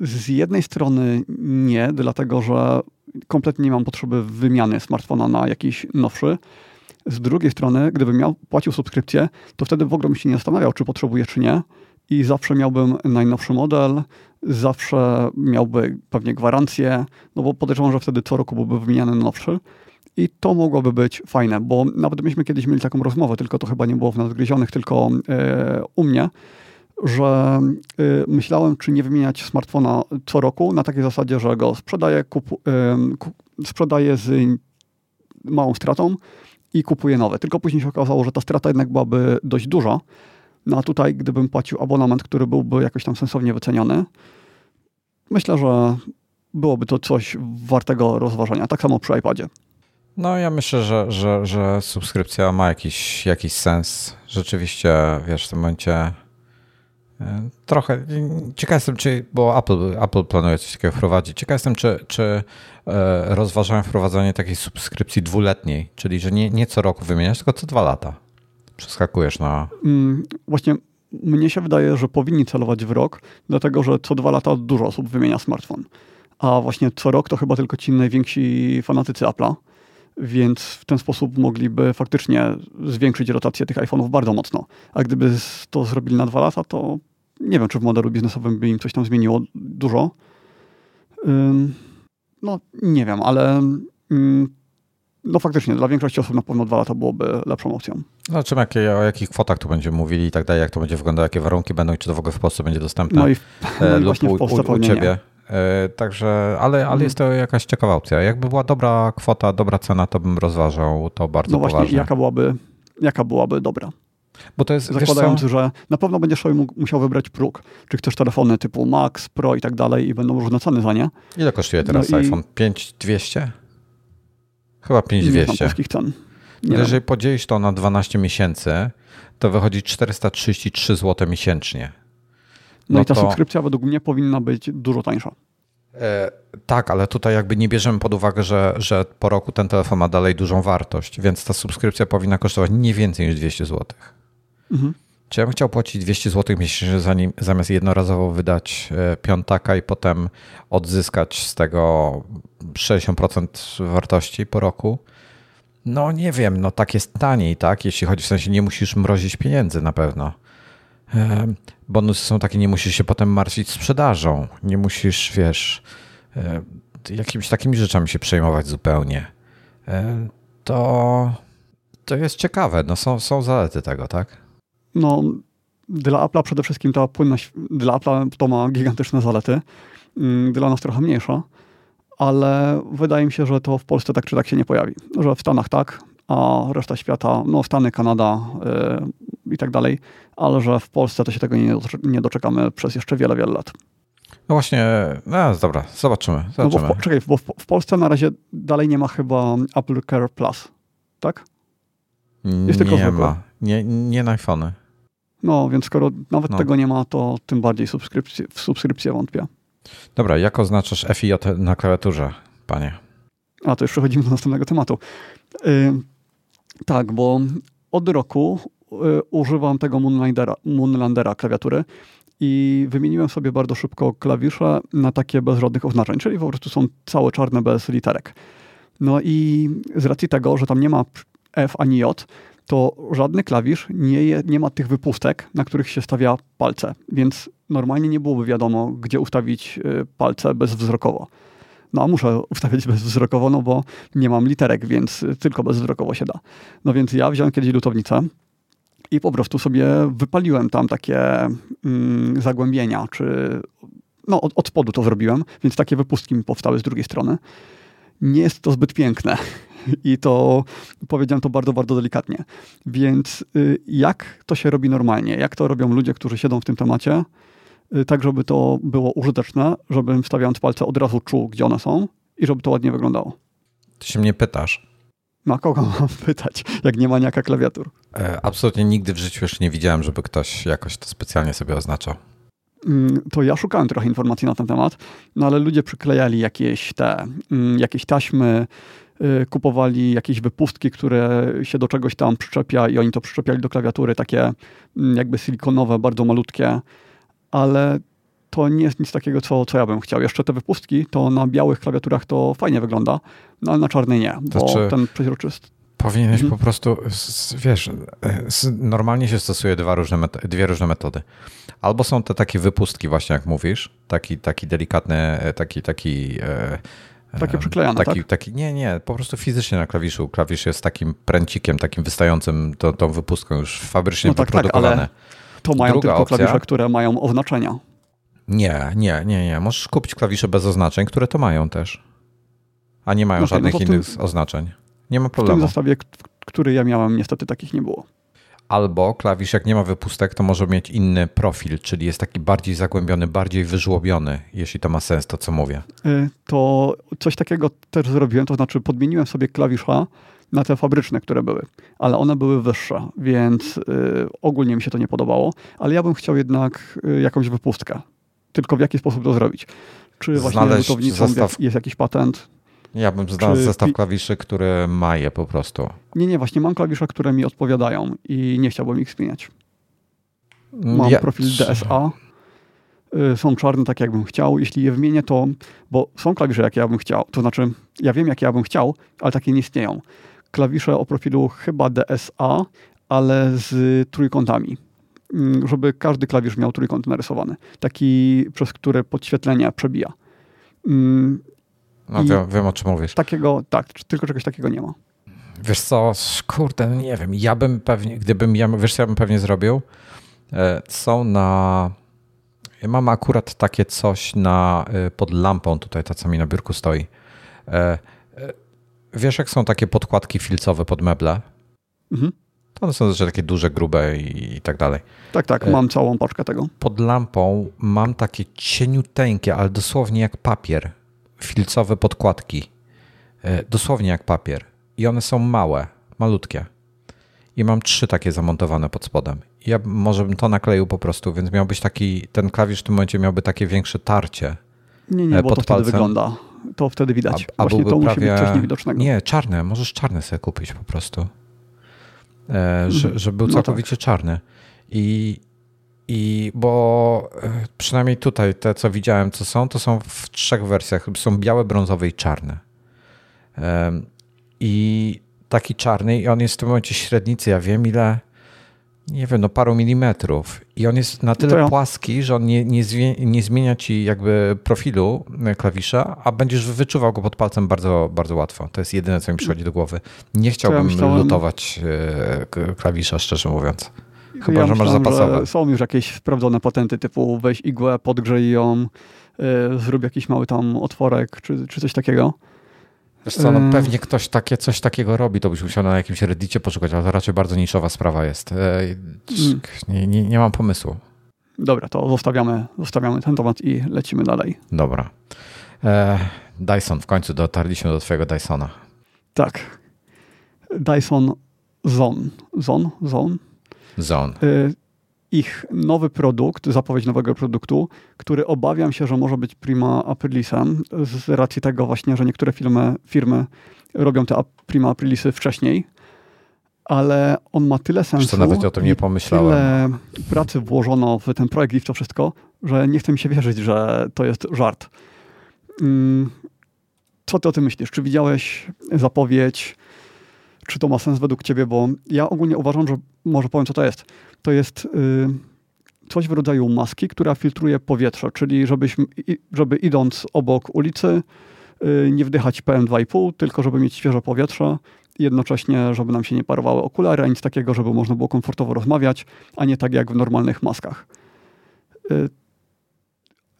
z jednej strony nie, dlatego że kompletnie nie mam potrzeby wymiany smartfona na jakiś nowszy. Z drugiej strony, gdybym miał płacił subskrypcję, to wtedy w ogóle bym się nie zastanawiał, czy potrzebuję, czy nie i zawsze miałbym najnowszy model, zawsze miałby pewnie gwarancję, no bo podejrzewam, że wtedy co roku byłby wymieniany nowszy. I to mogłoby być fajne, bo nawet myśmy kiedyś mieli taką rozmowę, tylko to chyba nie było w nadgryzionych, tylko e, u mnie, że e, myślałem, czy nie wymieniać smartfona co roku na takiej zasadzie, że go sprzedaję, kupu, e, sprzedaję z małą stratą i kupuję nowe. Tylko później się okazało, że ta strata jednak byłaby dość duża, no a tutaj, gdybym płacił abonament, który byłby jakoś tam sensownie wyceniony, myślę, że byłoby to coś wartego rozważenia. Tak samo przy iPadzie. No ja myślę, że, że, że subskrypcja ma jakiś, jakiś sens. Rzeczywiście, wiesz, w tym momencie trochę. Ciekaw jestem, czy, bo Apple, Apple planuje coś takiego wprowadzić. Ciekaw jestem, czy, czy e, rozważają wprowadzanie takiej subskrypcji dwuletniej, czyli że nie, nie co roku wymieniasz, tylko co dwa lata. Przeskakujesz na. Mm, właśnie mnie się wydaje, że powinni celować w rok, dlatego że co dwa lata dużo osób wymienia smartfon. A właśnie co rok to chyba tylko ci najwięksi fanatycy Apple'a, więc w ten sposób mogliby faktycznie zwiększyć rotację tych iPhone'ów bardzo mocno. A gdyby to zrobili na dwa lata, to nie wiem, czy w modelu biznesowym by im coś tam zmieniło dużo. No, nie wiem, ale no faktycznie, dla większości osób na pewno dwa lata byłoby lepszą opcją. Zobaczymy, jakie, o jakich kwotach tu będziemy mówili i tak dalej, jak to będzie wyglądało, jakie warunki będą i czy to w ogóle w Polsce będzie dostępne. No i, no i e, właśnie w Polsce u, u, u ciebie. Nie. E, także, ale, ale mhm. jest to jakaś ciekawa opcja. Jakby była dobra kwota, dobra cena, to bym rozważał to bardzo No właśnie, poważnie. jaka byłaby, jaka byłaby dobra? Bo to jest, Zakładając, że na pewno będziesz sobie musiał wybrać próg. Czy chcesz telefony typu Max, Pro i tak dalej i będą różne ceny za nie. Ile kosztuje teraz no iPhone? 5200? Chyba 5200. Nie cen. Nie Jeżeli podzielisz to na 12 miesięcy, to wychodzi 433 zł miesięcznie. No, no i ta to... subskrypcja według mnie powinna być dużo tańsza. E, tak, ale tutaj jakby nie bierzemy pod uwagę, że, że po roku ten telefon ma dalej dużą wartość, więc ta subskrypcja powinna kosztować nie więcej niż 200 zł. Mhm. Czy ja bym chciał płacić 200 zł miesięcznie zanim, zamiast jednorazowo wydać e, piątaka i potem odzyskać z tego 60% wartości po roku? No nie wiem, no tak jest taniej, tak? Jeśli chodzi w sensie, nie musisz mrozić pieniędzy na pewno. Bonusy są takie, nie musisz się potem martwić sprzedażą, nie musisz, wiesz, jakimiś takimi rzeczami się przejmować zupełnie. To, to jest ciekawe, no są, są zalety tego, tak? No, dla Apple'a przede wszystkim ta płynność, dla Apple'a to ma gigantyczne zalety, mm, dla nas trochę mniejsza, ale wydaje mi się, że to w Polsce tak czy tak się nie pojawi. Że w Stanach tak, a reszta świata, no Stany, Kanada yy, i tak dalej, ale że w Polsce to się tego nie, doczekamy przez jeszcze wiele, wiele lat. No właśnie, no dobra, zobaczymy. zobaczymy. No bo w, czekaj, bo w, Polsce na razie dalej nie ma chyba Apple Care Plus, tak? Jest nie tylko ma, nie, nie na iPhony. No, więc skoro nawet no. tego nie ma, to tym bardziej subskrypcję, w subskrypcję wątpię. Dobra, jak oznaczasz FIJ na klawiaturze, panie? A, to już przechodzimy do następnego tematu. Yy, tak, bo od roku używam tego Moonlandera, Moonlandera klawiatury i wymieniłem sobie bardzo szybko klawisze na takie bez żadnych oznaczeń, czyli po prostu są całe czarne bez literek. No i z racji tego, że tam nie ma F ani J, to żadny klawisz nie, je, nie ma tych wypustek, na których się stawia palce, więc normalnie nie byłoby wiadomo, gdzie ustawić y, palce bezwzrokowo. No a muszę ustawić bezwzrokowo, no bo nie mam literek, więc tylko bezwzrokowo się da. No więc ja wziąłem kiedyś lutownicę i po prostu sobie wypaliłem tam takie mm, zagłębienia, czy no od, od spodu to zrobiłem, więc takie wypustki mi powstały z drugiej strony. Nie jest to zbyt piękne i to powiedziałem to bardzo, bardzo delikatnie. Więc y, jak to się robi normalnie? Jak to robią ludzie, którzy siedzą w tym temacie? Y, tak, żeby to było użyteczne, żebym wstawiając palce od razu czuł, gdzie one są i żeby to ładnie wyglądało. Ty się mnie pytasz. Na kogo mam pytać, jak nie ma niejaka klawiatur? E, absolutnie nigdy w życiu już nie widziałem, żeby ktoś jakoś to specjalnie sobie oznaczał. Mm, to ja szukałem trochę informacji na ten temat, no ale ludzie przyklejali jakieś te, mm, jakieś taśmy, Y, kupowali jakieś wypustki, które się do czegoś tam przyczepia i oni to przyczepiali do klawiatury, takie mm, jakby silikonowe, bardzo malutkie, ale to nie jest nic takiego, co, co ja bym chciał. Jeszcze te wypustki, to na białych klawiaturach to fajnie wygląda, no ale na czarnej nie, bo to ten przeźroczysty. Powinieneś mhm. po prostu, wiesz, normalnie się stosuje dwa różne dwie różne metody. Albo są te takie wypustki właśnie, jak mówisz, taki, taki delikatny, taki, taki e, takie przyklejane, taki, tak? taki, Nie, nie, po prostu fizycznie na klawiszu. Klawisz jest takim pręcikiem, takim wystającym tą, tą wypustką już fabrycznie no tak, wyprodukowane. Tak, ale to mają Druga tylko opcja, klawisze, które mają oznaczenia. Nie, nie, nie, nie. Możesz kupić klawisze bez oznaczeń, które to mają też. A nie mają okay, żadnych no innych tym, oznaczeń. Nie ma problemu. W tym zestawie, który ja miałem, niestety takich nie było. Albo klawisz, jak nie ma wypustek, to może mieć inny profil, czyli jest taki bardziej zagłębiony, bardziej wyżłobiony, jeśli to ma sens, to co mówię. Y, to coś takiego też zrobiłem, to znaczy podmieniłem sobie klawisza na te fabryczne, które były, ale one były wyższe, więc y, ogólnie mi się to nie podobało, ale ja bym chciał jednak y, jakąś wypustkę. Tylko w jaki sposób to zrobić? Czy właśnie Znaleźć zestaw- jest jakiś patent? Ja bym znalazł Czy zestaw klawiszy, który ma je po prostu. Nie, nie, właśnie mam klawisze, które mi odpowiadają i nie chciałbym ich zmieniać. Mam Mm, Ja- profil DSA. y, Są czarne tak, jakbym chciał. Jeśli je wymienię, to. Bo są klawisze, jakie ja bym chciał. To znaczy, ja wiem, jakie ja bym chciał, ale takie nie istnieją. Klawisze o profilu chyba DSA, ale z trójkątami. Mm, Żeby każdy klawisz miał trójkąt narysowany. Taki, przez który podświetlenie przebija. Mm, No, wiem, wiem, o czym mówisz. Takiego, tak, tylko czegoś takiego nie ma. Wiesz co, kurde, no nie wiem. Ja bym pewnie, gdybym, ja, wiesz co ja bym pewnie zrobił? E, Są na... Ja mam akurat takie coś na, e, pod lampą tutaj, ta co mi na biurku stoi. E, Wiesz, jak są takie podkładki filcowe pod meble? Mhm. To one są zazwyczaj takie duże, grube i, i tak dalej. Tak, tak, E, mam całą paczkę tego. Pod lampą mam takie cieniuteńkie, ale dosłownie jak papier, filcowe podkładki. E, Dosłownie jak papier. I one są małe, malutkie. I mam trzy takie zamontowane pod spodem. Ja może bym to nakleił po prostu, więc miałbyś taki, ten klawisz w tym momencie miałby takie większe tarcie. Nie, nie, e, bo pod to wtedy palcem. wygląda. To wtedy widać. A- a Właśnie to musi prawie- być coś niewidocznego. Nie, czarne, możesz czarne sobie kupić po prostu. E, że, Mhm. że był No całkowicie czarny. I, I bo e, przynajmniej tutaj te, co widziałem, co są, to są w trzech wersjach. Są białe, brązowe i czarne. Em, I taki czarny, i on jest w tym momencie średnicy, ja wiem ile, nie wiem, no paru milimetrów. I on jest na tyle ja- płaski, że on nie, nie, zwie, nie zmienia ci jakby profilu e, klawisza, a będziesz wyczuwał go pod palcem bardzo, bardzo łatwo. To jest jedyne, co mi przychodzi do głowy. Nie chciałbym myślałem- lutować e, klawisza, szczerze mówiąc. Ja Chyba, że masz zapasowe. że Są już jakieś sprawdzone patenty typu weź igłę, podgrzej ją, y, zrób jakiś mały tam otworek, czy, czy coś takiego. Wiesz co, no pewnie ktoś takie, coś takiego robi, to byś musiał na jakimś reddicie poszukać, ale to raczej bardzo niszowa sprawa jest. E, Mm. Nie, nie, nie mam pomysłu. Dobra, to zostawiamy, zostawiamy ten temat i lecimy dalej. Dobra. E, Dyson, w końcu dotarliśmy do twojego Dysona. Tak. Dyson Zone. Zone? Zone? Zone. Ich nowy produkt, zapowiedź nowego produktu, który obawiam się, że może być prima aprilisem z racji tego właśnie, że niektóre firmy, firmy robią te prima aprilisy wcześniej, ale on ma tyle sensu. Co, nawet o tym nie pomyślałem. Tyle pracy włożono w ten projekt i w to wszystko, że nie chce mi się wierzyć, że to jest żart. Mm, Co ty o tym myślisz? Czy widziałeś zapowiedź? Czy to ma sens według ciebie? Bo ja ogólnie uważam, że może powiem, co to jest. To jest y, coś w rodzaju maski, która filtruje powietrze, czyli żebyśmy, żeby idąc obok ulicy y, nie wdychać PM2,5, tylko żeby mieć świeże powietrze jednocześnie, żeby nam się nie parowały okulary, a nic takiego, żeby można było komfortowo rozmawiać, a nie tak jak w normalnych maskach. Y,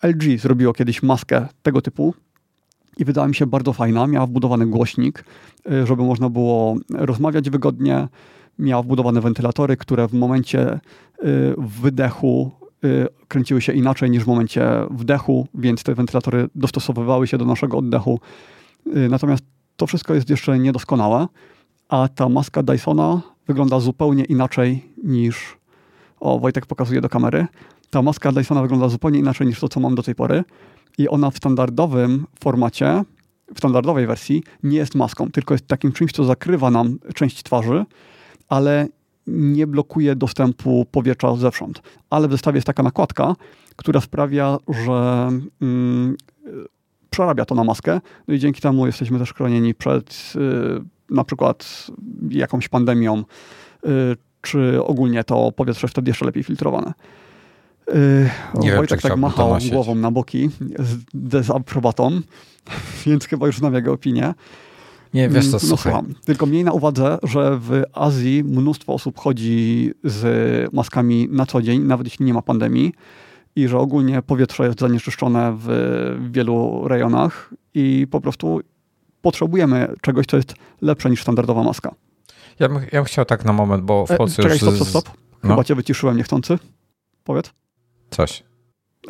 LG zrobiło kiedyś maskę tego typu i wydała mi się bardzo fajna. Miała wbudowany głośnik, żeby można było rozmawiać wygodnie. Miała wbudowane wentylatory, które w momencie y, wydechu y, kręciły się inaczej niż w momencie wdechu, więc te wentylatory dostosowywały się do naszego oddechu. Y, Natomiast to wszystko jest jeszcze niedoskonałe, a ta maska Dysona wygląda zupełnie inaczej niż. O, Wojtek pokazuje do kamery. Ta maska Dysona wygląda zupełnie inaczej niż to, co mam do tej pory. I ona w standardowym formacie, w standardowej wersji, nie jest maską, tylko jest takim czymś, co zakrywa nam część twarzy, ale nie blokuje dostępu powietrza zewsząd. Ale w zestawie jest taka nakładka, która sprawia, że mm, przerabia to na maskę. No i dzięki temu jesteśmy też chronieni przed y, na przykład jakąś pandemią, y, czy ogólnie to powietrze wtedy jeszcze lepiej filtrowane. Y, Nie Wojtek tak machał głową na boki z dezaprobatą, więc chyba już znam jego opinię. Nie, wiesz co, Mm, słuchaj. słucham. Tylko miej na uwadze, że w Azji mnóstwo osób chodzi z maskami na co dzień, nawet jeśli nie ma pandemii i że ogólnie powietrze jest zanieczyszczone w wielu rejonach i po prostu potrzebujemy czegoś, co jest lepsze niż standardowa maska. Ja bym, ja bym chciał tak na moment, bo w E, Polsce czekaj, już... stop, stop, stop. Chyba No. cię wyciszyłem niechcący. Powiedz. Coś,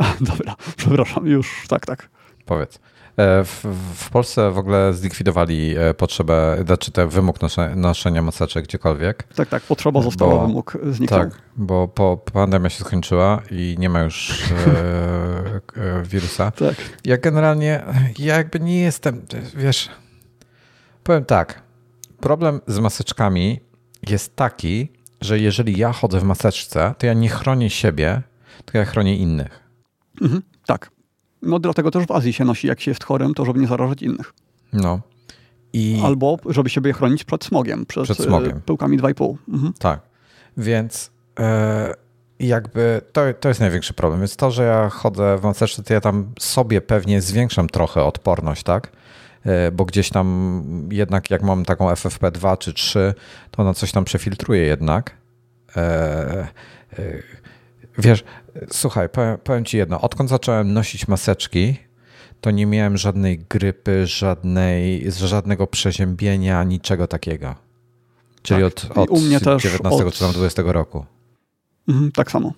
Dobra, przepraszam, już tak, tak. powiedz. E, w, w, Polsce w ogóle zlikwidowali e, potrzebę, znaczy ten wymóg noszenia maseczek gdziekolwiek. Tak, tak, potrzeba została, bo, wymóg zniknął. Tak, bo po pandemia się skończyła i nie ma już e, wirusa. Tak. Ja generalnie, ja jakby nie jestem, wiesz, powiem tak, problem z maseczkami jest taki, że jeżeli ja chodzę w maseczce, to ja nie chronię siebie, tylko ja chronię innych. Mhm, tak. No dlatego też w Azji się nosi, jak się jest chorym, to żeby nie zarażać innych. No. I... Albo żeby siebie chronić przed smogiem, przed, przed smogiem. pyłkami 2,5. Mhm. Tak. Więc e, jakby to, to jest największy problem. Więc to, że ja chodzę w maseczce, to ja tam sobie pewnie zwiększam trochę odporność, tak? E, bo gdzieś tam jednak jak mam taką FFP2 czy 3, to ona coś tam przefiltruje jednak. E, Wiesz, słuchaj, powiem, powiem, ci jedno. Odkąd zacząłem nosić maseczki, to nie miałem żadnej grypy, żadnej, żadnego przeziębienia, niczego takiego. Czyli tak. od, od u mnie 19 od... czy tam 20 roku. Mhm, tak samo.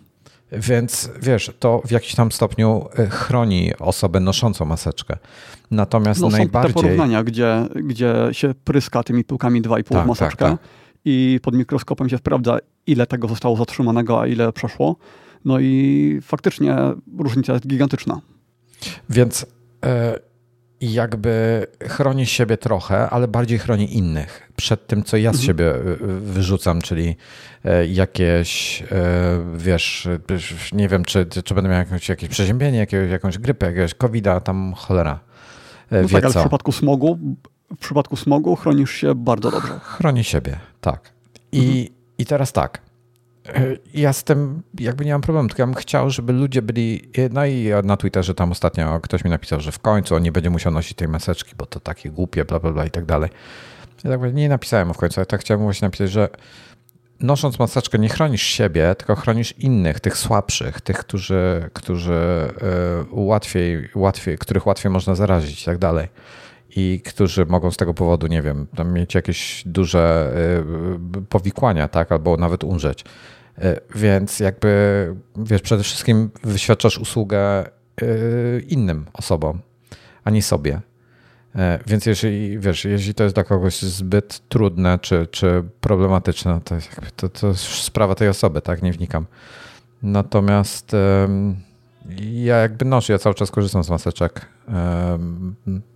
Więc wiesz, to w jakimś tam stopniu e, chroni osobę noszącą maseczkę. Natomiast no, najbardziej. Są te porównania, gdzie, gdzie się pryska tymi pyłkami 2,5 tak, tak, maseczkę tak, tak. i pod mikroskopem się sprawdza, ile tego zostało zatrzymanego, a ile przeszło. No i faktycznie różnica jest gigantyczna. Więc e, jakby chroni siebie trochę, ale bardziej chroni innych przed tym, co ja z mhm. siebie e, wyrzucam, czyli e, jakieś, wiesz, nie wiem, czy, czy będę miał jakieś, jakieś przeziębienie, jakieś, jakąś grypę, jakiegoś covid tam cholera. No tak, ale w przypadku smogu, w przypadku smogu chronisz się bardzo dobrze. Chroni siebie, tak. I, mhm. i teraz tak. E, ja z tym jakby nie mam problemu, tylko ja bym chciał, żeby ludzie byli. No i na Twitterze tam ostatnio ktoś mi napisał, że w końcu on nie będzie musiał nosić tej maseczki, bo to takie głupie, bla, bla, bla i tak dalej. Ja tak nie napisałem w końcu, ale tak chciałem właśnie napisać, że nosząc maseczkę nie chronisz siebie, tylko chronisz innych, tych słabszych, tych, którzy, którzy e, łatwiej, łatwiej, których łatwiej można zarazić i tak dalej i którzy mogą z tego powodu, nie wiem, mieć jakieś duże e, powikłania, tak, albo nawet umrzeć. E, więc jakby, wiesz, przede wszystkim wyświadczasz usługę e, innym osobom, a nie sobie. E, więc jeżeli, wiesz, jeśli to jest dla kogoś zbyt trudne czy, czy problematyczne, to, to, to jest sprawa tej osoby, tak? Nie wnikam. Natomiast ja jakby noszę, ja cały czas korzystam z maseczek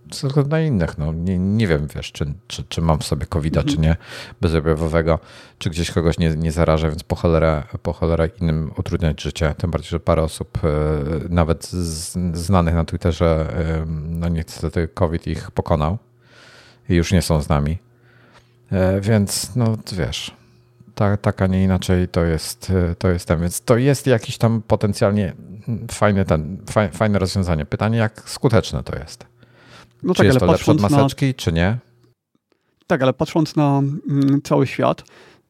ze względu na innych. No, nie, nie wiem, wiesz, czy, czy, czy mam w sobie covid czy mhm. nie, bezobjawowego, czy gdzieś kogoś nie, nie zarażę, więc po cholerę, po cholerę innym utrudniać życie. Tym bardziej, że parę osób, e, nawet z, znanych na Twitterze, no niestety COVID ich pokonał i już nie są z nami. E, więc, no wiesz, tak, tak, a nie inaczej to jest, e, to jest ten. Więc to jest jakiś tam potencjalnie fajny ten, fajne rozwiązanie. Pytanie, jak skuteczne to jest. No czy tak, jest to lepsze od maseczki, na... czy nie? Tak, ale patrząc na mm, cały świat,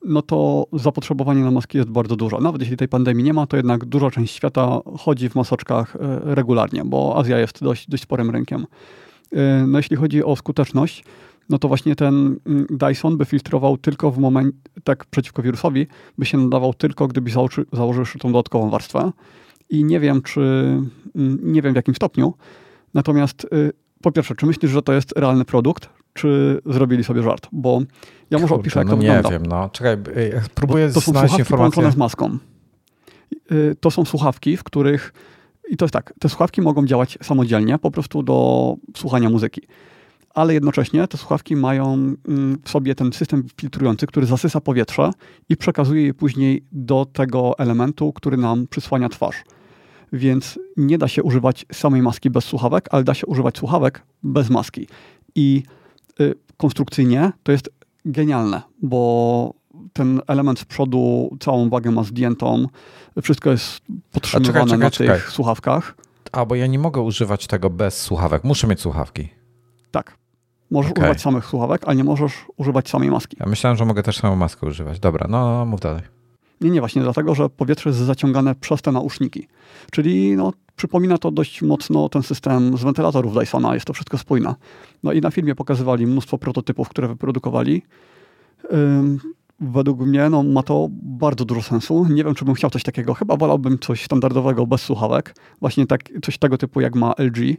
no to zapotrzebowanie na maski jest bardzo duże. Nawet jeśli tej pandemii nie ma, to jednak duża część świata chodzi w maseczkach e, regularnie, bo Azja jest dość, dość sporym rynkiem. E, no jeśli chodzi o skuteczność, no to właśnie ten mm, Dyson by filtrował tylko w momencie, tak przeciwko wirusowi, by się nadawał tylko, gdyby założy, założył jeszcze tą dodatkową warstwę. I nie wiem, czy, mm, nie wiem w jakim stopniu. Natomiast y, po pierwsze, czy myślisz, że to jest realny produkt, czy zrobili sobie żart? Bo ja może opiszę, jak no to nie wygląda. Nie wiem, no. Czekaj, y, próbuję to, to są znaleźć informację. z maską. Y, to są słuchawki, w których i to jest tak, te słuchawki mogą działać samodzielnie, po prostu do słuchania muzyki. Ale jednocześnie te słuchawki mają mm, w sobie ten system filtrujący, który zasysa powietrze i przekazuje je później do tego elementu, który nam przysłania twarz więc nie da się używać samej maski bez słuchawek, ale da się używać słuchawek bez maski. I y, konstrukcyjnie to jest genialne, bo ten element z przodu całą wagę ma zdjętą, wszystko jest podtrzymywane czekaj, czekaj, na czekaj. tych słuchawkach. A, bo ja nie mogę używać tego bez słuchawek, muszę mieć słuchawki. Tak. Możesz okay. używać samych słuchawek, ale nie możesz używać samej maski. Ja myślałem, że mogę też samą maskę używać. Dobra, no, no mów dalej. Nie, nie, właśnie dlatego, że powietrze jest zaciągane przez te nauszniki. Czyli no, przypomina to dość mocno ten system z wentylatorów Dysona, jest to wszystko spójne. No i na filmie pokazywali mnóstwo prototypów, które wyprodukowali. Ym, według mnie no, ma to bardzo dużo sensu. Nie wiem, czy bym chciał coś takiego. Chyba wolałbym coś standardowego bez słuchawek. Właśnie tak, coś tego typu, jak ma LG.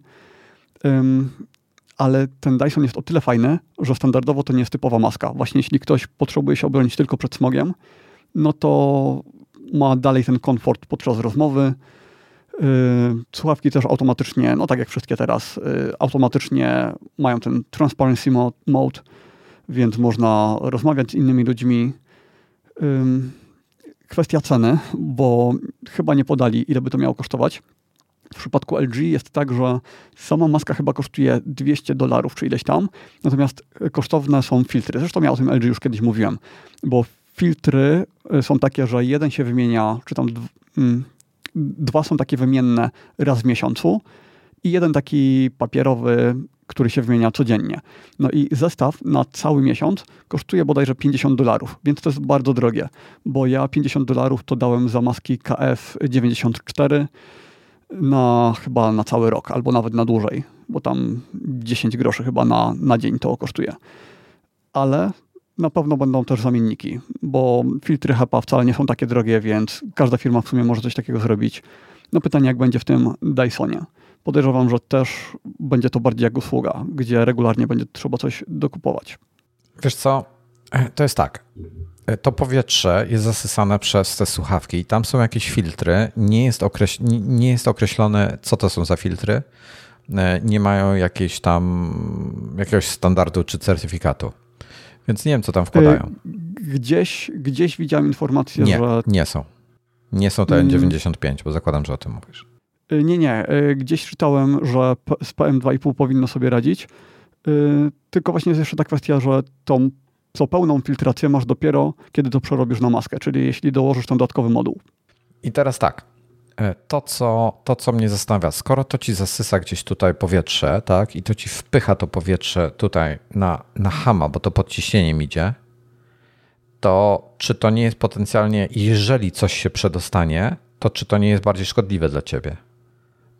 ale ten Dyson jest o tyle fajny, że standardowo to nie jest typowa maska. Właśnie jeśli ktoś potrzebuje się obronić tylko przed smogiem, no to ma dalej ten komfort podczas rozmowy. Yy, słuchawki też automatycznie, no tak jak wszystkie teraz, yy, automatycznie mają ten transparency mode, więc można rozmawiać z innymi ludźmi. Kwestia ceny, bo chyba nie podali, ile by to miało kosztować. W przypadku LG jest tak, że sama maska chyba kosztuje 200 dolarów czy ileś tam, natomiast kosztowne są filtry. Zresztą ja o tym LG już kiedyś mówiłem, bo filtry y, są takie, że jeden się wymienia, czy tam mm, dwa są takie wymienne raz w miesiącu i jeden taki papierowy, który się wymienia codziennie. No i zestaw na cały miesiąc kosztuje bodajże 50 dolarów, więc to jest bardzo drogie, bo ja 50 dolarów to dałem za maski KF94 na chyba na cały rok, albo nawet na dłużej, bo tam 10 groszy chyba na, na dzień to kosztuje. Ale na pewno będą też zamienniki, bo filtry HEPA wcale nie są takie drogie, więc każda firma w sumie może coś takiego zrobić. No pytanie, jak będzie w tym Dysonie. Podejrzewam, że też będzie to bardziej jak usługa, gdzie regularnie będzie trzeba coś dokupować. Wiesz co, to jest tak. To powietrze jest zasysane przez te słuchawki i tam są jakieś filtry. Nie jest, nie jest określone, co to są za filtry. Nie mają jakiejś tam jakiegoś standardu czy certyfikatu. Więc nie wiem, co tam wkładają. Gdzieś, gdzieś widziałem informację, nie, że. Nie są. Nie są to N95, bo zakładam, że o tym mówisz. Y, nie, nie. Y, gdzieś czytałem, że z PM2,5 powinno sobie radzić. Y, tylko właśnie jest jeszcze ta kwestia, że tą co pełną filtrację masz dopiero, kiedy to przerobisz na maskę, czyli jeśli dołożysz ten dodatkowy moduł. I teraz tak. E, to co, to, co mnie zastanawia, skoro to ci zasysa gdzieś tutaj powietrze, tak, i to ci wpycha to powietrze tutaj na, na hama, bo to pod ciśnieniem idzie, to czy to nie jest potencjalnie, jeżeli coś się przedostanie, to czy to nie jest bardziej szkodliwe dla ciebie?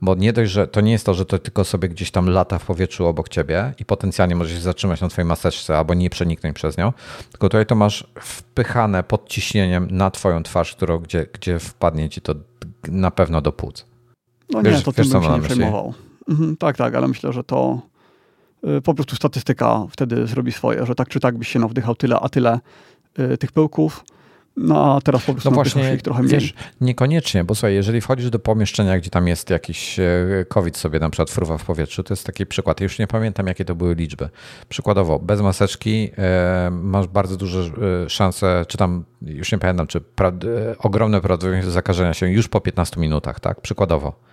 Bo nie dość, że to nie jest to, że to tylko sobie gdzieś tam lata w powietrzu obok ciebie i potencjalnie możesz się zatrzymać na twojej maseczce albo nie przeniknąć przez nią, tylko tutaj to masz wpychane pod ciśnieniem na twoją twarz, którą, gdzie, gdzie wpadnie ci to na pewno do płuc. No wiesz, nie, to wiesz, tym bym się nie przejmował. Mhm, tak, tak, ale myślę, że to y, po prostu statystyka wtedy zrobi swoje, że tak czy tak byś się nawdychał tyle, a tyle y, tych pyłków, no a teraz po prostu no właśnie, ich trochę mniej. Wiesz, niekoniecznie, bo słuchaj, jeżeli wchodzisz do pomieszczenia, gdzie tam jest jakiś e, COVID sobie na przykład fruwa w powietrzu, to jest taki przykład. Ja już nie pamiętam, jakie to były liczby. Przykładowo, bez maseczki e, masz bardzo duże e, szanse, czy tam, już nie pamiętam, czy pra, e, ogromne prawdopodobieństwo zakażenia się już po 15 minutach, tak? Przykładowo.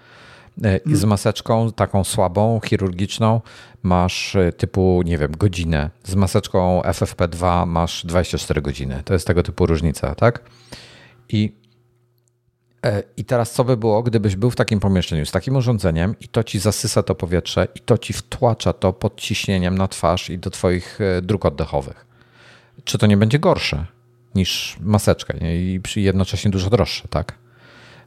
E, I z maseczką taką słabą, chirurgiczną masz e, typu, nie wiem, godzinę. Z maseczką FFP2 masz 24 godziny. To jest tego typu różnica, tak? I, e, I teraz co by było, gdybyś był w takim pomieszczeniu z takim urządzeniem i to ci zasysa to powietrze i to ci wtłacza to pod ciśnieniem na twarz i do twoich dróg oddechowych? Czy to nie będzie gorsze niż maseczka i jednocześnie dużo droższe, tak?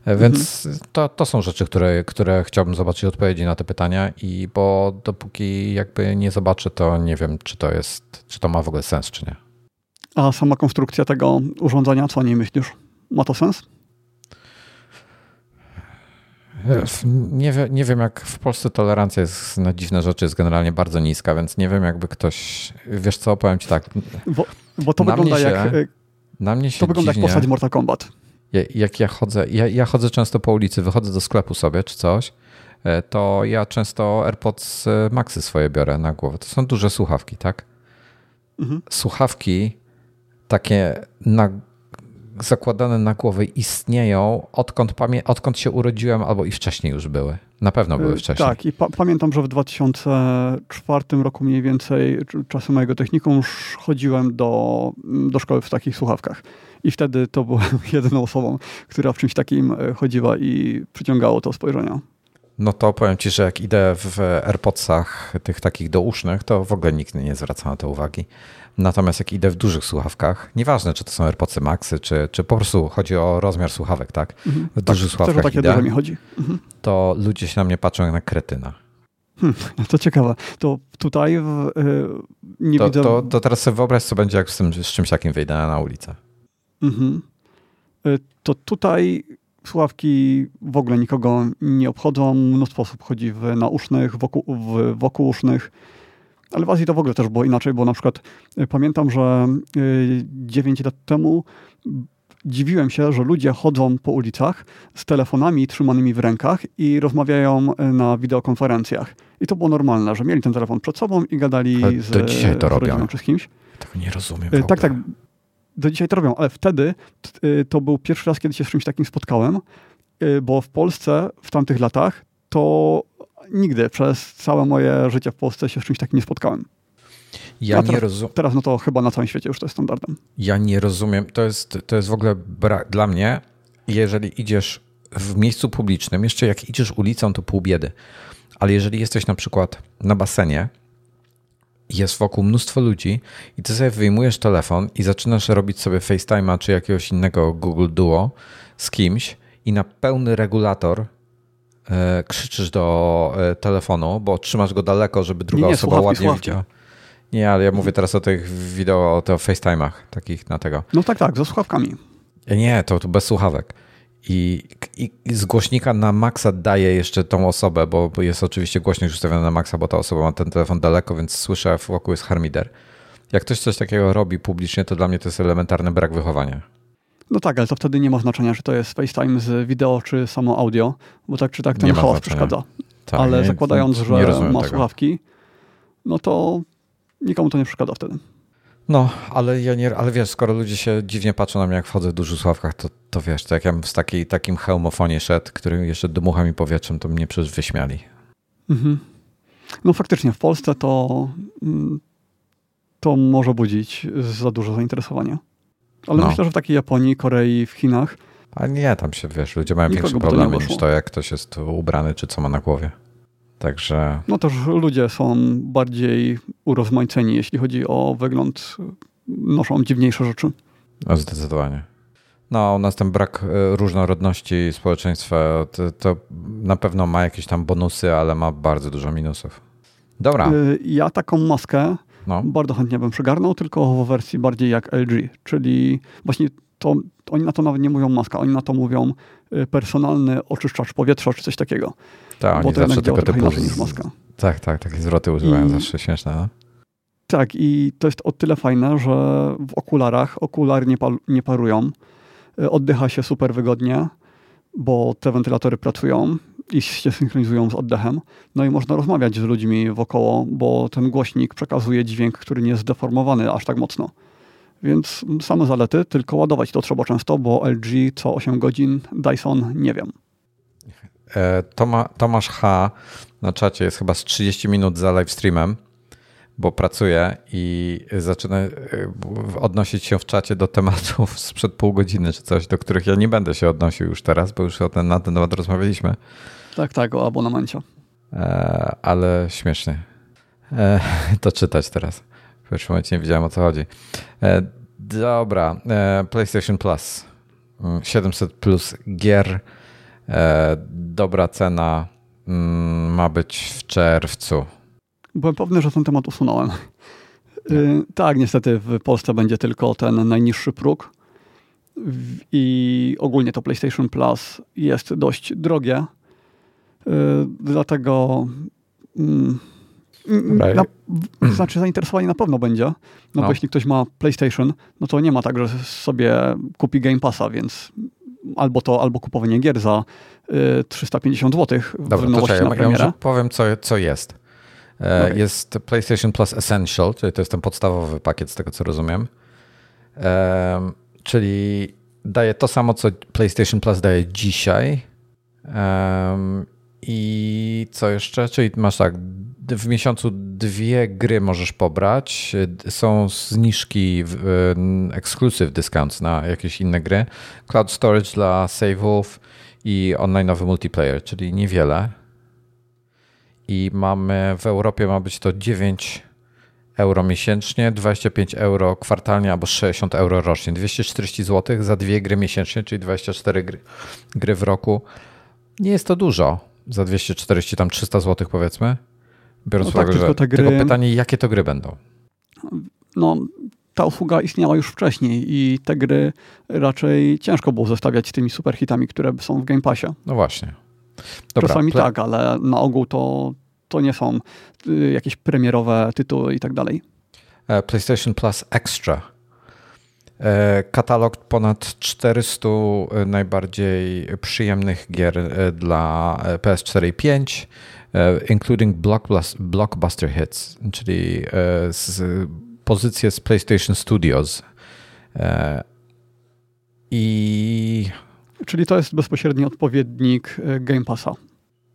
E, więc mhm. to, to są rzeczy, które, które chciałbym zobaczyć odpowiedzi na te pytania i bo dopóki jakby nie zobaczę, to nie wiem, czy to jest, czy to ma w ogóle sens, czy nie. A sama konstrukcja tego urządzenia, co o niej myślisz? Ma to sens? Nie, nie wiem, jak w Polsce tolerancja jest na dziwne rzeczy jest generalnie bardzo niska, więc nie wiem, jakby ktoś. Wiesz co, powiem ci tak. Bo, bo to wygląda się, jak. Na mnie się to wygląda dziwnie, jak postać Mortal Kombat jak ja chodzę, ja, ja chodzę często po ulicy, wychodzę do sklepu sobie czy coś, e, to ja często AirPods e, Maxy swoje biorę na głowę. To są duże słuchawki, tak? Mhm. Słuchawki takie na, zakładane na głowę istnieją odkąd, pamię- odkąd się urodziłem, albo i wcześniej już były. Na pewno były e, wcześniej. Tak, i pa pamiętam, że w 2004 roku mniej więcej, czasem mojego technikum, już chodziłem do, do szkoły w takich słuchawkach. I wtedy to byłem jedyną osobą, która w czymś takim e, chodziła i przyciągało to spojrzenie. No to powiem ci, że jak idę w AirPodsach tych takich dousznych, to w ogóle nikt nie zwraca na to uwagi. Natomiast jak idę w dużych słuchawkach, nieważne czy to są AirPodsy Maxy, czy, czy po prostu chodzi o rozmiar słuchawek, tak? Mhm. W dużych tak, słuchawkach takie idę, mi chodzi. Mhm. to ludzie się na mnie patrzą jak na kretyna. Hmm, to ciekawe. To tutaj w, yy, nie to, widzę... To, to teraz sobie wyobraź, co będzie, jak z, tym, z czymś takim wyjdę na ulicę. Mhm. Y, to tutaj słuchawki w ogóle nikogo nie obchodzą. Mnóstwo osób chodzi w nausznych, wokół, w, wokół usznych. Ale w Azji to w ogóle też było inaczej, bo na przykład y, pamiętam, że y, 9 lat temu dziwiłem się, że ludzie chodzą po ulicach z telefonami trzymanymi w rękach i rozmawiają na wideokonferencjach. I to było normalne, że mieli ten telefon przed sobą i gadali Ale z, dzisiaj to z robią. czy z kimś. Tego nie rozumiem. Tak, tak. Do dzisiaj to robią, ale wtedy y, to był pierwszy raz, kiedy się z czymś takim spotkałem, y, bo w Polsce w tamtych latach to nigdy przez całe moje życie w Polsce się z czymś takim nie spotkałem. Ja A nie, teraz- rozum, Teraz no to chyba na całym świecie już to jest standardem. ja nie rozumiem. To jest, to jest w ogóle dla mnie, jeżeli idziesz w miejscu publicznym, jeszcze jak idziesz ulicą, to pół biedy. Ale jeżeli jesteś na przykład na basenie, jest wokół mnóstwo ludzi i ty sobie wyjmujesz telefon i zaczynasz robić sobie FaceTime'a czy jakiegoś innego Google Duo z kimś i na pełny regulator e, krzyczysz do e, telefonu, bo trzymasz go daleko, żeby druga Nie, nie, osoba słuchawki, ładnie słuchawki. widziała. Nie, ale ja mówię teraz o tych wideo, o tych FaceTime'ach takich na tego. No tak, tak, ze słuchawkami. Nie, to, to bez słuchawek. I, i, I z głośnika na maksa daje jeszcze tą osobę, bo, jest oczywiście głośnik ustawiony na maksa, bo ta osoba ma ten telefon daleko, więc słyszę, w wokół jest harmider. Jak ktoś coś takiego robi publicznie, to dla mnie to jest elementarny brak wychowania. No tak, ale to wtedy nie ma znaczenia, czy to jest FaceTime z wideo, czy samo audio, bo tak czy tak ten znaczenia. przeszkadza. Tak, ale nie- zakładając, że ma tego. słuchawki, no to nikomu to nie przeszkadza wtedy. No, ale ja nie, ale wiesz, skoro ludzie się dziwnie patrzą na mnie, jak wchodzę w dużych słuchawkach, to, to wiesz, to jak ja w takiej, takim hełmofonie szedł, który jeszcze dmucha mi powietrzem, to mnie przecież wyśmiali. Mhm. No faktycznie w Polsce to, mm, to może budzić za dużo zainteresowania. Ale No. myślę, że w takiej Japonii, Korei, w Chinach, A nie, tam się, wiesz, ludzie mają większe to problemy niż to, jak ktoś jest ubrany, czy co ma na głowie. Także no też ludzie są bardziej urozmaiceni, jeśli chodzi o wygląd, noszą dziwniejsze rzeczy. no, zdecydowanie. No, u nas ten brak e, różnorodności społeczeństwa to, to na pewno ma jakieś tam bonusy, ale ma bardzo dużo minusów. Dobra, Y, Ja taką maskę no. bardzo chętnie bym przygarnął, tylko w wersji bardziej jak LG, czyli właśnie to, oni na to nawet nie mówią maska, oni na to mówią y, personalny oczyszczacz powietrza czy coś takiego. Tak, bo oni to zawsze tego typu... inaczej niż. Tak, tak, takie zwroty używają I- zawsze śmieszne. No? Tak, i to jest o tyle fajne, że w okularach okulary nie, pal, nie parują. Y, Oddycha się super wygodnie, bo te wentylatory pracują i się synchronizują z oddechem. No i można rozmawiać z ludźmi wokoło, bo ten głośnik przekazuje dźwięk, który nie jest zdeformowany aż tak mocno. Więc same zalety, tylko ładować to trzeba często, bo LG co 8 godzin, Dyson nie wiem. E, Toma, Tomasz H. na czacie jest chyba z 30 minut za live streamem, bo pracuje i zaczyna e, odnosić się w czacie do tematów sprzed pół godziny czy coś, do których ja nie będę się odnosił już teraz, bo już o ten, na ten temat rozmawialiśmy, Tak, tak, o abonamencie. e, ale śmiesznie e, to czytać teraz. W pierwszym momencie nie wiedziałem o co chodzi. E, Dobra, e, PlayStation Plus. Mm, 700 plus gier. E, Dobra cena mm, ma być w czerwcu. Byłem pewny, że ten temat usunąłem. Y, tak, niestety w Polsce będzie tylko ten najniższy próg. I ogólnie to PlayStation Plus jest dość drogie. Y, Dlatego mm, mm, na, znaczy zainteresowanie na pewno będzie. No, No. bo jeśli ktoś ma PlayStation, no to nie ma tak, że sobie kupi Game Passa, więc albo to, albo kupowanie gier za y, 350 zł w Dobra, to nowości czekaj, na ja premierę. może powiem co, co jest. E, Okej. Jest PlayStation Plus Essential, czyli to jest ten podstawowy pakiet z tego co rozumiem. Em, czyli daje to samo, co PlayStation Plus daje dzisiaj. Em, I co jeszcze? Czyli masz tak, w miesiącu dwie gry możesz pobrać. Są zniżki, em, exclusive discounts na jakieś inne gry. Cloud storage dla save'ów i online'owy multiplayer, czyli niewiele. I mamy w Europie ma być to 9 euro miesięcznie, 25 euro kwartalnie albo 60 euro rocznie. 240 zł za dwie gry miesięcznie, czyli 24 gry, gry w roku. Nie jest to dużo za 240, tam 300 zł powiedzmy. Biorąc No pod tak, uwagę, tylko gry- tylko pytanie, jakie to gry będą? no, ta usługa istniała już wcześniej i te gry raczej ciężko było zestawiać z tymi superhitami, które są w Game Passie. No właśnie. Dobra, Czasami tak, ale na ogół to, to nie są y, jakieś premierowe tytuły i tak dalej. E, PlayStation Plus Extra. E, katalog ponad 400 e, najbardziej przyjemnych gier dla PS4 i 5, including blockbuster hits, czyli z, pozycje z PlayStation Studios. I Czyli to jest bezpośredni odpowiednik Game Passa.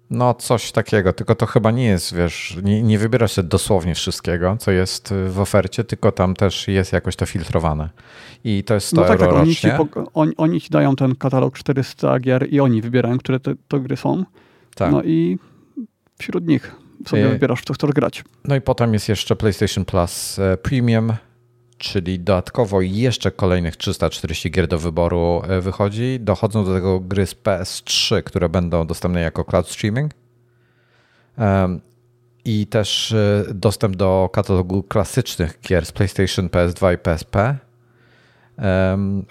No, coś takiego, tylko to chyba nie jest, wiesz, nie, nie wybierasz się dosłownie wszystkiego, co jest w ofercie, tylko tam też jest jakoś to filtrowane. I to jest 100 no tak, tak, oni ci, oni, oni ci dają ten katalog 400 gier i oni wybierają, które te, to gry są. Tak. No i wśród nich sobie I, wybierasz, co chcesz grać. No i potem jest jeszcze PlayStation Plus e, Premium, czyli dodatkowo jeszcze kolejnych 340 gier do wyboru e, wychodzi. Dochodzą do tego gry z PS3, które będą dostępne jako cloud streaming. I też e, dostęp do katalogu klasycznych gier z PlayStation, PS2 i PSP.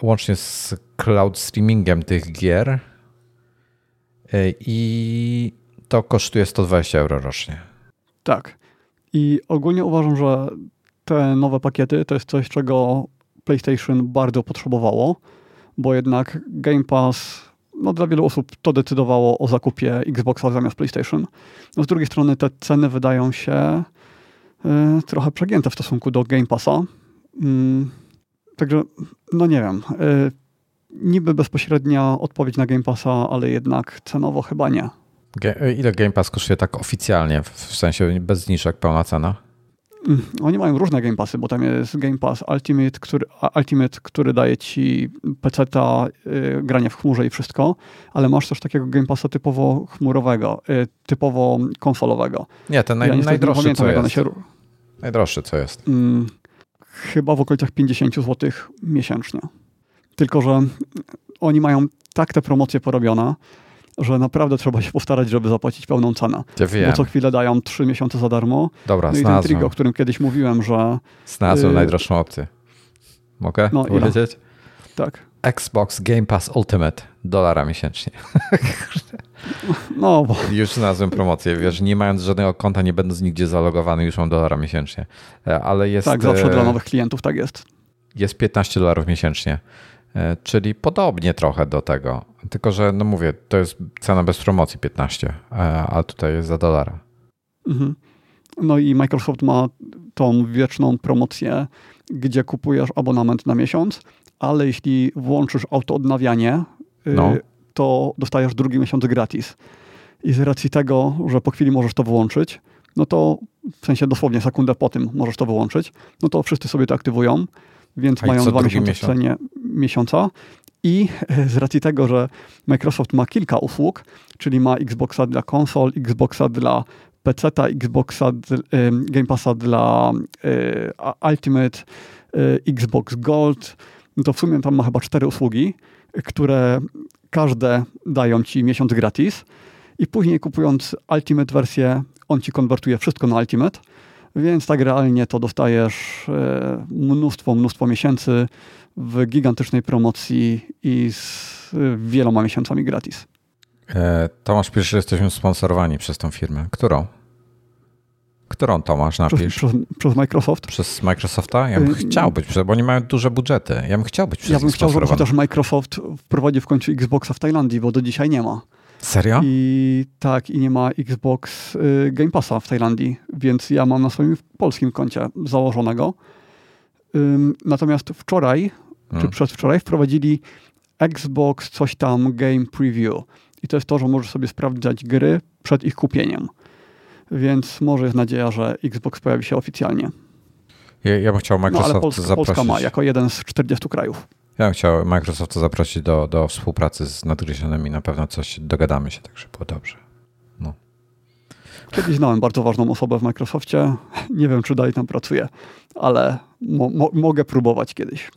Łącznie z cloud streamingiem tych gier. E, I to kosztuje 120 euro rocznie. Tak. I ogólnie uważam, że te nowe pakiety to jest coś, czego PlayStation bardzo potrzebowało, bo jednak Game Pass no, dla wielu osób to decydowało o zakupie Xboxa zamiast PlayStation. No, z drugiej strony te ceny wydają się y, trochę przegięte w stosunku do Game Passa. Y, także, no nie wiem. Y, niby bezpośrednia odpowiedź na Game Passa, ale jednak cenowo chyba nie. Ile Game Pass kosztuje tak oficjalnie, w sensie bez zniżek, pełna cena? Oni mają różne Game Passy, bo tam jest Game Pass Ultimate, który, Ultimate, który daje ci PC-ta, y, granie w chmurze i wszystko, ale masz też takiego Game Passa typowo chmurowego, y, typowo konsolowego. Nie, ten naj, ja najdroższy co jest. Się... Najdroższy co jest? Mm, chyba w okolicach 50 zł miesięcznie. Tylko, że oni mają tak te promocje porobione, że naprawdę trzeba się postarać, żeby zapłacić pełną cenę. Ja wiem. Bo co chwilę dają trzy miesiące za darmo. Dobra, no i ten trik, o którym kiedyś mówiłem, że... Znalazłem y najdroższą opcję. Mogę no, powiedzieć? Tak. Xbox Game Pass Ultimate, dolara miesięcznie. No, bo... Już znalazłem promocję, wiesz, nie mając żadnego konta, nie będąc nigdzie zalogowany, już mam dolara miesięcznie. E, ale jest... Tak, zawsze dla nowych klientów tak jest. Jest 15 dolarów miesięcznie. E, czyli podobnie trochę do tego. Tylko, że no mówię, to jest cena bez promocji 15, e, a tutaj jest za dolara. Mhm. No i Microsoft ma tą wieczną promocję, gdzie kupujesz abonament na miesiąc, ale jeśli włączysz autoodnawianie, y, no. to dostajesz drugi miesiąc gratis. I z racji tego, że po chwili możesz to wyłączyć, no to w sensie dosłownie sekundę po tym możesz to wyłączyć, no to wszyscy sobie to aktywują więc mają dwa miesiące w cenie miesiąca. I z racji tego, że Microsoft ma kilka usług, czyli ma Xboxa dla konsol, Xboxa dla PC, Xboxa, Game Passa dla Ultimate, Xbox Gold, to w sumie tam ma chyba cztery usługi, które każde dają ci miesiąc gratis. I później kupując Ultimate wersję, on ci konwertuje wszystko na Ultimate więc tak realnie to dostajesz e, mnóstwo, mnóstwo miesięcy w gigantycznej promocji i z e, wieloma miesiącami gratis. E, Tomasz pisze, że jesteśmy sponsorowani przez tą firmę. Którą? Którą Tomasz napisz? Przez, przez, przez Microsoft. Przez Microsofta? Ja bym chciał być, bo oni mają duże budżety. Ja bym chciał być przez Ja bym chciał, żeby chociaż Microsoft wprowadził w końcu Xboxa w Tajlandii, bo do dzisiaj nie ma. Serio? I tak, i nie ma Xbox y, Game Passa w Tajlandii, więc ja mam na swoim polskim koncie założonego. Natomiast wczoraj, hmm. czy przedwczoraj wprowadzili Xbox coś tam Game Preview. I to jest to, że możesz sobie sprawdzać gry przed ich kupieniem. Więc może jest nadzieja, że Xbox pojawi się oficjalnie. Ja, ja bym chciał Microsoft no, ale Polska, zaprosić. Polska ma jako jeden z 40 krajów. Ja bym chciał Microsoft zaprosić do, do współpracy z nadgryzionymi. Na pewno coś dogadamy się, tak żeby było dobrze. No. Kiedyś znałem bardzo ważną osobę w Microsoftie. Nie wiem, czy dalej tam pracuje, ale mo mo mogę próbować kiedyś.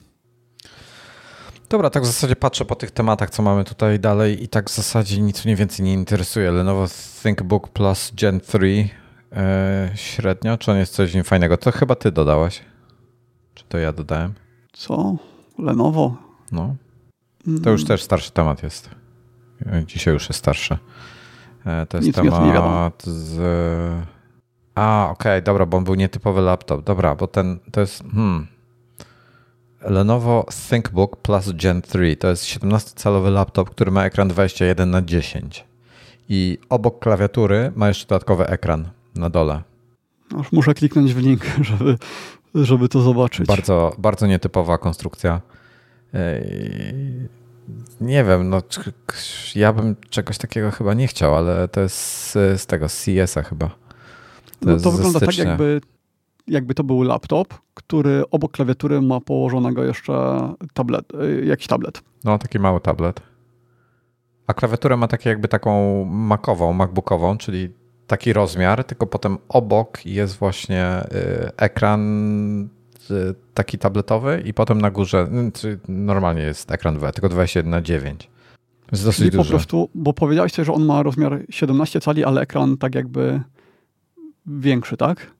Dobra, tak w zasadzie patrzę po tych tematach, co mamy tutaj dalej i tak w zasadzie nic mnie więcej nie interesuje. Lenovo ThinkBook Plus Gen 3 yy, e, średnio, czy on jest coś fajnego? To chyba ty dodałeś. Czy to ja dodałem? Co? Lenovo? No. To już też starszy temat jest. Dzisiaj już jest starszy. E, to jest Nic temat z... A, okej, okay, dobra, bo on był nietypowy laptop. Dobra, bo ten to jest... Hmm. Lenovo ThinkBook Plus Gen 3 to jest 17-calowy laptop, który ma ekran 21 na 10 i obok klawiatury ma jeszcze dodatkowy ekran na dole. Aż muszę kliknąć w link, żeby, żeby to zobaczyć. Bardzo, bardzo nietypowa konstrukcja. Nie wiem, no ja bym czegoś takiego chyba nie chciał, ale to jest z, z tego CS-a chyba. To no to wygląda tak, jakby, jakby to był laptop, który obok klawiatury ma położonego jeszcze tablet, y, jakiś tablet. No, taki mały tablet. A klawiaturę ma takie jakby taką makową, macbookową, czyli taki rozmiar, tylko potem obok jest właśnie y, ekran y, taki tabletowy i potem na górze normalnie jest ekran 2, tylko 21 na 9. Jest dosyć Czyli duży. po prostu, bo powiedziałeś że on ma rozmiar 17 cali, ale ekran tak jakby większy, tak?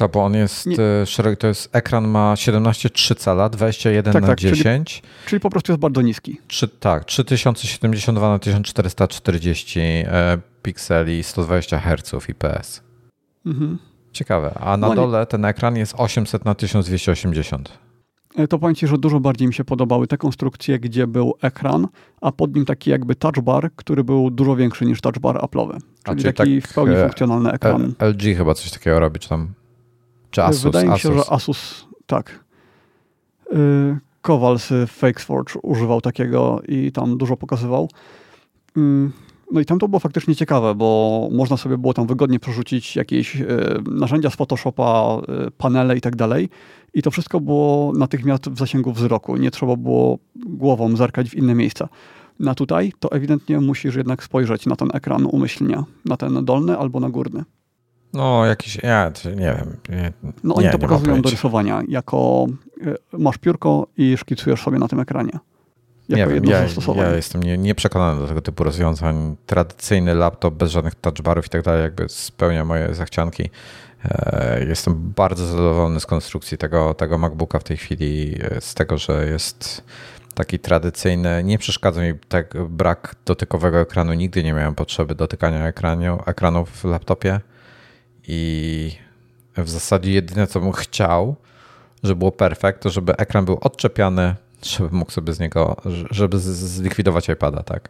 Tak, bo on jest nie. szereg, to jest ekran ma 17,3 cala, 21 tak, na tak, 10. Czyli, czyli, po prostu jest bardzo niski. 3, tak, 3072 na 1440 e, pikseli, 120 Hz IPS. Mhm. Ciekawe. A na no dole ten ekran jest 800 na 1280. E, to powiem Ci, że dużo bardziej mi się podobały te konstrukcje, gdzie był ekran, a pod nim taki jakby touch bar, który był dużo większy niż touch bar Apple'owy. Czyli, czyli taki tak, w pełni e, funkcjonalny ekran. LG chyba coś takiego robi, czy tam czy Asus? Wydaje mi się, Asus. że Asus, tak. Y, Kowal z FakeForge używał takiego i tam dużo pokazywał. Mm, no i tam to było faktycznie ciekawe, bo można sobie było tam wygodnie przerzucić jakieś y, narzędzia z Photoshopa, y, panele i tak dalej. I to wszystko było natychmiast w zasięgu wzroku. Nie trzeba było głową zerkać w inne miejsca. Na tutaj to ewidentnie musisz jednak spojrzeć na ten ekran umyślnie, na ten dolny albo na górny. No, jakiś, ja nie wiem. Nie, no oni nie, to pokazują do rysowania, jako y, masz piórko i szkicujesz sobie na tym ekranie. Jako nie wiem, ja, ja jestem nie, nieprzekonany do tego typu rozwiązań. Tradycyjny laptop bez żadnych touchbarów i tak dalej jakby spełnia moje zachcianki. E, jestem bardzo zadowolony z konstrukcji tego, tego MacBooka w tej chwili, e, z tego, że jest taki tradycyjny. Nie przeszkadza mi tak brak dotykowego ekranu. Nigdy nie miałem potrzeby dotykania ekranu, ekranu w laptopie i w zasadzie jedyne, co bym chciał, żeby było perfekt, to żeby ekran był odczepiany, żeby mógł sobie z niego, żeby zlikwidować iPada, tak?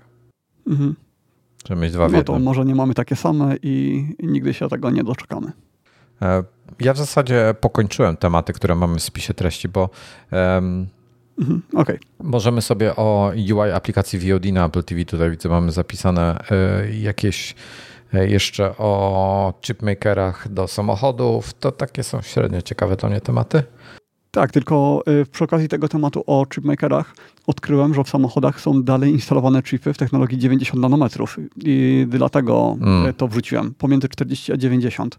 Mhm. Żeby mieć dwa No to może nie mamy takie same i nigdy się tego nie doczekamy. E, ja w zasadzie pokończyłem tematy, które mamy w spisie treści, bo um, mhm, okay. możemy sobie o UI aplikacji VOD na Apple TV, tutaj widzę, mamy zapisane y, jakieś jeszcze o chipmakerach do samochodów. To takie są średnio ciekawe dla mnie tematy. Tak, tylko e, przy okazji tego tematu o chipmakerach odkryłem, że w samochodach są dalej instalowane chipy w technologii 90 nanometrów i dlatego mm. to wrzuciłem, pomiędzy 40 a 90.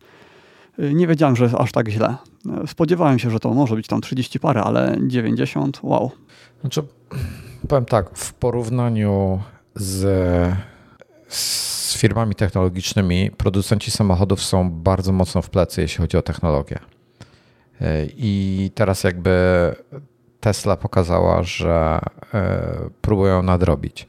Nie wiedziałem, że jest aż tak źle. Spodziewałem się, że to może być tam 30 parę, ale 90, wow. Znaczy, powiem tak, w porównaniu z, z firmami technologicznymi producenci samochodów są bardzo mocno w plecy, jeśli chodzi o technologię. I teraz jakby Tesla pokazała, że e, próbują nadrobić.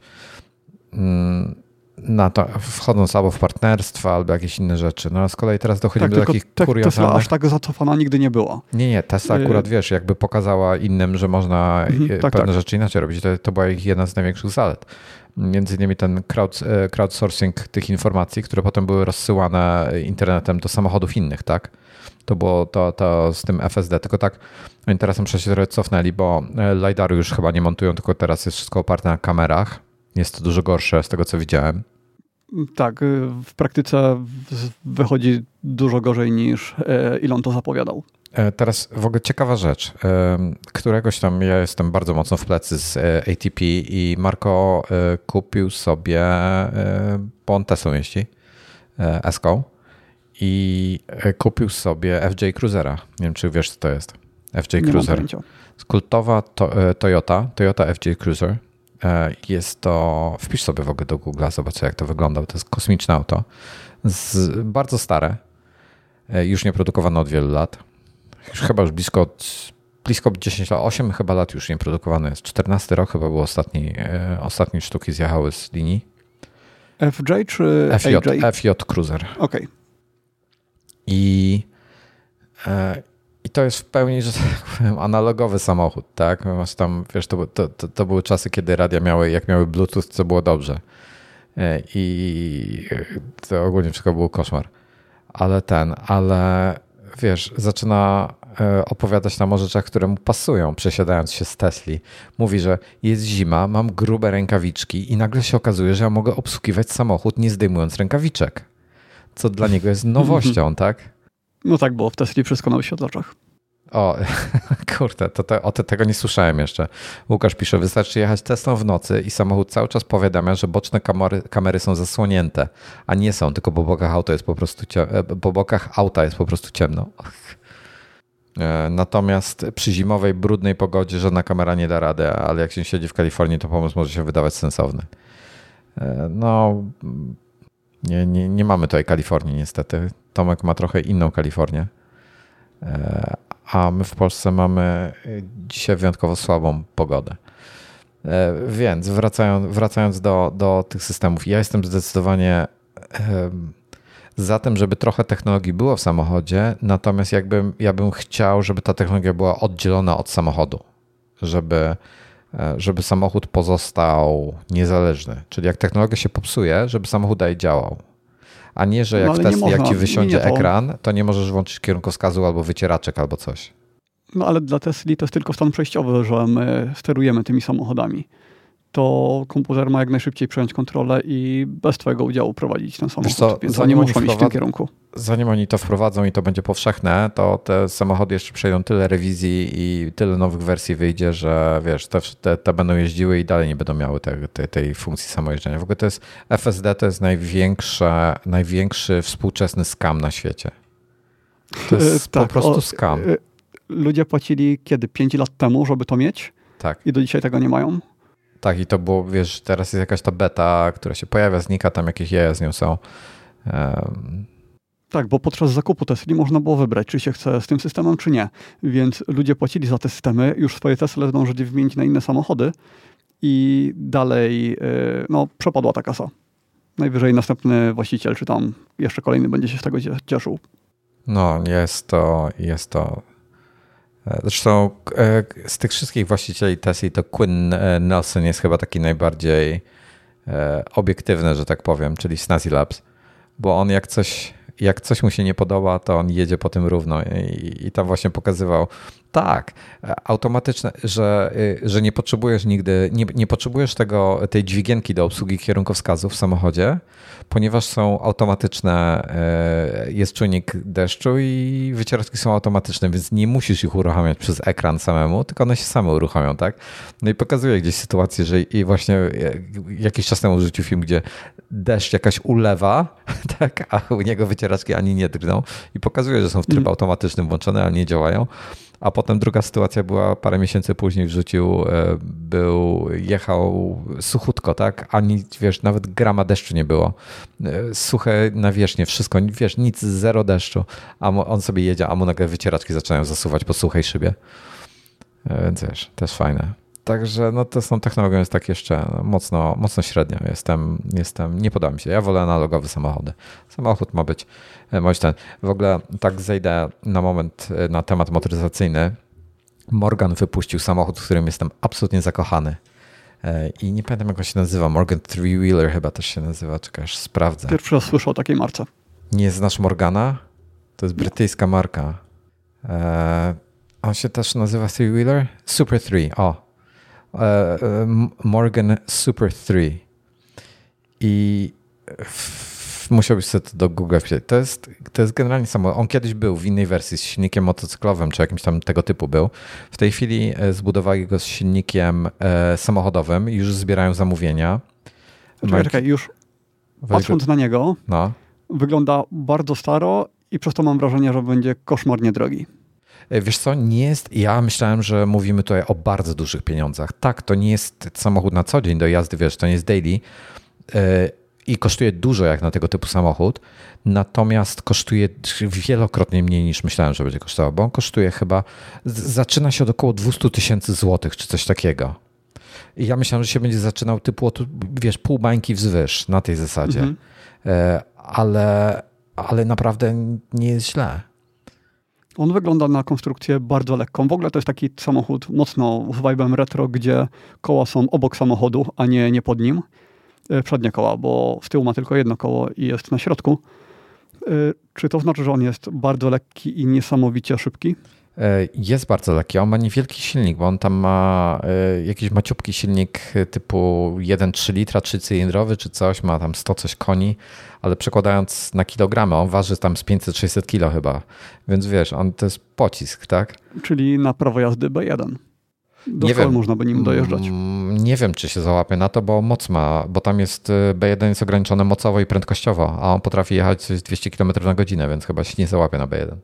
Mm, na to, wchodząc albo w partnerstwa, albo jakieś inne rzeczy. No a z kolei teraz dochodzimy tak, do takich te, kuriozalnych... Tesla aż tak zacofana nigdy nie była. Nie, nie, Tesla y- akurat, wiesz, jakby pokazała innym, że można mhm, tak, pewne tak. rzeczy inaczej robić. To, to była ich jedna z największych zalet między innymi ten crowd, e, crowdsourcing tych informacji, które potem były rozsyłane internetem do samochodów innych, tak? To było to, to z tym FSD, tylko tak oni teraz muszę się trochę cofnęli, bo e, LiDARu już chyba nie montują, tylko teraz jest wszystko oparte na kamerach. Jest to dużo gorsze z tego, co widziałem. Tak, w praktyce wychodzi dużo gorzej niż e, Elon to zapowiadał. E, teraz w ogóle ciekawa rzecz. E, któregoś tam ja jestem bardzo mocno w plecy z ATP i Marco kupił sobie, bo on Teslą jeździ, Eską i kupił sobie FJ Cruisera. Nie wiem, czy wiesz, co to jest. FJ Nie Cruiser. Kultowa to, Toyota, Toyota FJ Cruiser E, jest to, wpisz sobie w ogóle do Google, zobacz jak to wygląda. To jest kosmiczne auto. Z, bardzo stare. E, już nie produkowane od wielu lat. Już chyba już blisko od blisko 10 lat, 8 chyba lat już nie produkowany jest. 14 rok chyba był ostatni, e, ostatnie sztuki zjechały z linii. FJ czy FJ, AJ? FJ Cruiser. Okej. Okay. I, e, I to jest w pełni, że tak powiem, analogowy samochód, tak? Masz tam, wiesz, to, to, to, to były czasy, kiedy radia miały, jak miały Bluetooth, to było dobrze. E, I to ogólnie wszystko był koszmar. Ale ten, ale wiesz, zaczyna e, opowiadać nam o rzeczach, które mu pasują, przesiadając się z Tesli. Mówi, że jest zima, mam grube rękawiczki i nagle się okazuje, że ja mogę obsługiwać samochód nie zdejmując rękawiczek. Co dla niego jest nowością, tak? No tak, bo w Tesli wszystko na oświetlaczach. O, kurde, to, to, o te, tego nie słyszałem jeszcze. Łukasz pisze, wystarczy jechać Teslą w nocy i samochód cały czas powiadamia, że boczne kamery, kamery są zasłonięte, a nie są, tylko po bokach auta jest po prostu, e, po bokach auta jest po prostu ciemno. E, natomiast przy zimowej, brudnej pogodzie żadna kamera nie da rady, ale jak się siedzi w Kalifornii, to pomysł może się wydawać sensowny. E, no, nie, nie, nie mamy tutaj Kalifornii niestety. Tomek ma trochę inną Kalifornię a my w Polsce mamy y, dzisiaj wyjątkowo słabą pogodę. E, więc wracając, wracając do, do tych systemów, ja jestem zdecydowanie za tym, żeby trochę technologii było w samochodzie, natomiast jakbym, ja bym chciał, żeby ta technologia była oddzielona od samochodu, żeby, e, żeby samochód pozostał niezależny. Czyli jak technologia się popsuje, żeby samochód dalej działał a nie, że jak, no, test, jak ci wysiądzie to... ekran, to nie możesz włączyć kierunkowskazu albo wycieraczek albo coś. No ale dla Tesli to jest tylko stan przejściowy, że my sterujemy tymi samochodami. To komputer ma jak najszybciej przejąć kontrolę i bez twojego udziału prowadzić ten samochód. Co, Więc zanim oni w tym kierunku. Zanim oni to wprowadzą i to będzie powszechne, to te samochody jeszcze przejdą tyle rewizji i tyle nowych wersji wyjdzie, że wiesz, te, te, te będą jeździły i dalej nie będą miały te, te, tej funkcji samojeżdżenia. W ogóle to jest FSD to jest największe, największy współczesny skam na świecie. To jest tak, po prostu skam. Y, ludzie płacili kiedy? 5 lat temu, żeby to mieć? Tak. I do dzisiaj tego nie mają? Tak, i to było, wiesz, teraz jest jakaś ta beta, która się pojawia, znika, tam jakieś jaja z nią są. Um. Tak, bo podczas zakupu Tesla można było wybrać, czy się chce z tym systemem, czy nie. Więc ludzie płacili za te systemy, już swoje Tesla zdążyli wymienić na inne samochody i dalej y, no, przepadła ta kasa. Najwyżej następny właściciel, czy tam jeszcze kolejny będzie się z tego cieszył. No, jest to, jest to Zresztą e, z tych wszystkich właścicieli Tesla to Quinn e, Nelson jest chyba taki najbardziej e, obiektywny, że tak powiem, czyli Snazzy Labs, bo on jak coś, jak coś mu się nie podoba, to on jedzie po tym równo i, i tam właśnie pokazywał, tak, automatyczne, że, y, że nie potrzebujesz nigdy, nie, nie potrzebujesz tego, tej dźwigienki do obsługi kierunkowskazów w samochodzie, ponieważ są automatyczne, e, jest czujnik deszczu i wycieraczki są automatyczne, więc nie musisz ich uruchamiać przez ekran samemu, tylko one się same uruchamią, tak? No i pokazuje gdzieś sytuację, że i właśnie e, jakiś czas temu rzucił film, gdzie deszcz jakaś ulewa, tak, a u niego wycieraczki ani nie drgną i pokazuje, że są w trybie mm. automatycznym włączone, ale nie działają. A potem druga sytuacja była parę miesięcy później wrzucił, e, był, jechał suchutko, tak? Ani, wiesz, nawet grama deszczu nie było. E, suche nawierzchnie, wszystko, wiesz, nic, zero deszczu. A on sobie jedzie, a mu nagle wycieraczki zaczynają zasuwać po suchej szybie. E, więc wiesz, też fajne. Także no to z tą technologią jest tak jeszcze mocno, mocno średnio. Jestem, jestem, nie podoba mi się. Ja wolę analogowe samochody. Samochód ma być, e, ma być ten. W ogóle tak zejdę na moment e, na temat motoryzacyjny. Morgan wypuścił samochód, w którym jestem absolutnie zakochany. E, I nie pamiętam jak on się nazywa. Morgan Three Wheeler chyba też się nazywa. Czekaj, aż sprawdzę. Pierwszy raz słyszę o takiej marce. Nie znasz Morgana? To jest brytyjska marka. On się też nazywa Three Wheeler? Super Three. O, Morgan Super 3 i musiałbyś sobie to do Google wpisać. To jest, to jest generalnie samo. On kiedyś był w innej wersji z silnikiem motocyklowym, czy jakimś tam tego typu był. W tej chwili e, zbudowali go z silnikiem samochodowym i już zbierają zamówienia. Czekaj, czekaj już patrząc na niego, no. wygląda bardzo staro i przez to mam wrażenie, że będzie koszmarnie drogi. E, wiesz co, nie jest, ja myślałem, że mówimy tutaj o bardzo dużych pieniądzach. Tak, to nie jest samochód na co dzień do jazdy, wiesz, to nie jest daily. E, i kosztuje dużo jak na tego typu samochód, natomiast kosztuje wielokrotnie mniej niż myślałem, że będzie kosztował, bo on kosztuje chyba, zaczyna się od około 200 tysięcy złotych czy coś takiego. I ja myślałem, że się będzie zaczynał typu wiesz, pół bańki wzwyż na tej zasadzie. Mhm. E, ale, ale naprawdę nie jest źle. On wygląda na konstrukcję bardzo lekką. W ogóle to jest taki samochód mocno z vibe'em retro, gdzie koła są obok samochodu, a nie, nie pod nim. E, przednie koła, bo z tyłu ma tylko jedno koło i jest na środku. E, czy to znaczy, że on jest bardzo lekki i niesamowicie szybki? E, jest bardzo lekki. On ma niewielki silnik, bo on tam ma jakiś maciupki silnik typu 1,3 litra, 3 cylindrowy czy coś, ma tam 100 coś koni, ale przekładając na kilogramy, on waży tam z 500-600 kilo chyba. Więc wiesz, on to jest pocisk, tak? Czyli na prawo jazdy B1. Do nie wiem, można by nim dojeżdżać. Mm, nie wiem, czy się załapie na to, bo moc ma, bo tam jest y, B1 jest ograniczone mocowo i prędkościowo, a on potrafi jechać 200 km na godzinę, więc chyba się nie załapie na B1.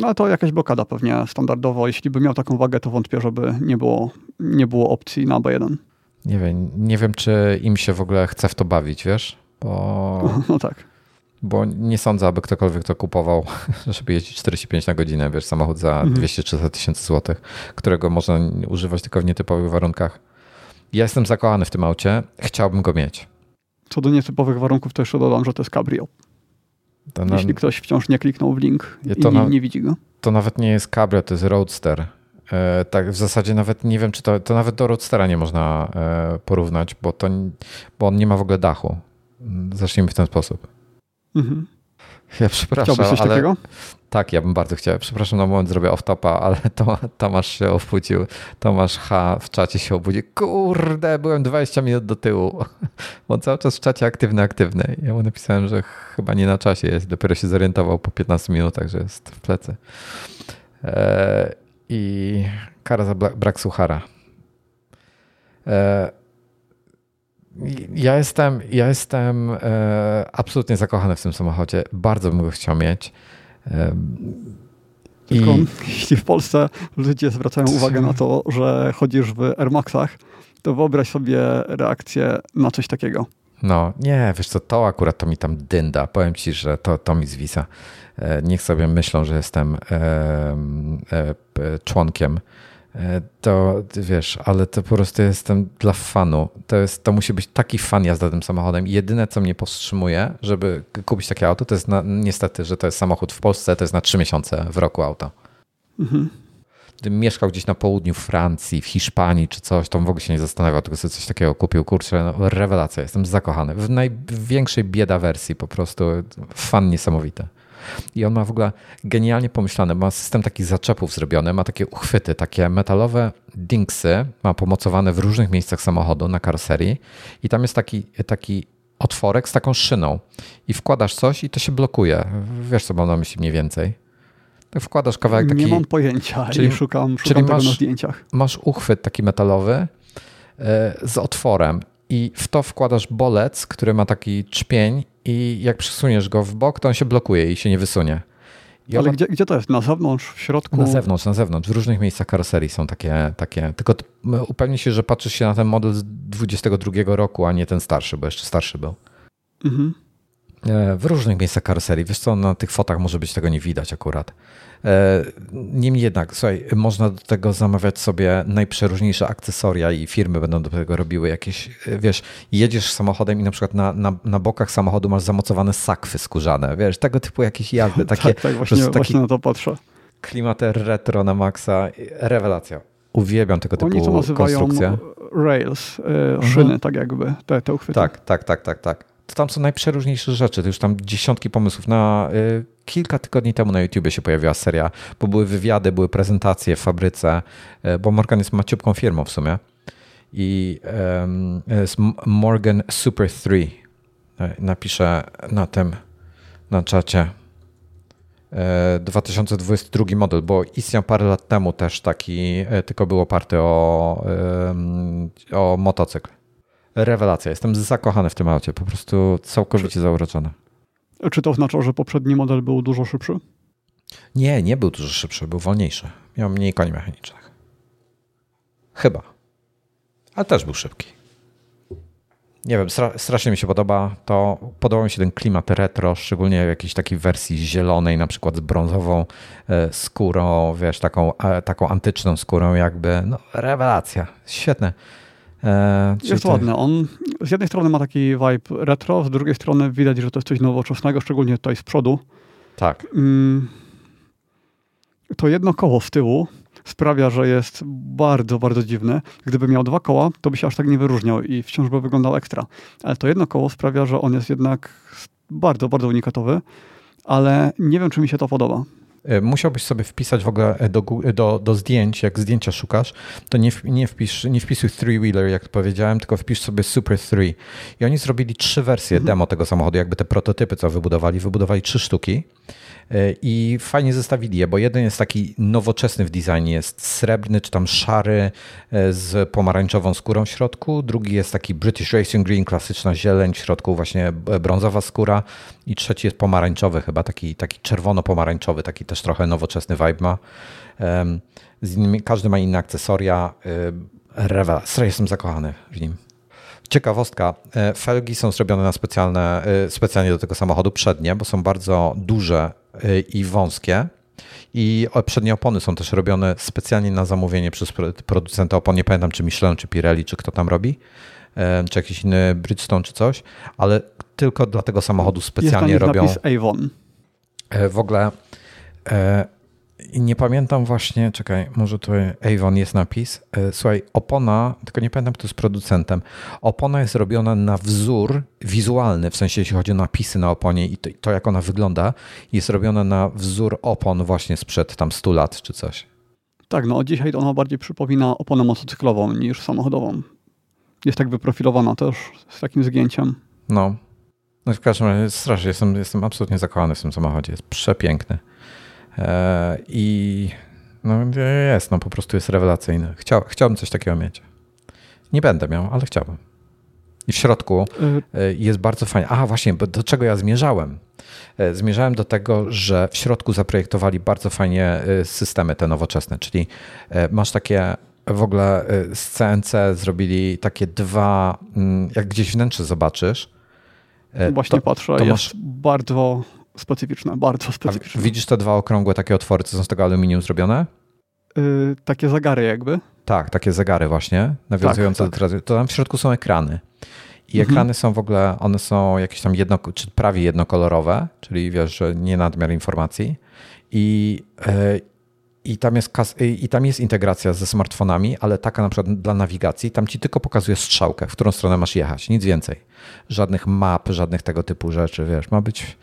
No to jakaś blokada pewnie standardowo. Jeśli by miał taką wagę, to wątpię, żeby nie było, nie było opcji na B1. Nie wiem, nie wiem, czy im się w ogóle chce w to bawić, wiesz? Bo... No tak bo nie sądzę, aby ktokolwiek to kupował, żeby jeździć 45 na godzinę, wiesz, samochód za mhm. 200-300 tysięcy złotych, którego można używać tylko w nietypowych warunkach. Ja jestem zakochany w tym aucie, chciałbym go mieć. Co do nietypowych warunków, to jeszcze dodam, że to jest cabrio. Na... Jeśli ktoś wciąż nie kliknął w link i nie, na... nie, widzi go. To nawet nie jest cabrio, to jest roadster. E, tak, w zasadzie nawet nie wiem, czy to, to nawet do roadstera nie można e, porównać, bo, to, bo on nie ma w ogóle dachu. Zacznijmy w ten sposób. Mhm. Ja przepraszam, Chciałbyś coś ale... takiego? Tak, ja bym bardzo chciał. Przepraszam, na moment zrobię off-topa, ale Tomasz się obudził. Tomasz H. w czacie się obudził. Kurde, byłem 20 minut do tyłu. Bo cały czas w czacie aktywny, aktywny. Ja mu napisałem, że chyba nie na czasie jest. Dopiero się zorientował po 15 minutach, że jest w plecy. Eee, I kara za brak suchara. Eee, ja jestem, ja jestem e, absolutnie zakochany w tym samochodzie. Bardzo bym go chciał mieć. E, Tylko i... jeśli w Polsce ludzie zwracają uwagę na to, że chodzisz w Air Maxach, to wyobraź sobie reakcję na coś takiego. No, nie, wiesz co, to akurat to mi tam dynda. Powiem ci, że to, to mi zwisa. E, niech sobie myślą, że jestem e, e, członkiem to wiesz, ale to po prostu jestem dla fanu. To, jest, to musi być taki fan jazda tym samochodem. Jedyne, co mnie powstrzymuje, żeby kupić takie auto, to jest na, niestety, że to jest samochód w Polsce, to jest na trzy miesiące w roku auto. Mhm. Gdybym mieszkał gdzieś na południu Francji, w Hiszpanii czy coś, to w ogóle się nie zastanawiał, tylko sobie coś takiego kupił. Kurczę, no, rewelacja, jestem zakochany. W największej bieda wersji po prostu. Fan niesamowity. I on ma w ogóle genialnie pomyślane, ma system takich zaczepów zrobiony, ma takie uchwyty, takie metalowe dingsy, ma pomocowane w różnych miejscach samochodu na karoserii i tam jest taki, taki otworek z taką szyną i wkładasz coś i to się blokuje. Wiesz, co mam na myśli mniej więcej? Tak wkładasz kawałek taki... Nie mam pojęcia czyli, szukam, szukam czyli masz, na zdjęciach. Masz uchwyt taki metalowy e, z otworem i w to wkładasz bolec, który ma taki czpień i jak przesuniesz go w bok, to on się blokuje i się nie wysunie. I Ale gdzie, gdzie to jest? Na zewnątrz, w środku? Na zewnątrz, na zewnątrz. W różnych miejscach karoserii są takie. takie. Tylko upewnij się, że patrzysz się na ten model z 22 roku, a nie ten starszy, bo jeszcze starszy był. Mhm. E, w różnych miejscach karoserii. Wiesz co, na tych fotach może być tego nie widać akurat. E, niemniej jednak, słuchaj, można do tego zamawiać sobie najprzeróżniejsze akcesoria i firmy będą do tego robiły jakieś, e, wiesz, jedziesz samochodem i na przykład na, na, na bokach samochodu masz zamocowane sakwy skórzane, wiesz, tego typu jakieś jazdy. Takie, tak, tak, właśnie, taki właśnie na to patrzę. Klimater retro na maksa, rewelacja. Uwielbiam tego typu Oni to nazywają konstrukcje. rails, yy, szyny, mhm. tak jakby, te, te uchwyty. Tak, tak, tak, tak, tak to tam są najprzeróżniejsze rzeczy. To już tam dziesiątki pomysłów. Na y, kilka tygodni temu na YouTubie się pojawiła seria, bo były wywiady, były prezentacje w fabryce, y, bo Morgan jest maciupką firmą w sumie. I y, jest Morgan Super 3. Y, napiszę na tym, na czacie. 2022 y, model, bo istniał parę lat temu też taki, tylko był oparty o, o motocykl rewelacja. Jestem zakochany w tym aucie, po prostu całkowicie zauroczony. Czy to oznacza, że poprzedni model był dużo szybszy? Nie, nie był dużo szybszy, był wolniejszy. Miał mniej koni mechanicznych. Chyba. Ale też był szybki. nie wiem, strasznie mi się podoba. To podoba mi się ten klimat retro, szczególnie w jakiejś takiej wersji zielonej, na przykład z brązową e, skórą, wiesz, taką, taką antyczną skórą, jakby. No, rewelacja. Świetne. E, jest ładny. On z jednej strony ma taki vibe retro, z drugiej strony widać, że to jest coś nowoczesnego, szczególnie tutaj z przodu. Tak. Mm, to jedno koło z tyłu sprawia, że jest bardzo, bardzo dziwny. Gdyby miał dwa koła, to by się aż tak nie wyróżniał i wciąż by wyglądał ekstra. Ale to jedno koło sprawia, że on jest jednak bardzo, bardzo unikatowy, ale nie wiem, czy mi się to podoba. E, musiałbyś sobie wpisać w ogóle do, do, do zdjęć, jak zdjęcia szukasz, to nie, nie, wpisz, nie wpisuj three-wheeler, jak powiedziałem, tylko wpisz sobie Super 3. I oni zrobili trzy wersje mhm. demo tego samochodu, jakby te prototypy, co wybudowali, wybudowali trzy sztuki. E, I fajnie zestawili je, bo jeden jest taki nowoczesny w designie, jest srebrny czy tam szary e, z pomarańczową skórą w środku. Drugi jest taki British Racing Green, klasyczna zieleń, w środku właśnie brązowa skóra. I trzeci jest pomarańczowy, chyba taki, taki czerwono-pomarańczowy, taki też trochę nowoczesny vibe ma. Innymi, każdy ma inne akcesoria. E, rewelacja, jestem zakochany w nim. Ciekawostka, felgi są zrobione na specjalne, specjalnie do tego samochodu przednie, bo są bardzo duże i wąskie. I przednie opony są też robione specjalnie na zamówienie przez producenta opon. Nie pamiętam, czy Michelin, czy Pirelli, czy kto tam robi, czy jakiś inny Bridgestone, czy coś, ale tylko dla tego samochodu specjalnie jest robią. Napis Avon. E, w ogóle i nie pamiętam właśnie, czekaj, może tu Avon jest napis. E, słuchaj, opona, tylko nie pamiętam, kto jest producentem. Opona jest robiona na wzór wizualny, w sensie jeśli chodzi o napisy na oponie i to, to jak ona wygląda, jest robiona na wzór opon właśnie sprzed tam 100 lat czy coś. Tak, no dzisiaj ona bardziej przypomina oponę motocyklową niż samochodową. Jest tak wyprofilowana też z takim zgięciem. No. No w każdym razie strasznie, jestem, jestem absolutnie zakochany w tym samochodzie. Jest przepiękny. E, I no jest, no po prostu jest rewelacyjny. Chciał, chciałbym coś takiego mieć. Nie będę miał, ale chciałbym. I w środku e, jest bardzo fajnie. A właśnie, do czego ja zmierzałem? E, zmierzałem do tego, że w środku zaprojektowali bardzo fajnie systemy te nowoczesne, czyli masz takie w ogóle z CNC zrobili takie dwa, mm, jak gdzieś wnętrze zobaczysz. Właśnie to, patrzę, to jest masz... bardzo specyficzne, bardzo specyficzne. A widzisz te dwa okrągłe takie otwory, co są z tego aluminium zrobione? Yy, takie zagary jakby? Tak, takie zagary właśnie, nawiązujące tak, tak. do To tam w środku są ekrany. I mhm. ekrany są w ogóle, one są jakieś tam jedno, czy prawie jednokolorowe, czyli wiesz, że nie nadmiar informacji. I, yy, i tam, jest, I tam jest integracja ze smartfonami, ale taka na przykład dla nawigacji, tam ci tylko pokazuje strzałkę, w którą stronę masz jechać, nic więcej. Żadnych map, żadnych tego typu rzeczy, wiesz, ma być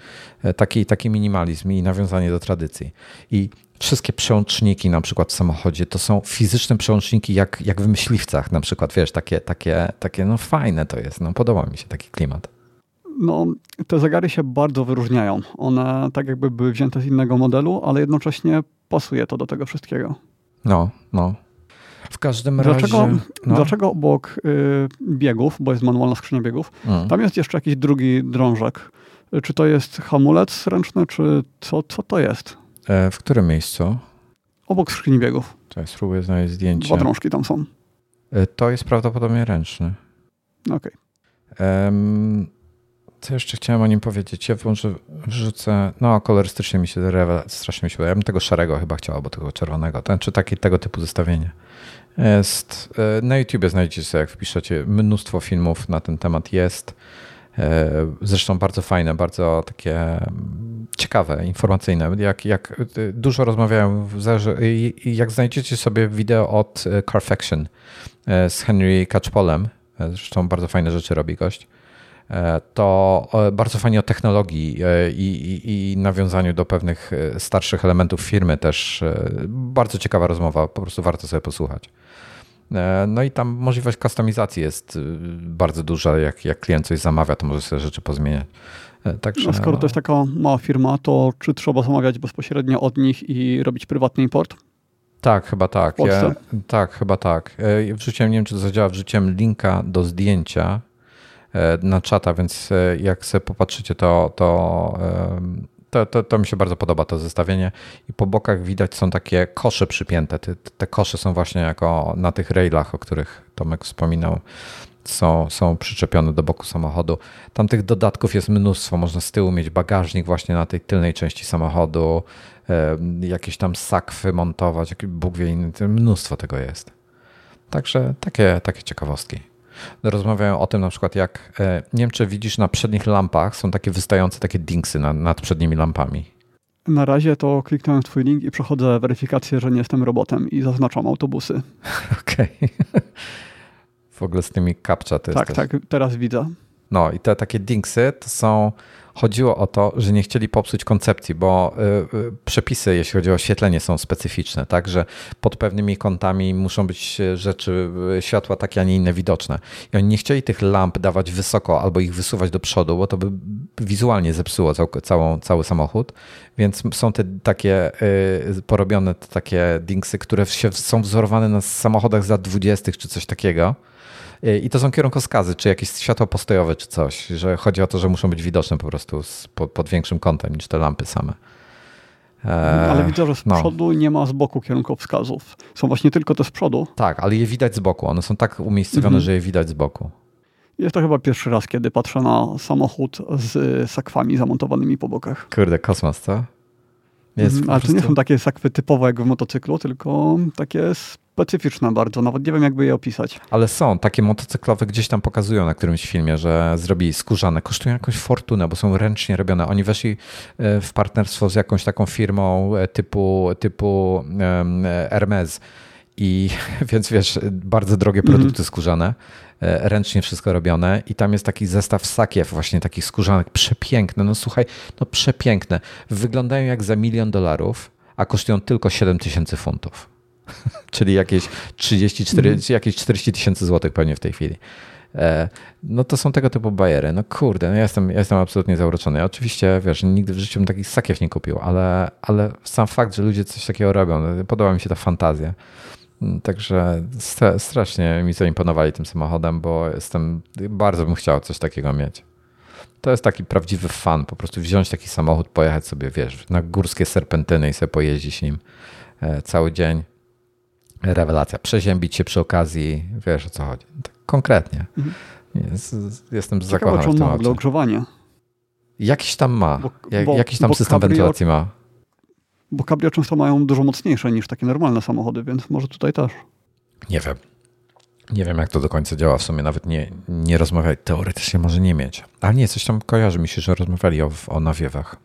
e, taki, taki minimalizm i nawiązanie do tradycji. I wszystkie przełączniki na przykład w samochodzie to są fizyczne przełączniki jak, jak w myśliwcach na przykład, wiesz, takie, takie, takie no fajne to jest, no podoba mi się taki klimat. No, te zegary się bardzo wyróżniają. One tak jakby były wzięte z innego modelu, ale jednocześnie pasuje to do tego wszystkiego. No, no. W każdym dlaczego, razie. No. Dlaczego obok y, biegów, bo jest manualna skrzynia biegów, mm. tam jest jeszcze jakiś drugi drążek? Czy to jest hamulec ręczny, czy co, co to jest? E, w którym miejscu? Obok skrzyni biegów. Cześć, spróbuję znaleźć zdjęcie. Dwa drążki tam są. E, to jest prawdopodobnie ręczny. Okej. Okay. Co jeszcze chciałem o nim powiedzieć? Ja może wrzucę, no kolorystycznie mi się strasznie mi się Ja bym tego szarego chyba chciał, albo tego czerwonego. Ten, czy taki, tego typu zestawienie. Jest, e, na YouTubie znajdziecie sobie, jak wpiszecie, mnóstwo filmów na ten temat jest. E, zresztą bardzo fajne, bardzo takie mm, ciekawe, informacyjne. Jak, jak dużo rozmawiałem, jak znajdziecie sobie wideo od e, Carfaction z Henry Catchpolem, zresztą bardzo fajne rzeczy robi gość, E, to e, bardzo fajnie o technologii e, i, i, i, nawiązaniu do pewnych starszych elementów firmy też. Bardzo ciekawa rozmowa, po prostu warto sobie posłuchać. No i tam możliwość kustomizacji jest bardzo duża. Jak, jak klient coś zamawia, to może sobie rzeczy pozmieniać. Także, no skoro to jest taka mała firma, to czy trzeba zamawiać bezpośrednio od nich i robić prywatny import? Tak, chyba tak. Ja, tak, chyba tak. Wrzuciłem, nie wiem czy to zadziała, wrzuciłem linka do zdjęcia E, na czata, więc e, jak sobie popatrzycie, to, to, to, to, to mi się bardzo podoba to zestawienie. I po bokach widać są takie kosze przypięte. Te, te kosze są właśnie jako na tych railach, o których Tomek wspominał. są, są przyczepione do boku samochodu. Tam tych dodatków jest mnóstwo. Można z tyłu mieć bagażnik właśnie na tej tylnej części samochodu, jakieś tam sakwy montować, Bóg wie mnóstwo tego jest. Także takie, takie ciekawostki. Rozmawiają o tym na przykład jak, e, nie wiem czy widzisz na przednich lampach są takie wystające takie dingsy nad, nad przednimi lampami. Na razie to kliknąłem w twój link i przechodzę weryfikację, że nie jestem robotem i zaznaczam autobusy. Okej. Okay. W ogóle z tymi captcha to Tak, jest tak, teraz widzę. No i te takie dingsy to są chodziło o to, że nie chcieli popsuć koncepcji, bo y, y, przepisy, jeśli chodzi o oświetlenie, są specyficzne, tak, że pod pewnymi kątami muszą być rzeczy, y, światła takie, a nie inne widoczne. I oni nie chcieli tych lamp dawać wysoko albo ich wysuwać do przodu, bo to by wizualnie zepsuło cał, całą, cały samochód, więc są te takie porobione te takie dingsy, które są wzorowane na samochodach za 20 czy coś takiego i to są kierunkowskazy, czy jakieś światło postojowe, czy coś, że chodzi o to, że muszą być widoczne po prostu z, pod, pod większym kątem niż te lampy same. Eee, ale widzę, że z no. przodu nie ma z boku kierunkowskazów. Są właśnie tylko te z przodu. Tak, ale je widać z boku. One są tak umiejscowione, mhm. że je widać z boku. Jest to chyba pierwszy raz, kiedy patrzę na samochód z sakwami zamontowanymi po bokach. Kurde, kosmos, co? Jest mhm, ale prostu... to nie są takie sakwy typowe jak w motocyklu, tylko takie specyficzne bardzo, nawet nie wiem jakby je opisać. Ale są, takie motocyklowe gdzieś tam pokazują na którymś filmie, że zrobili skórzane, kosztują jakąś fortunę, bo są ręcznie robione. Oni weszli e, w partnerstwo z jakąś taką firmą e, typu, typu Hermes i więc wiesz, bardzo drogie mhm. produkty mm. skórzane, e, ręcznie wszystko robione i tam jest taki zestaw sakiew właśnie takich skórzanych, przepiękne, no słuchaj, no przepiękne. Wyglądają jak za milion dolarów, a kosztują tylko 7 tysięcy funtów. Czyli jakieś 34, mm. jakieś 40 tysięcy złotych pewnie w tej chwili. E, no to są tego typu bajery. No kurde, no ja jestem, ja jestem absolutnie zauroczony. Ja oczywiście, wiesz, nigdy w życiu bym takich sakiew nie kupił, ale, ale sam fakt, że ludzie coś takiego robią, no, podoba mi się ta fantazja. Mm, także strasznie mi zaimponowali tym samochodem, bo jestem, bardzo bym chciał coś takiego mieć. To jest taki prawdziwy fan, po prostu wziąć taki samochód, pojechać sobie, wiesz, na górskie serpentyny i sobie pojeździć nim e, cały dzień rewelacja. Przeziębić się przy okazji, wiesz o co chodzi. Tak konkretnie. Mhm. Jest, jestem Ciekawe, zakochany czy on w tym ma ogrzewanie. Jakiś tam ma. Bo, bo, jakiś tam system cabrio, wentylacji ma. Bo cabrio często mają dużo mocniejsze niż takie normalne samochody, więc może tutaj też. Nie wiem. Nie wiem, jak to do końca działa. W sumie nawet nie, nie rozmawiali. Teoretycznie może nie mieć. Ale nie, coś tam kojarzy mi się, że rozmawiali o, o nawiewach.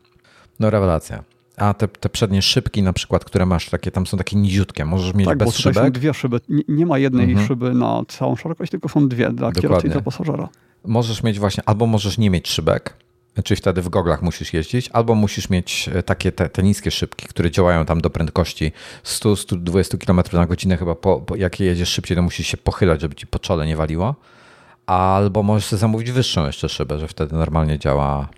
No rewelacja. A te, te przednie szybki na przykład, które masz, takie tam są takie niziutkie, możesz mieć tak, bez bo szybek? są dwie szyby. Nie, nie ma jednej mhm. szyby na całą szerokość, tylko są dwie dla kierowcy i dla pasażera. Możesz mieć właśnie, albo możesz nie mieć szybek, czyli wtedy w goglach musisz jeździć, albo musisz mieć e, takie te, te niskie szybki, które działają tam do prędkości 100-120 km na godzinę chyba, po, po, jak jedziesz szybciej, to musisz się pochylać, żeby ci po czole nie waliło. Albo możesz sobie zamówić wyższą jeszcze szybę, że wtedy normalnie działa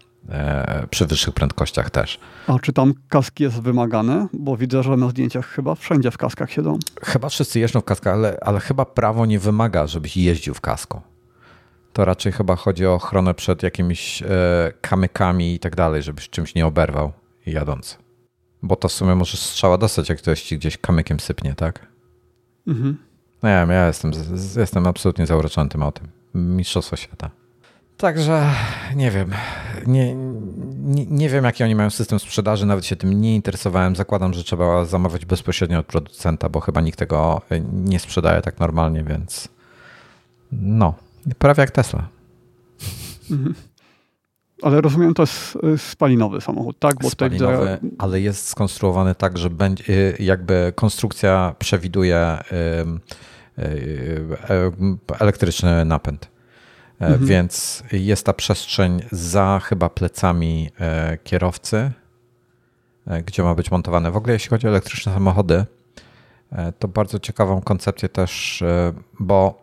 przy wyższych prędkościach też. A czy tam kask jest wymagany? Bo widzę, że na zdjęciach chyba wszędzie w kaskach siedzą. Chyba wszyscy jeżdżą w kaskach, ale, ale chyba prawo nie wymaga, żebyś jeździł w kasku. To raczej chyba chodzi o ochronę przed jakimiś e, kamykami i tak dalej, żebyś czymś nie oberwał jadąc. Bo to w sumie możesz strzała dostać, jak ktoś ci gdzieś kamykiem sypnie, tak? Mhm. No ja, ja jestem, jestem absolutnie zauroczony tym o tym. Mistrzostwo świata. Także nie wiem. Nie, nie, nie, wiem, jaki oni mają system sprzedaży, nawet się tym nie interesowałem. Zakładam, że trzeba zamawiać bezpośrednio od producenta, bo chyba nikt tego nie sprzedaje tak normalnie, więc no, prawie jak Tesla. Mhm. Ale rozumiem, to jest spalinowy samochód, tak? Bo spalinowy, widzę... ale jest skonstruowany tak, że będzie, y, jakby konstrukcja przewiduje y, y, elektryczny napęd. E, mhm. Więc jest ta przestrzeń za chyba plecami e, kierowcy, e, gdzie ma być montowane. W ogóle jeśli chodzi o elektryczne samochody, to bardzo ciekawą koncepcję też, bo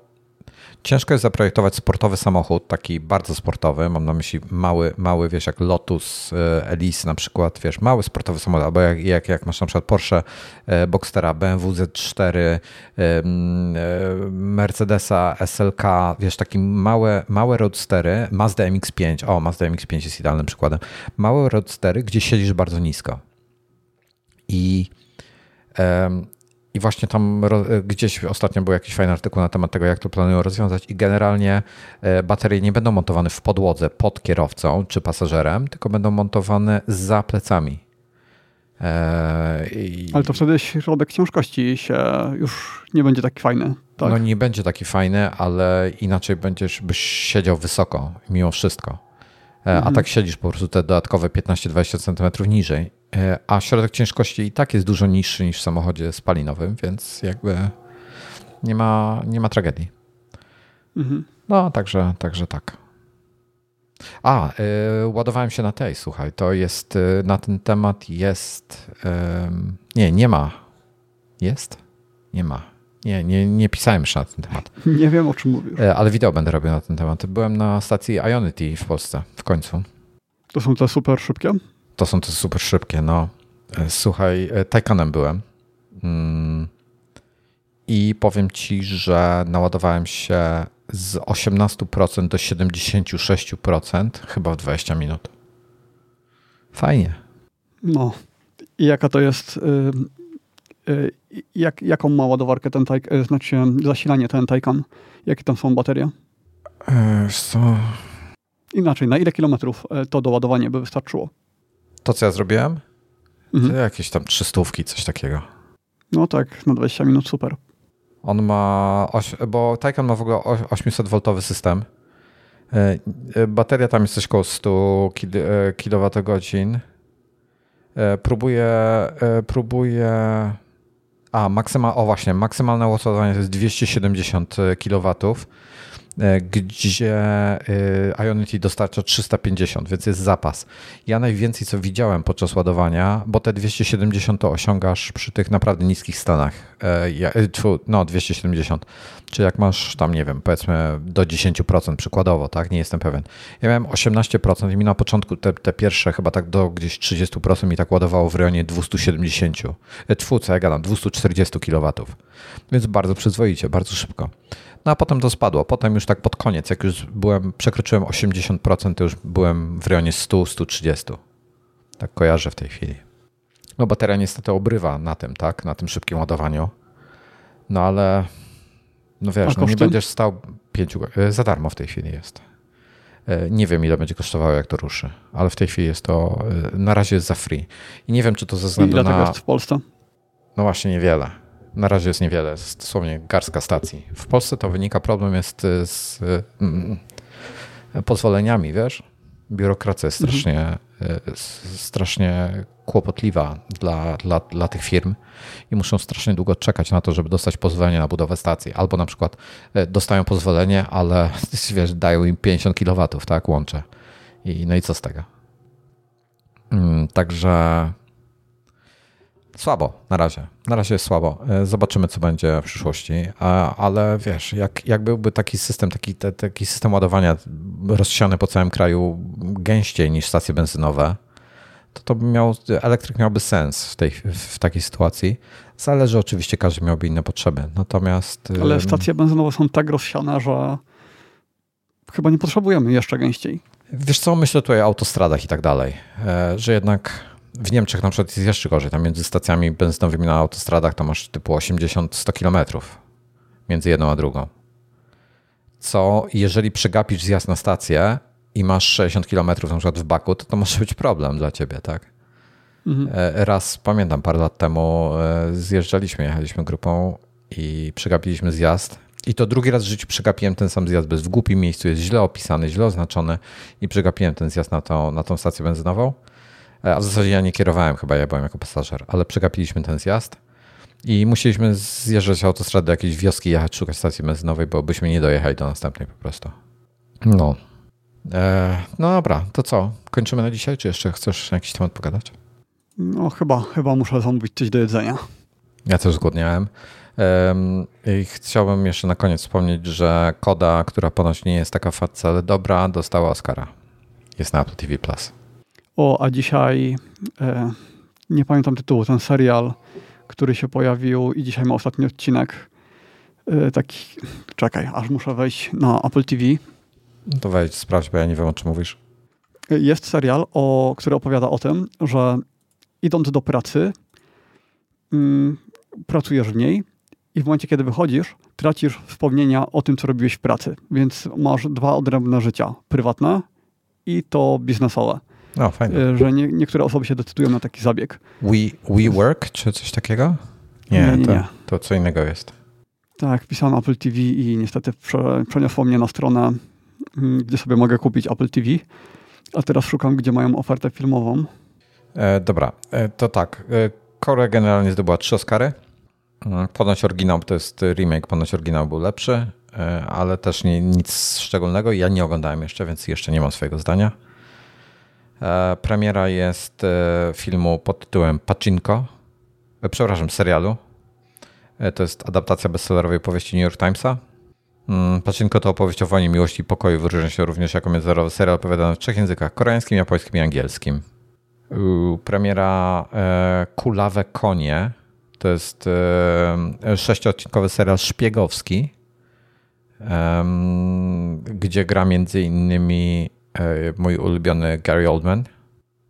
Ciężko jest zaprojektować sportowy samochód, taki bardzo sportowy, mam na myśli mały, mały wiesz, jak Lotus e, Elise na przykład, wiesz, mały sportowy samochód, albo jak, jak, jak masz na przykład Porsche e, Boxstera, BMW Z4, e, Mercedesa SLK, wiesz, takie małe, małe roadstery, Mazda MX-5, o, Mazda MX-5 jest idealnym przykładem, małe roadstery, gdzie siedzisz bardzo nisko. I I właśnie tam gdzieś ostatnio był jakiś fajny artykuł na temat tego, jak to planują rozwiązać. I generalnie baterie nie będą montowane w podłodze pod kierowcą czy pasażerem, tylko będą montowane za plecami. I... Ale to wtedy środek ciężkości się już nie będzie taki fajny. Tak? No nie będzie taki fajny, ale inaczej będziesz, byś siedział wysoko mimo wszystko. Mhm. A tak siedzisz po prostu te dodatkowe 15-20 cm niżej. E, a środek ciężkości i tak jest dużo niższy niż w samochodzie spalinowym, więc jakby nie ma, nie ma tragedii. Mhm. No, także, także tak. A, yy, ładowałem się na tej, słuchaj, to jest, yy, na ten temat jest, yy, nie, nie ma. Jest? Nie ma. Nie, nie, nie pisałem jeszcze na ten temat. Nie wiem, o czym mówisz. Ale wideo będę robił na ten temat. Byłem na stacji Ionity w Polsce, w końcu. To są te super szybkie? To są te super szybkie, no. Słuchaj, Taycanem byłem. Mm. I powiem ci, że naładowałem się z 18% do 76% chyba w 20 minut. Fajnie. No. I jaka to jest. Yy, jak, jaką ma ładowarkę ten Taycan, yy, znaczy zasilanie ten Taycan? Jakie tam są baterie? co? Inaczej, na ile kilometrów e, to doładowanie by wystarczyło? To, co ja zrobiłem? Mhm. To jakieś tam trzystówki, coś takiego. No tak, na 20 minut super. On ma, bo Taycan ma w ogóle 800V system. E, e, bateria tam jest coś około 100 kWh. Próbuję, próbuję. A, maksyma, o właśnie, maksymalne ładowanie to jest 270 kW. E, gdzie e, Ionity dostarcza 350, więc jest zapas. Ja najwięcej co widziałem podczas ładowania, bo te 270 to osiągasz przy tych naprawdę niskich stanach. E, no, 270. Czy jak masz tam, nie wiem, powiedzmy do 10% przykładowo, tak? Nie jestem pewien. Ja miałem 18% i mi na początku te, te pierwsze chyba tak do gdzieś 30% mi tak ładowało w rejonie 270. Tfu, co ja gadam, 240 kW. Więc bardzo przyzwoicie, bardzo szybko. No a potem to spadło. Potem już tak pod koniec, jak już byłem, przekroczyłem 80%, to już byłem w rejonie 100-130. Tak kojarzę w tej chwili. No bateria niestety obrywa na tym, tak? Na tym szybkim ładowaniu. No ale no wiesz, no nie będziesz stał pięciu... E, za darmo w tej chwili jest. E, nie wiem, ile będzie kosztowało, jak to ruszy, ale w tej chwili jest to, e, na razie jest za free. I nie wiem, czy to ze względu I na... ile jest w Polsce? No właśnie, niewiele. Na razie jest niewiele, jest dosłownie garstka stacji. W Polsce to wynika, problem jest z mm, pozwoleniami, wiesz? Biurokracja jest mhm. strasznie, mhm. strasznie kłopotliwa dla, dla, dla tych firm i muszą strasznie długo czekać na to, żeby dostać pozwolenie na budowę stacji. Albo na przykład dostają pozwolenie, ale wiesz, dają im 50 kW, tak, łącze. I, no i co z tego? Mm, także Słabo na razie. Na razie jest słabo. E, zobaczymy, co będzie w przyszłości. Ale wiesz, jak, jak byłby taki system, taki, te, taki system ładowania rozsiany po całym kraju gęściej niż stacje benzynowe, to, to by miał, elektryk miałby sens w, tej, w takiej sytuacji. Zależy oczywiście, każdy miałby inne potrzeby. Natomiast. Ale stacje benzynowe są tak rozsiane, że chyba nie potrzebujemy jeszcze gęściej. Wiesz co, myślę tutaj o autostradach i tak dalej, e, że jednak w Niemczech na przykład jest jeszcze gorzej. Tam między stacjami benzynowymi na autostradach to masz typu 80-100 kilometrów między jedną a drugą. Co jeżeli przegapisz zjazd na stację i masz 60 kilometrów na przykład w baku, to to może być problem dla ciebie, tak? Mhm. E, raz pamiętam, parę lat temu e, zjeżdżaliśmy, jechaliśmy grupą i przegapiliśmy zjazd. I to drugi raz w życiu przegapiłem ten sam zjazd, jest w głupim miejscu, jest źle opisany, źle oznaczony i przegapiłem ten zjazd na tą, na tą stację benzynową. E, a w zasadzie ja nie kierowałem, chyba ja byłem jako pasażer, ale przegapiliśmy ten zjazd i musieliśmy zjeżdżać autostradę do jakiejś wioski, jechać, szukać stacji benzynowej, bo byśmy nie dojechali do następnej po prostu. No. E, no dobra, to co? Kończymy na dzisiaj, czy jeszcze chcesz jakiś temat pogadać? No chyba, chyba muszę zamówić coś do jedzenia. Ja też zgłodniałem. I chciałbym jeszcze na koniec wspomnieć, że Koda, która ponoć nie jest taka wcale dobra, dostała Oscara. Jest na Apple TV+. Plus. O, a dzisiaj e, nie pamiętam tytułu, ten serial, który się pojawił i dzisiaj ma ostatni odcinek. E, taki, czekaj, aż muszę wejść na Apple TV. No to wejdź, sprawdź, bo ja nie wiem, o czym mówisz. E, jest serial, o, który opowiada o tym, że idąc do pracy, mm, pracujesz w niej i w momencie, kiedy wychodzisz, tracisz wspomnienia o tym, co robiłeś w pracy. Więc masz dwa odrębne życia. Prywatne i to biznesowe. No, fajnie. E, że nie, niektóre osoby się decydują na taki zabieg. We, we Work czy coś takiego? Nie, nie, nie, to, nie. to co innego jest. Tak, wpisałem Apple TV i niestety prze, przeniosło mnie na stronę, mm, gdzie sobie mogę kupić Apple TV. A teraz szukam, gdzie mają ofertę filmową. E, dobra, e, to tak. E, Core generalnie zdobyła trzy Oscary. E, ponoć oryginał to jest remake, ponoć oryginał był lepszy, e, ale też nie, nic szczególnego. Ja nie oglądałem jeszcze, więc jeszcze nie mam swojego zdania. E, premiera jest filmu pod tytułem Pacinko. Przepraszam, serialu. To jest adaptacja bestsellerowej powieści New York Timesa. Mm, Pacinko to opowieść o wojnie miłości i pokoju. Wyróżnia się również jako międzynarodowy serial opowiadany w trzech językach: koreańskim, japońskim i angielskim. Premiera Kulawe Konie to jest e, sześciodcinkowy serial szpiegowski, gdzie gra między innymi e, mój ulubiony Gary Oldman.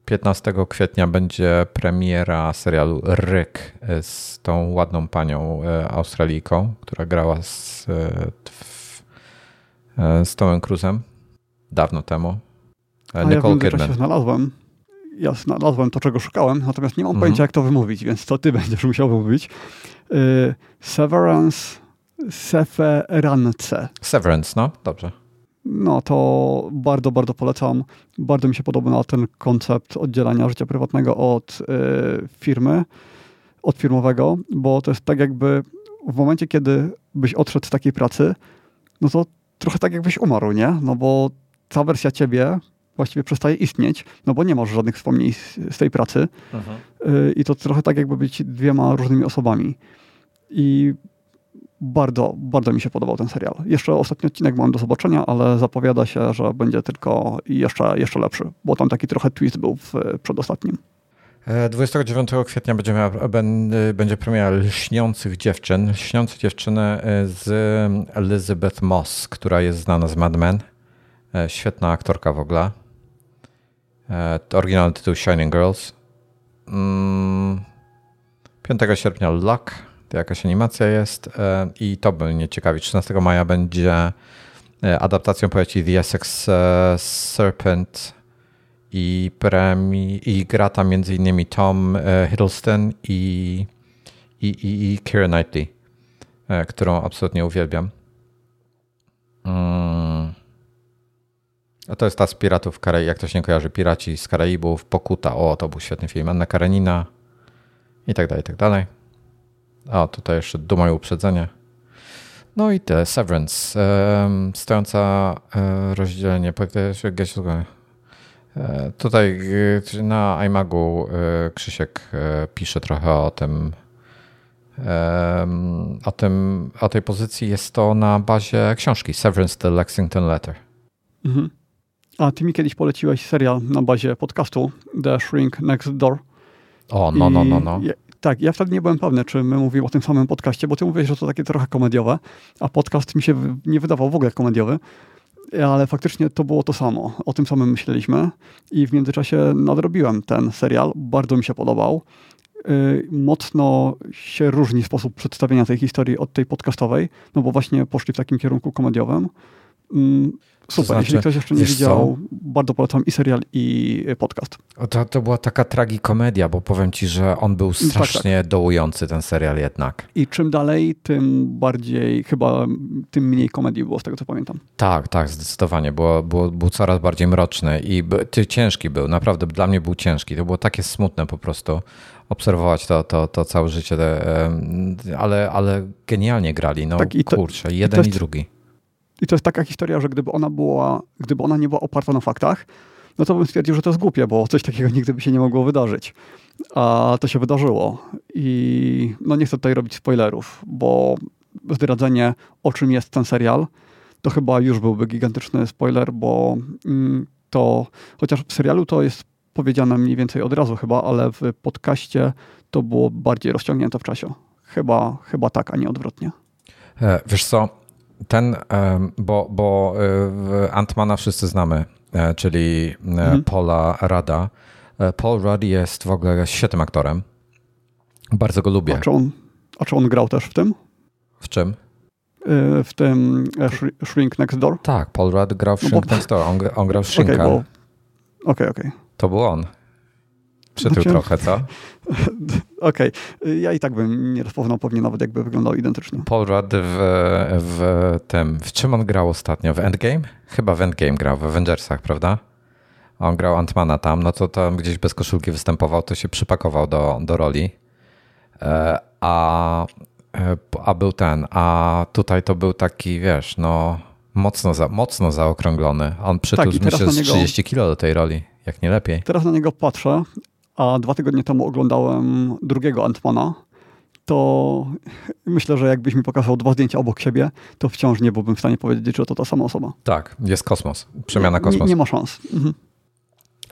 15 kwietnia będzie premiera serialu Ryk z tą ładną panią e, Australijką, która grała z, z Tomem Cruzem dawno temu. Nicole ja Kidman. się znalazłem ja znalazłem to, czego szukałem, natomiast nie mam mhm. pojęcia, jak to wymówić, więc to ty będziesz musiał wymówić. Severance Severance. Severance, no, dobrze. No to bardzo, bardzo polecam. Bardzo mi się podoba ten koncept oddzielania życia prywatnego od y, firmy, od firmowego, bo to jest tak jakby w momencie, kiedy byś odszedł z takiej pracy, no to trochę tak jakbyś umarł, nie? No bo ta wersja ciebie właściwie przestaje istnieć, no bo nie masz żadnych wspomnień z, z tej pracy. Mhm. Y, I to trochę tak jakby być dwiema różnymi osobami. I bardzo, bardzo mi się podobał ten serial. Jeszcze ostatni odcinek mam do zobaczenia, ale zapowiada się, że będzie tylko jeszcze, jeszcze lepszy, bo tam taki trochę twist był w przedostatnim. 29 e, kwietnia będzie, miała, będzie premiera Lśniących Dziewczyn. Lśniące dziewczyny e, z Elizabeth Moss, która jest znana z Mad Men. E, świetna aktorka w ogóle. E, oryginalny tytuł Shining Girls. 5 mm, sierpnia Luck, to jakaś animacja jest e, i to by mnie ciekawi. 13 maja będzie e, adaptacją powieści The Essex Serpent i, premi, i gra tam między innymi Tom Hiddleston i, i, i, i Keira Knightley, którą absolutnie uwielbiam. Mm. A to jest ta z Piratów Karaibów, jak to się nie kojarzy, Piraci z Karaibów, Pokuta, o, to był świetny film, Anna Karenina i tak dalej, i tak dalej. A, tutaj jeszcze Duma i Uprzedzenie. No i te Severance, stojąca e, rozdzielenie, e, tutaj e, na iMagu Krzysiek pisze trochę o tym, o tym, o tej pozycji. Jest to na bazie książki Severance the Lexington Letter. Mhm. A ty mi kiedyś poleciłeś serial na bazie podcastu The Shrink Next Door. O, no, no, no, no. Tak, ja wtedy nie byłem pewny, czy my mówimy o tym samym podcaście, bo ty mówisz, że to takie trochę komediowe, a podcast mi się nie wydawał w ogóle komediowy, ale faktycznie to było to samo. O tym samym myśleliśmy i w międzyczasie nadrobiłem ten serial. Bardzo mi się podobał. Yy, mocno się różni sposób przedstawienia tej historii od tej podcastowej, no bo właśnie poszli w takim kierunku komediowym. Yy, Super, to znaczy, jeśli ktoś jeszcze nie widział, co? bardzo polecam i serial, i podcast. To, to była taka tragikomedia, bo powiem ci, że on był strasznie tak, tak. dołujący, ten serial jednak. I czym dalej, tym bardziej, chyba tym mniej komedii było, z tego co pamiętam. Tak, tak, zdecydowanie. Było, było, był coraz bardziej mroczny i ty, ciężki był, naprawdę dla mnie był ciężki. To było takie smutne po prostu obserwować to, to, to całe życie, ale, ale genialnie grali, no tak, i to, kurczę, jeden i, i drugi. I to jest taka historia, że gdyby ona była, gdyby ona nie była oparta na faktach, no to bym stwierdził, że to jest głupie, bo coś takiego nigdy by się nie mogło wydarzyć. A to się wydarzyło. I no nie chcę tutaj robić spoilerów, bo zdradzenie, o czym jest ten serial, to chyba już byłby gigantyczny spoiler, bo mm, to, chociaż w serialu to jest powiedziane mniej więcej od razu chyba, ale w podcaście to było bardziej rozciągnięte w czasie. Chyba, chyba tak, a nie odwrotnie. E, wiesz co, ten, bo, bo e, Antmana wszyscy znamy, e, czyli e, mhm. Paula Rada. Paul Rudd jest w ogóle świetnym aktorem. Bardzo go lubię. A czy on, A czy on grał też w tym? W czym? W tym Shrink Next Door? Tak, Paul Rudd grał w no Shrink bo... Next Door. On, on grał w Shrinka. Okej, okay, okej. Okay, okay. To był on. Przytył znaczy... trochę, co? Okej. Okay. Ja i tak bym nie rozpoznał pewnie nawet jakby wyglądał identycznie. Paul Rudd w, w tym... W czym on grał ostatnio? W Endgame? Chyba w Endgame grał, w Avengersach, prawda? On grał Antmana tam, no to tam gdzieś bez koszulki występował, to się przypakował do, do roli. E, a, e, a był ten, a tutaj to był taki, wiesz, no mocno, za, mocno zaokrąglony. On przytył tak, myślę z niego, 30 kilo do tej roli, jak nie lepiej. Teraz na niego patrzę, a dwa tygodnie temu oglądałem drugiego Antmana, to myślę, że jakbyś mi pokazał dwa zdjęcia obok siebie, to wciąż nie byłbym w stanie powiedzieć, że to ta sama osoba. Tak, jest kosmos, przemiana kosmosu. Nie, nie ma szans. Mhm.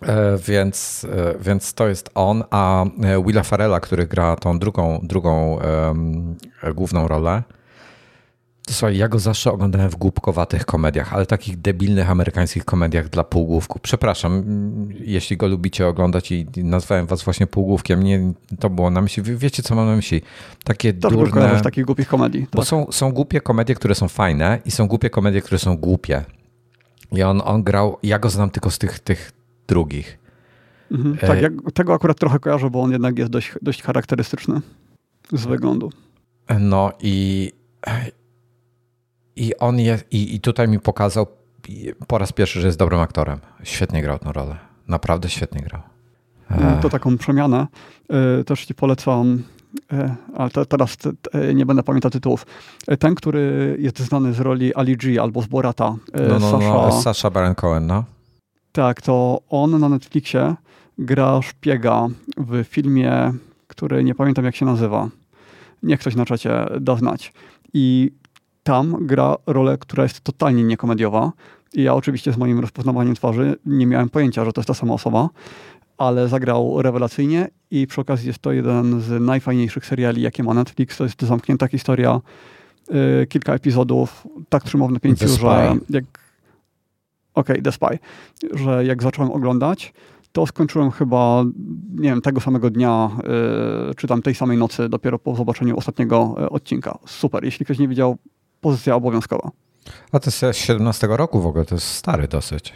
E, więc, e, więc to jest on, a e, Willa Farella, który gra tą drugą, drugą um, główną rolę, to słuchaj, ja go zawsze oglądałem w głupkowatych komediach, ale takich debilnych amerykańskich komediach dla półgłówków. Przepraszam, jeśli go lubicie oglądać i nazwałem was właśnie półgłówkiem, nie, to było na myśli, wiecie co mam na myśli? Takie to durne... z takich głupich komedii. Bo tak. są, są głupie komedie, które są fajne i są głupie komedie, które są głupie. I on, on grał, ja go znam tylko z tych, tych drugich. Mhm, tak, ja tego akurat trochę kojarzę, bo on jednak jest dość, dość charakterystyczny z wyglądu. No i, i on jest, i, i tutaj mi pokazał po raz pierwszy, że jest dobrym aktorem. Świetnie grał tę rolę. Naprawdę świetnie grał. No, to taką przemianę e, też ci polecam, e, ale te, teraz te, te, nie będę pamiętał tytułów. E, ten, który jest znany z roli Ali G albo z Borata. No, no, Sasha, no, Sasha Baron Cohen, no. Tak, to on na Netflixie gra szpiega w filmie, który nie pamiętam jak się nazywa. Niech ktoś na czacie da znać. I tam gra rolę, która jest totalnie niekomediowa. I ja oczywiście z moim rozpoznawaniem twarzy nie miałem pojęcia, że to jest ta sama osoba, ale zagrał rewelacyjnie i przy okazji jest to jeden z najfajniejszych seriali, jakie ma Netflix. To jest zamknięta historia, yy, kilka epizodów, tak trzyma w napięciu, że jak okej, okay, The Spy, że jak zacząłem oglądać, to skończyłem chyba, nie wiem, tego samego dnia, yy, czy tam tej samej nocy, dopiero po zobaczeniu ostatniego yy, odcinka. Super. Jeśli ktoś nie widział, pozycja obowiązkowa. A to jest z 17 roku w ogóle, to jest stary dosyć.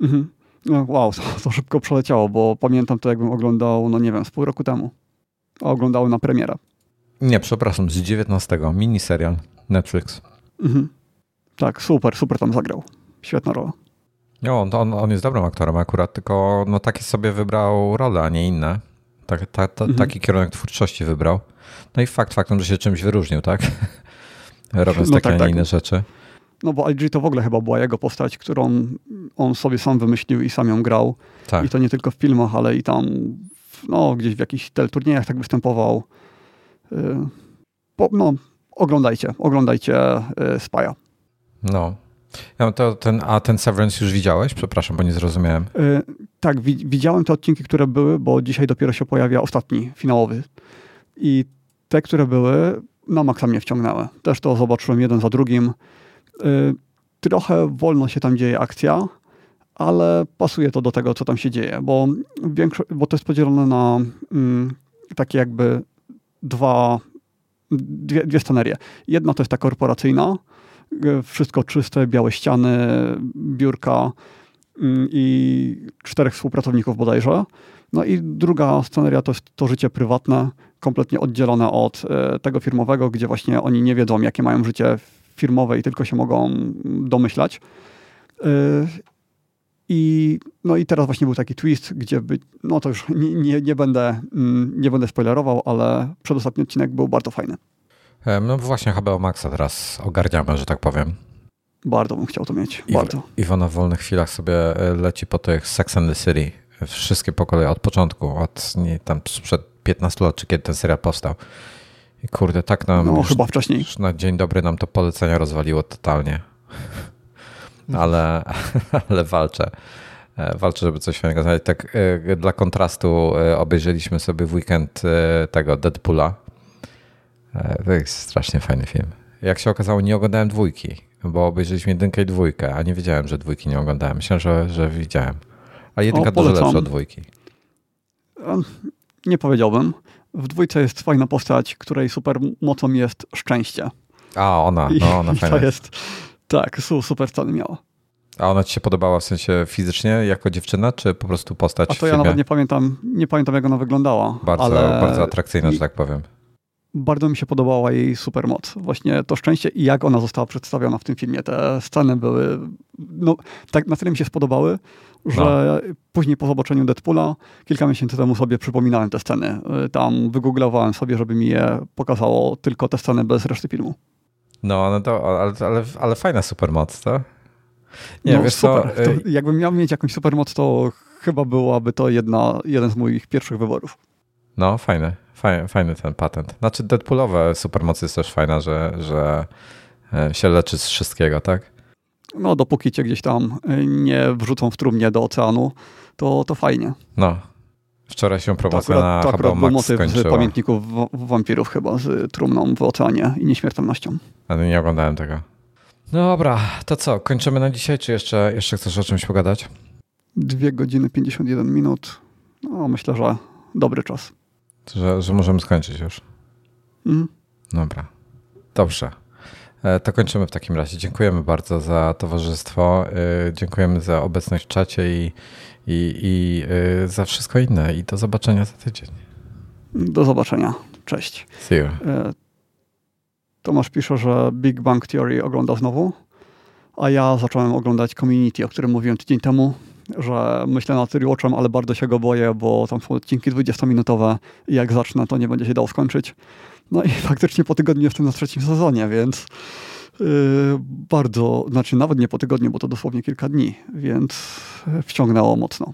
Mhm. No, wow, to, to, szybko przeleciało, bo pamiętam to, jakbym oglądał, no nie wiem, z pół roku temu. A oglądałem na premierę. Nie, przepraszam, z 19. Miniserial Netflix. Mhm. Tak, super, super tam zagrał. Świetna rola. No, on, on, on jest dobrym aktorem akurat, tylko no, taki sobie wybrał rolę, a nie inne. Tak, ta, ta, mhm. Taki kierunek twórczości wybrał. No i fakt faktem, że się czymś wyróżnił, tak? Robiąc no takie, tak, a nie tak. inne rzeczy. No bo IG to w ogóle chyba była jego postać, którą on sobie sam wymyślił i sam ją grał. Tak. I to nie tylko w filmach, ale i tam no, gdzieś w jakichś teleturniejach tak występował. Y, no, oglądajcie, oglądajcie y, Spaja. No, ja, to ten, a ten Severance już widziałeś? Przepraszam, bo nie zrozumiałem. Yy, tak, wi widziałem te odcinki, które były, bo dzisiaj dopiero się pojawia ostatni, finałowy. I te, które były, na maksa mnie wciągnęły. Też to zobaczyłem jeden za drugim. Yy, trochę wolno się tam dzieje akcja, ale pasuje to do tego, co tam się dzieje, bo, bo to jest podzielone na mm, takie jakby dwa, dwie, dwie scenerie. Jedna to jest ta korporacyjna, E, wszystko czyste, białe ściany, biurka mm, i czterech współpracowników bodajże. No i druga sceneria to jest to życie prywatne, kompletnie oddzielone od e, tego firmowego, gdzie właśnie oni nie wiedzą, jakie mają życie firmowe i tylko się mogą domyślać. E, I, no i teraz właśnie był taki twist, gdzie by, no to już nie, nie, nie, będę, mm, nie będę spoilerował, ale przedostatni odcinek był bardzo fajny. No właśnie HBO Maxa teraz ogarniamy, że tak powiem. Bardzo bym chciał to mieć, bardzo. Iwona w wolnych chwilach sobie e, leci po tych Sex and the City. Wszystkie po kolei, od początku, od nie, tam sprzed 15 lat, czy kiedy ten serial powstał. I kurde, tak nam... No, już, chyba wcześniej. Już na dzień dobry nam to polecenia rozwaliło totalnie. Ale, ale walczę. E, walczę, żeby coś fajnego znaleźć. Tak e, dla kontrastu obejrzeliśmy sobie w weekend tego Deadpoola E, to jest strasznie fajny film. Jak się okazało, nie oglądałem dwójki, bo obejrzeliśmy jedynkę i dwójkę, a nie wiedziałem, że dwójki nie oglądałem. Myślałem, że, że widziałem. A jedynka o, dużo lepsza od dwójki. Nie powiedziałbym. W dwójce jest fajna postać, której super mocą jest szczęście. A, ona, no ona I fajna. to jest, tak, su- super sceny miała. A ona ci się podobała w sensie fizycznie jako dziewczyna, czy po prostu postać A to ja nawet nie pamiętam, nie pamiętam jak ona wyglądała. Bardzo, ale bardzo atrakcyjna, że tak powiem. bardzo mi się podobała jej supermoc. Właśnie to szczęście i jak ona została przedstawiona w tym filmie. Te sceny były, no, tak na tyle mi się spodobały, że później po zobaczeniu Deadpoola kilka miesięcy temu sobie przypominałem te sceny. Y, Tam wygooglowałem sobie, żeby mi je pokazało tylko te sceny bez reszty filmu. No, no to, ale, ale, ale fajna supermoc, to? Nie, no, wiesz super. co, To, y- jakbym miał mieć jakąś supermoc, to chyba byłaby to jedna, jeden z moich pierwszych wyborów. No, fajny, fajny, fajny ten patent. Znaczy Deadpoolowe supermocy jest też fajna, że, że e, się leczy z wszystkiego, tak? No, dopóki cię gdzieś tam y, nie wrzucą w trumnie do oceanu, to, to fajnie. No. Wczoraj się To promocja akurat, na to akurat był motyw z pamiętników wa- wampirów chyba, z trumną w oceanie i nieśmiertelnością. ale nie oglądałem tego. No dobra, to co, kończymy na dzisiaj, czy jeszcze, jeszcze chcesz o czymś pogadać? Dwie godziny 51 minut. No, myślę, że dobry czas. Że, że możemy skończyć już. Mhm. Dobra. Dobrze. E, To kończymy w takim razie. Dziękujemy bardzo za towarzystwo. e, Dziękujemy za obecność w czacie i, i, i e, za wszystko inne. I do zobaczenia za tydzień. Do zobaczenia. Cześć. See you. Tomasz pisze, że Big Bang Theory ogląda znowu, a ja zacząłem oglądać Community, o którym mówiłem tydzień temu, że myślę nad Rewatchem, ale bardzo się go boję, bo tam są odcinki 20-minutowe i jak zacznę, to nie będzie się dało skończyć. No i faktycznie po tygodniu jestem na trzecim sezonie, więc yy, bardzo, znaczy nawet nie po tygodniu, bo to dosłownie kilka dni, więc wciągnęło mocno.